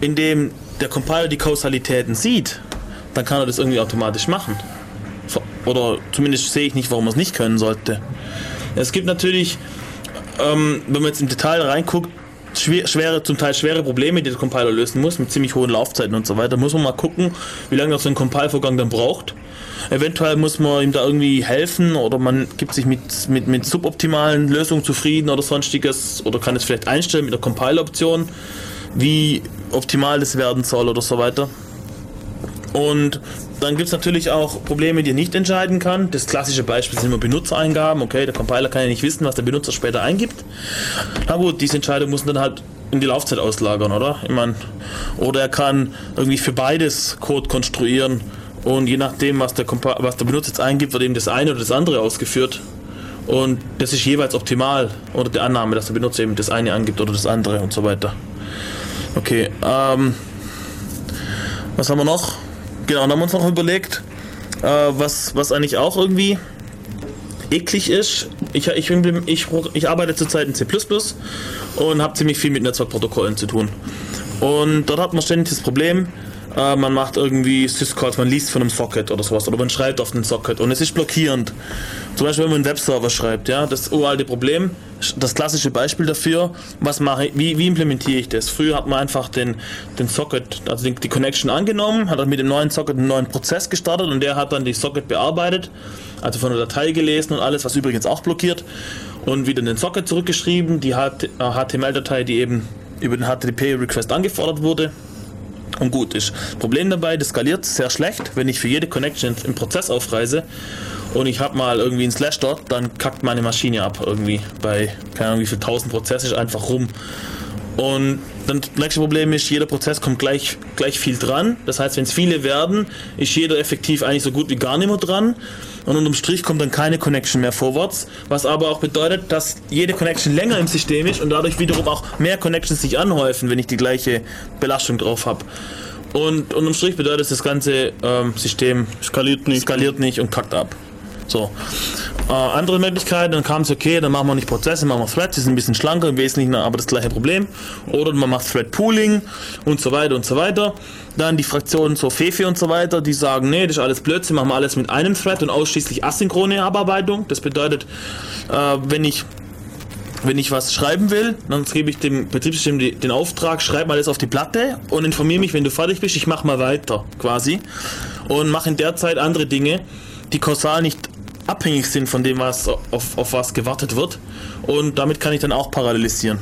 in dem der Compiler die Kausalitäten sieht, dann kann er das irgendwie automatisch machen. Oder zumindest sehe ich nicht, warum er es nicht können sollte. Es gibt natürlich, ähm, wenn man jetzt im Detail reinguckt, schwer, schwere, zum Teil schwere Probleme, die der Compiler lösen muss, mit ziemlich hohen Laufzeiten und so weiter. Muss man mal gucken, wie lange so ein Compile-Vorgang dann braucht. Eventuell muss man ihm da irgendwie helfen oder man gibt sich mit, mit, mit suboptimalen Lösungen zufrieden oder sonstiges oder kann es vielleicht einstellen mit der Compile-Option, wie optimal das werden soll oder so weiter. Und dann gibt es natürlich auch Probleme, die er nicht entscheiden kann. Das klassische Beispiel sind immer Benutzereingaben. Okay, der Compiler kann ja nicht wissen, was der Benutzer später eingibt. Na gut, diese Entscheidung muss man dann halt in die Laufzeit auslagern, oder? Ich mein, oder er kann irgendwie für beides Code konstruieren und je nachdem, was der, was der Benutzer jetzt eingibt, wird eben das eine oder das andere ausgeführt. Und das ist jeweils optimal oder die Annahme, dass der Benutzer eben das eine angibt oder das andere und so weiter. Okay, ähm, was haben wir noch? Genau, dann haben wir uns noch überlegt, äh, was, was eigentlich auch irgendwie eklig ist. Ich, ich, ich, ich arbeite zurzeit in C und habe ziemlich viel mit Netzwerkprotokollen zu tun. Und dort hat man ständig das Problem, äh, man macht irgendwie Syscalls, man liest von einem Socket oder sowas oder man schreibt auf den Socket und es ist blockierend. Zum Beispiel, wenn man einen Webserver schreibt, ja, das uralte Problem, das klassische Beispiel dafür, was mache ich, wie, wie implementiere ich das? Früher hat man einfach den, den Socket, also die, die Connection angenommen, hat dann mit dem neuen Socket einen neuen Prozess gestartet und der hat dann die Socket bearbeitet, also von der Datei gelesen und alles, was übrigens auch blockiert und wieder in den Socket zurückgeschrieben, die HTML-Datei, die eben über den HTTP-Request angefordert wurde und gut ist. Problem dabei, das skaliert sehr schlecht, wenn ich für jede Connection im Prozess aufreise und ich habe mal irgendwie einen Slash dort, dann kackt meine Maschine ab irgendwie bei, keine Ahnung wie viel tausend Prozesse ist einfach rum. Und dann das nächste Problem ist, jeder Prozess kommt gleich, gleich viel dran. Das heißt, wenn es viele werden, ist jeder effektiv eigentlich so gut wie gar nicht mehr dran. Und unterm Strich kommt dann keine Connection mehr vorwärts. Was aber auch bedeutet, dass jede Connection länger im System ist und dadurch wiederum auch mehr Connections sich anhäufen, wenn ich die gleiche Belastung drauf habe. Und unterm Strich bedeutet das ganze ähm, System skaliert nicht. skaliert nicht und kackt ab. So. Äh, andere Möglichkeiten, dann kam es okay, dann machen wir nicht Prozesse, machen wir Threads, die sind ein bisschen schlanker im Wesentlichen, aber das gleiche Problem. Oder man macht Thread Pooling und so weiter und so weiter. Dann die Fraktionen so Fefe und so weiter, die sagen, nee, das ist alles Blödsinn, machen wir alles mit einem Thread und ausschließlich asynchrone Abarbeitung. Das bedeutet, äh, wenn ich wenn ich was schreiben will, dann gebe ich dem Betriebssystem den Auftrag, schreib mal das auf die Platte und informiere mich, wenn du fertig bist, ich mache mal weiter, quasi. Und mache in der Zeit andere Dinge, die kausal nicht abhängig sind von dem, was auf, auf was gewartet wird. Und damit kann ich dann auch parallelisieren.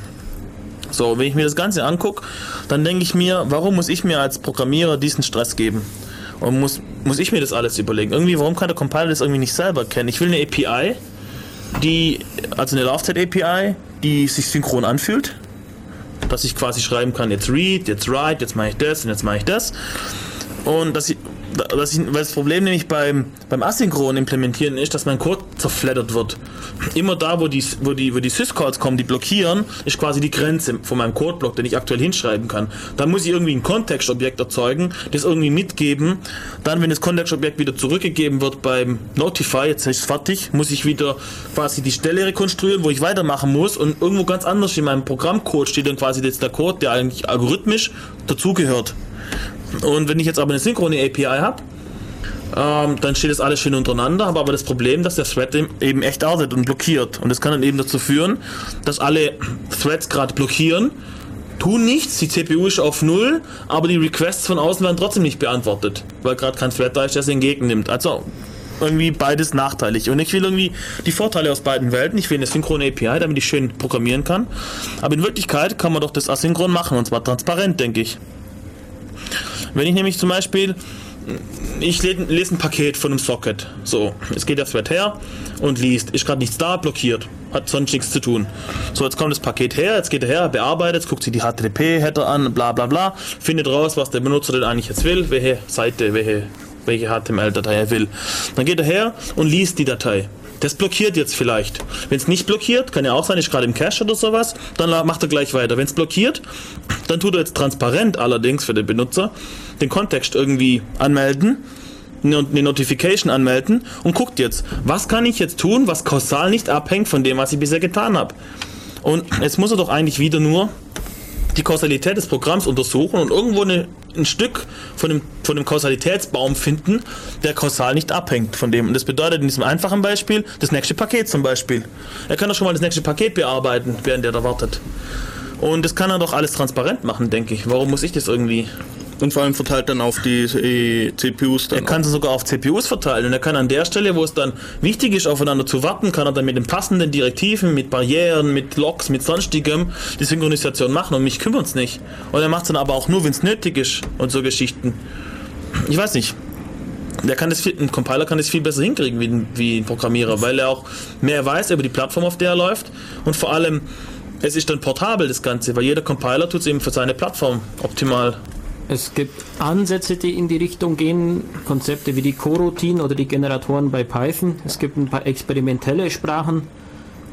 So, wenn ich mir das Ganze angucke, dann denke ich mir, warum muss ich mir als Programmierer diesen Stress geben? Und muss, muss ich mir das alles überlegen? Irgendwie, warum kann der Compiler das irgendwie nicht selber kennen? Ich will eine API, die, also eine Laufzeit-API, die sich synchron anfühlt. Dass ich quasi schreiben kann, jetzt read, jetzt write, jetzt mache ich das und jetzt mache ich das. Und dass ich, dass ich, weil das Problem nämlich beim, beim asynchron implementieren ist, dass mein Code zerfleddert wird. Immer da, wo die, wo die, wo die Syscalls kommen, die blockieren, ist quasi die Grenze von meinem Codeblock, den ich aktuell hinschreiben kann. Dann muss ich irgendwie ein Kontextobjekt erzeugen, das irgendwie mitgeben. Dann, wenn das Kontextobjekt wieder zurückgegeben wird beim Notify, jetzt ist es fertig, muss ich wieder quasi die Stelle rekonstruieren, wo ich weitermachen muss und irgendwo ganz anders in meinem Programmcode steht dann quasi jetzt der Code, der eigentlich algorithmisch dazugehört. Und wenn ich jetzt aber eine synchrone API habe, ähm, dann steht das alles schön untereinander, aber, aber das Problem, dass der Thread eben- echt artet und blockiert. Und das kann dann eben dazu führen, dass alle Threads gerade blockieren, tun nichts, die CPU ist auf Null, aber die Requests von außen werden trotzdem nicht beantwortet, weil gerade kein Thread da ist, der sie entgegennimmt. Also irgendwie beides nachteilig. Und ich will irgendwie die Vorteile aus beiden Welten. Ich will eine synchrone API, damit ich schön programmieren kann. Aber in Wirklichkeit kann man doch das asynchron machen, und zwar transparent, denke ich. Wenn ich nämlich zum Beispiel ich le- lese ein Paket von einem Socket. So, jetzt geht der Thread her und liest. Ist gerade nichts da, blockiert. Hat sonst nichts zu tun. So, jetzt kommt das Paket her, jetzt geht er her, bearbeitet, jetzt guckt sich die HTTP-Header an, bla bla bla, findet raus, was der Benutzer denn eigentlich jetzt will, welche Seite, welche, welche HTML-Datei er will. Dann geht er her und liest die Datei. Das blockiert jetzt vielleicht. Wenn es nicht blockiert, kann ja auch sein, ist gerade im Cache oder sowas, dann macht er gleich weiter. Wenn es blockiert, dann tut er jetzt transparent allerdings für den Benutzer den Kontext irgendwie anmelden, eine eine Notification anmelden und guckt jetzt, was kann ich jetzt tun, was kausal nicht abhängt von dem, was ich bisher getan habe. Und jetzt muss er doch eigentlich wieder nur die Kausalität des Programms untersuchen und irgendwo eine, ein Stück von dem, von dem Kausalitätsbaum finden, der kausal nicht abhängt von dem. Und das bedeutet in diesem einfachen Beispiel das nächste Paket zum Beispiel. Er kann doch schon mal das nächste Paket bearbeiten, während er da wartet. Und das kann er doch alles transparent machen, denke ich. Warum muss ich das irgendwie Und vor allem verteilt dann auf die CPUs dann. er kann sie sogar auf CPUs verteilen und er kann an der Stelle, wo es dann wichtig ist, aufeinander zu warten, kann er dann mit den passenden Direktiven, mit Barrieren, mit Logs, mit sonstigem die Synchronisation machen und mich kümmert es nicht. Und er macht es dann aber auch nur, wenn es nötig ist und so Geschichten. Ich weiß nicht. Der kann das viel, ein Compiler kann das viel besser hinkriegen wie ein, wie ein Programmierer, weil er auch mehr weiß über die Plattform, auf der er läuft und vor allem es ist dann portabel das Ganze, weil jeder Compiler tut es eben für seine Plattform optimal. Es gibt Ansätze, die in die Richtung gehen, Konzepte wie die Coroutine oder die Generatoren bei Python. Es gibt ein paar experimentelle Sprachen,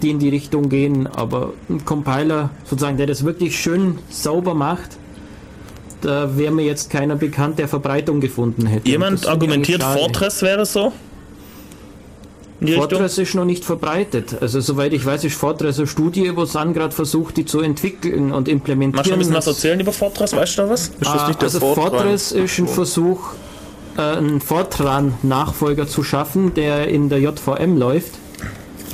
die in die Richtung gehen, aber ein Compiler, sozusagen, der das wirklich schön sauber macht, da wäre mir jetzt keiner bekannt, der Verbreitung gefunden hätte. Jemand argumentiert. Fortress wäre so? Fortress ist noch nicht verbreitet. Also soweit ich weiß, ist Fortress eine Studie, wo Sun gerade versucht, die zu entwickeln und implementieren. Magst du ein bisschen was erzählen über Fortress? Weißt du da was? Ist das Ah, nicht der also Fortran? Fortress ist ein Versuch, äh, einen Fortran-Nachfolger zu schaffen, der in der JVM läuft.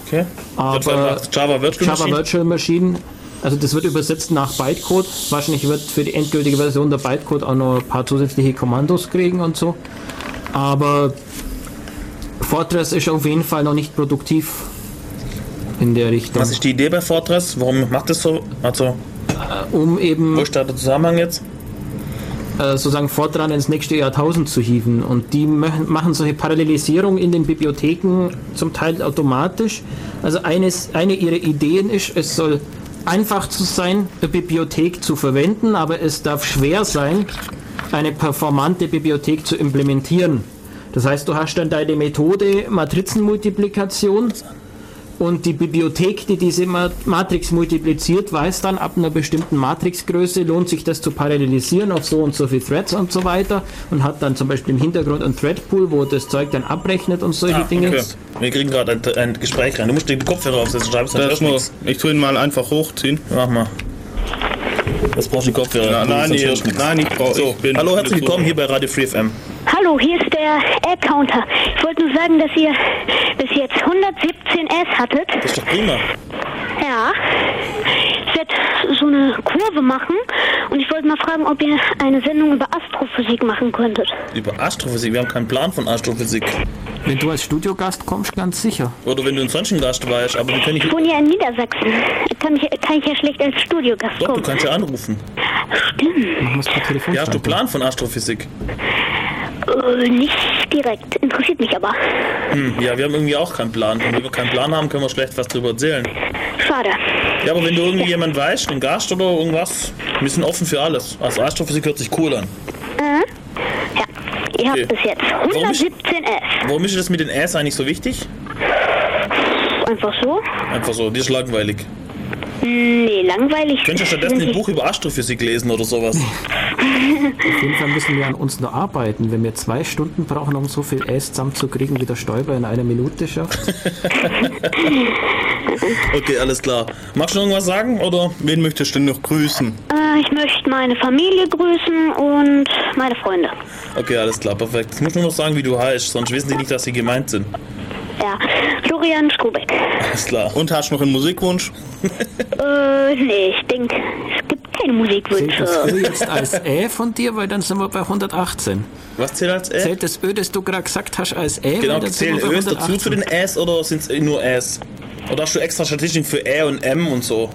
Okay. Aber Java Virtual Java Machine? Virtual Machine, also das wird übersetzt nach Bytecode. Wahrscheinlich wird für die endgültige Version der Bytecode auch noch ein paar zusätzliche Kommandos kriegen und so. Aber Fortress ist auf jeden Fall noch nicht produktiv in der Richtung. Was ist die Idee bei Fortress? Warum macht das so? Also, Um eben wo da der Zusammenhang jetzt? äh, sozusagen Fortran ins nächste Jahrtausend zu hieven. Und die machen machen solche Parallelisierung in den Bibliotheken zum Teil automatisch. Also eines, eine ihrer Ideen ist, es soll einfach zu sein, eine Bibliothek zu verwenden, aber es darf schwer sein, eine performante Bibliothek zu implementieren. Das heißt, du hast dann deine Methode Matrizenmultiplikation und die Bibliothek, die diese Ma- Matrix multipliziert, weiß dann, ab einer bestimmten Matrixgröße lohnt sich das zu parallelisieren auf so und so viele Threads und so weiter und hat dann zum Beispiel im Hintergrund einen Threadpool, wo das Zeug dann abrechnet und solche Dinge. Ah, Okay. Wir kriegen gerade ein, ein Gespräch rein. Du musst den Kopfhörer aufsetzen, schreibst dann Das nur, ich tue ihn mal einfach hochziehen. Mach mal. Das brauchst du die Kopfhörer. Ja, nein, sonst ich, du nein, ich brauche. So, hallo, herzlich willkommen hier bei Radio Free FM. Hallo, hier ist der Ad-Counter. Ich wollte nur sagen, dass ihr bis jetzt 117 S hattet. Das ist doch prima. Ja. Ich werde so eine Kurve machen und ich wollte mal fragen, ob ihr eine Sendung über Astrophysik machen könntet. Über Astrophysik. Wir haben keinen Plan von Astrophysik. Wenn du als Studiogast kommst, ganz sicher. Oder wenn du ein sonst ein Gast weißt, aber wir können nicht. Ich wohne ja in Niedersachsen. Kann, mich, kann ich ja schlecht als Studiogast Doch, du kommen. kannst ja anrufen. Stimmt. Machen wir es per Telefon. Ja, hast du Plan von Astrophysik? Äh, nicht direkt. Interessiert mich aber. Hm, ja, wir haben irgendwie auch keinen Plan. Und wenn wir keinen Plan haben, können wir schlecht was drüber erzählen. Schade. Ja, aber wenn du irgendwie jemand weißt, einen Gast oder irgendwas, wir sind offen für alles. Also Astrophysik hört sich cool an. Ja. Ihr habt Okay. bis jetzt Warum ist- 117 S. Warum ist das mit den S eigentlich so wichtig? Einfach so? Einfach so, die ist langweilig. Nee, langweilig. Könntest du stattdessen ein Buch über Astrophysik lesen oder sowas? Auf jeden Fall müssen wir an uns nur arbeiten. Wenn wir zwei Stunden brauchen, um so viel S zusammenzukriegen, wie der Stäuber in einer Minute schafft. Okay, alles klar. Magst du noch irgendwas sagen? Oder? Wen möchtest du denn noch grüßen? Äh, Äh, ich möchte meine Familie grüßen und meine Freunde. Okay, alles klar, perfekt. Jetzt musst du nur noch sagen, wie du heißt, sonst wissen die nicht, dass sie gemeint sind. Ja, Florian Strubeck. Alles klar. Und hast du noch einen Musikwunsch? Äh, nee, ich denke, es gibt keine Zählt Musikwünsche. das Ö jetzt als Ä von dir, weil dann sind wir bei 118. Was zählt als Ä? Zählt das Ö, das du gerade gesagt hast, als Ä? Genau, zählen Ös dazu zu den Äs oder sind es nur Äs? Oder hast du extra Statistiken für Ä und M und so?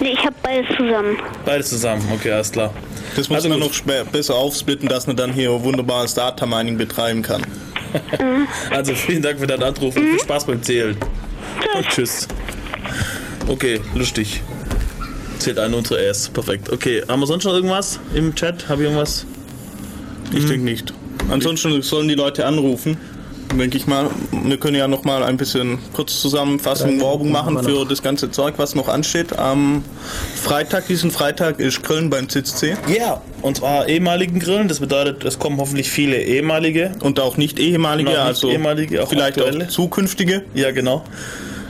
Nee, ich hab beides zusammen. Beides zusammen, okay, alles klar. Das muss Also man gut. noch besser aufsplitten, dass man dann hier wunderbares Data Mining betreiben kann. Also vielen Dank für deinen Anruf und viel Spaß beim Zählen. Und tschüss. Okay, lustig. Zählt eine unserer Äs. Perfekt. Okay, haben wir sonst noch irgendwas im Chat? Habe ich irgendwas? Ich denke nicht. Ansonsten sollen die Leute anrufen. Denke ich mal. Wir können ja noch mal ein bisschen kurz Zusammenfassung, Werbung machen machen für das ganze Zeug, was noch ansteht. Am Freitag, diesen Freitag, ist Köln beim CCC. Ja, und zwar ehemaligen Grillen. Das bedeutet, es kommen hoffentlich viele ehemalige. Und auch nicht ehemalige, nicht also ehemalige, auch vielleicht aktuelle. auch zukünftige. Ja, genau.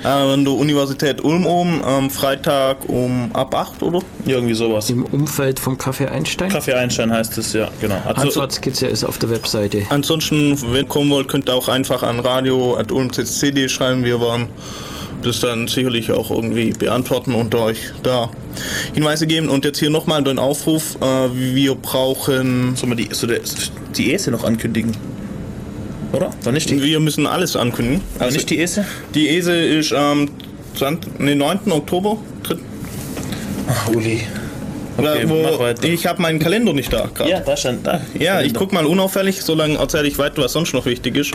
Äh, an der Universität Ulm oben am Freitag um ab 8, oder? Irgendwie sowas. Im Umfeld vom Café Einstein. Kaffee Einstein heißt es, ja, genau. Antwortskizze ist auf der Webseite. Ansonsten, wenn ihr kommen wollt, könnt ihr auch einfach an radio.ulmccd schreiben. Wir werden das dann sicherlich auch irgendwie beantworten und euch da Hinweise geben. Und jetzt hier nochmal den Aufruf. Äh, wir brauchen... sollen wir die, so der, die Ese noch ankündigen? Oder? War nicht die, Wir müssen alles ankündigen. war nicht die Ese? die ESE ist am 20, nee, 9. Oktober. Ach, Uli. Okay, wo, ich habe meinen Kalender nicht da gerade. Ja, da stand da. Ja, ich guck mal unauffällig, solange erzähle ich weiter, was sonst noch wichtig ist.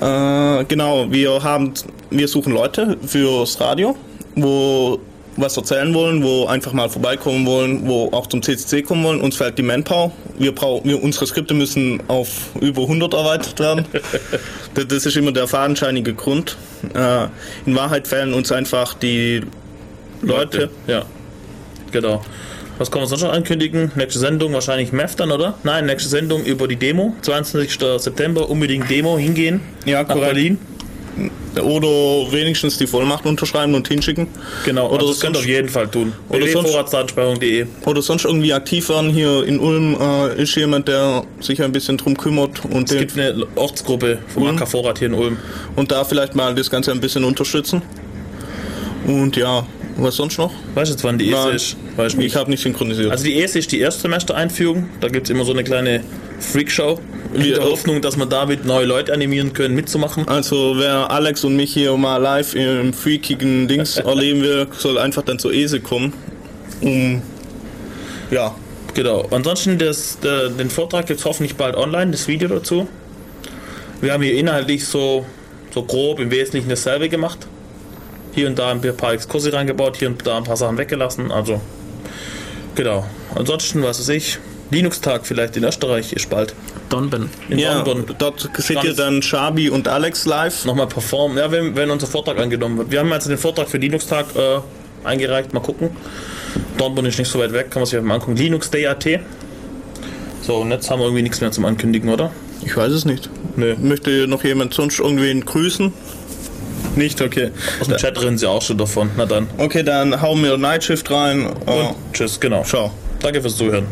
Äh, genau, wir haben, wir suchen Leute fürs Radio, wo was erzählen wollen, wo einfach mal vorbeikommen wollen, wo auch zum CCC kommen wollen. Uns fehlt die Manpower. Wir brauchen, wir, unsere Skripte müssen auf über 100 erweitert werden. das, ist immer der fadenscheinige Grund. Äh, in Wahrheit fehlen uns einfach die Leute. Ja. Genau. Was kann man sonst noch ankündigen? Nächste Sendung wahrscheinlich MEF dann, oder? Nein, nächste Sendung über die Demo. 22. September, unbedingt Demo hingehen. Ja, nach korrekt. Berlin. Oder wenigstens die Vollmacht unterschreiben und hinschicken. Genau, Oder oder das könnt ihr auf jeden Fall tun. oder sonst- www.vorratsdatenspeicherung.de oder sonst irgendwie aktiv werden. Hier in Ulm äh, ist jemand, der sich ein bisschen drum kümmert und, Es gibt eine Ortsgruppe vom Ulm. AK Vorrat hier in Ulm. und da vielleicht mal das Ganze ein bisschen unterstützen. Und ja, was sonst noch? Weißt du jetzt, wann die ESE Nein, ist? Weißt du Ich habe nicht synchronisiert. Also die ESE ist die Erstsemester-Einführung. Da gibt es immer so eine kleine Freakshow. In der Hoffnung, dass wir damit neue Leute animieren können, mitzumachen. Also wer Alex und mich hier mal live im freakigen Dings erleben will, soll einfach dann zur ESE kommen. Um ja, Genau. Ansonsten das, der, den Vortrag gibt es hoffentlich bald online, das Video dazu. Wir haben hier inhaltlich so, so grob im Wesentlichen dasselbe gemacht. Hier und da ein paar Exkurse reingebaut, hier und da ein paar Sachen weggelassen. Also, genau. Ansonsten, was weiß ich, Linux-Tag vielleicht in Österreich ist bald. Donben. In ja London. dort seht ihr dann Shabi und Alex live. Nochmal performen. Ja, wenn, wenn unser Vortrag angenommen wird. Wir haben also den Vortrag für Linux-Tag äh, eingereicht. Mal gucken. Dortmund ist nicht so weit weg, kann man sich einfach mal angucken. Linux Day AT. So, und jetzt haben wir irgendwie nichts mehr zum Ankündigen, oder? Ich weiß es nicht. Nö. Möchte noch jemand sonst irgendwen grüßen? Nicht, okay. Aus dem Chat rennen sie auch schon davon. Na dann. Okay, dann hauen wir Nightshift rein. Und Oh, tschüss, genau. ciao. Danke fürs Zuhören.